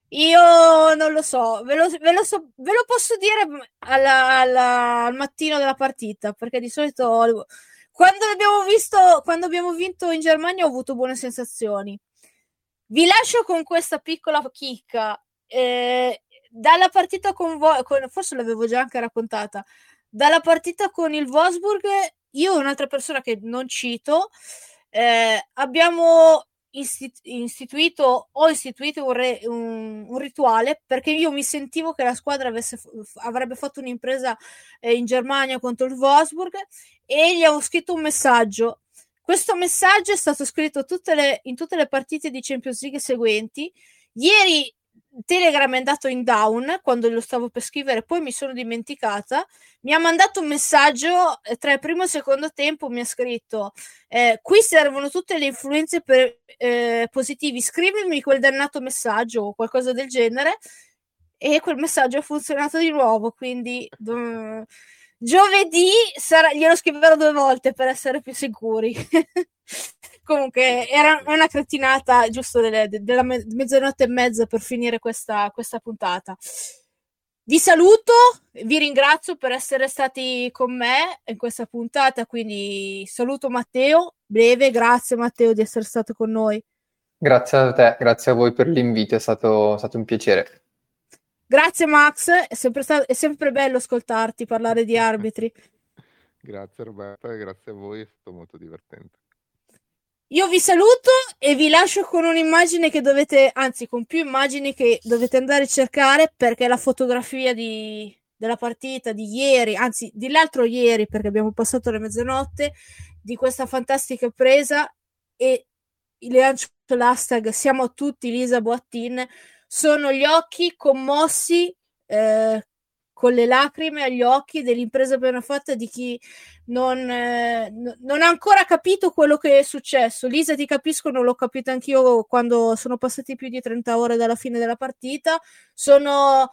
Io non lo so, ve lo, ve lo, so, ve lo posso dire alla, alla, al mattino della partita, perché di solito quando abbiamo visto, quando abbiamo vinto in Germania ho avuto buone sensazioni. Vi lascio con questa piccola chicca. Eh, dalla partita con, Vo- forse l'avevo già anche raccontata. Dalla partita con il Wolfsburg, io e un'altra persona che non cito, eh, abbiamo istituito, ho istituito un, re- un, un, rituale perché io mi sentivo che la squadra avesse, avrebbe fatto un'impresa eh, in Germania contro il Wolfsburg e gli ho scritto un messaggio. Questo messaggio è stato scritto tutte le, in tutte le partite di Champions League seguenti. Ieri Telegram è andato in down quando lo stavo per scrivere, poi mi sono dimenticata. Mi ha mandato un messaggio eh, tra il primo e il secondo tempo. Mi ha scritto: eh, Qui servono tutte le influenze per, eh, positivi. Scrivimi quel dannato messaggio o qualcosa del genere. E quel messaggio ha funzionato di nuovo. Quindi um, giovedì sarà, glielo scriverò due volte per essere più sicuri. [laughs] Comunque era una cretinata giusto delle, della me- mezzanotte e mezza per finire questa, questa puntata. Vi saluto, vi ringrazio per essere stati con me in questa puntata, quindi saluto Matteo, breve, grazie Matteo di essere stato con noi. Grazie a te, grazie a voi per l'invito, è stato, è stato un piacere. Grazie Max, è sempre, stato, è sempre bello ascoltarti parlare di [laughs] arbitri. grazie Roberta e grazie a voi, è stato molto divertente. Io vi saluto e vi lascio con un'immagine che dovete, anzi con più immagini che dovete andare a cercare perché la fotografia di, della partita di ieri, anzi di l'altro ieri perché abbiamo passato la mezzanotte, di questa fantastica presa e le lancio l'hashtag siamo tutti Lisa Boattin, sono gli occhi commossi eh, con le lacrime agli occhi dell'impresa appena fatta di chi non, eh, non, ha ancora capito quello che è successo. Lisa, ti capisco, non l'ho capito anch'io quando sono passati più di 30 ore dalla fine della partita. Sono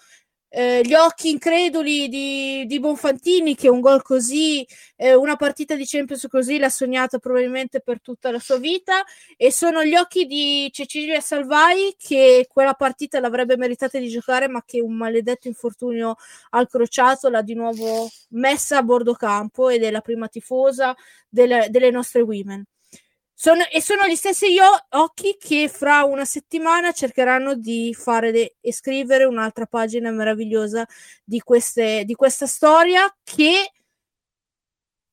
eh, gli occhi increduli di, di, Bonfantini che un gol così, eh, una partita di Champions così l'ha sognata probabilmente per tutta la sua vita e sono gli occhi di Cecilia Salvai che quella partita l'avrebbe meritata di giocare ma che un maledetto infortunio al crociato l'ha di nuovo messa a bordo campo ed è la prima tifosa delle, delle nostre women. Sono, e sono gli stessi occhi che fra una settimana cercheranno di fare de- e scrivere un'altra pagina meravigliosa di, queste, di questa storia che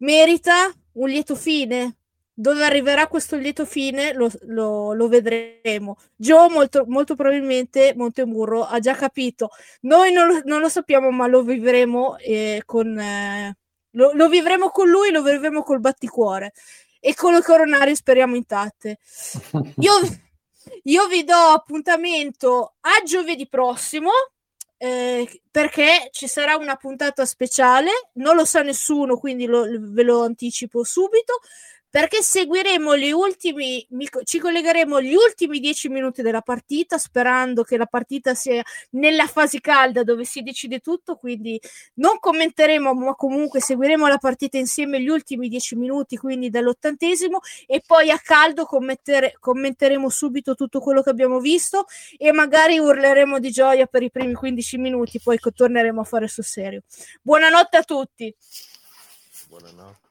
merita un lieto fine. Dove arriverà questo lieto fine lo, lo, lo vedremo. Joe molto, molto probabilmente Montemurro ha già capito. Noi non lo, non lo sappiamo, ma lo vivremo eh, con... Eh, lo, lo vivremo con lui, lo vivremo col batticuore e con le coronarie speriamo intatte. [laughs] Io, io vi do appuntamento a giovedì prossimo. Eh, perché ci sarà una puntata speciale, non lo sa nessuno, quindi lo, ve lo anticipo subito perché seguiremo gli ultimi, ci collegheremo agli ultimi dieci minuti della partita, sperando che la partita sia nella fase calda dove si decide tutto. Quindi non commenteremo, ma comunque seguiremo la partita insieme gli ultimi dieci minuti, quindi dall'ottantesimo, e poi a caldo commentere, commenteremo subito tutto quello che abbiamo visto e magari urleremo di gioia per i primi 15 minuti, poi torneremo a fare sul serio. Buonanotte a tutti. Buonanotte.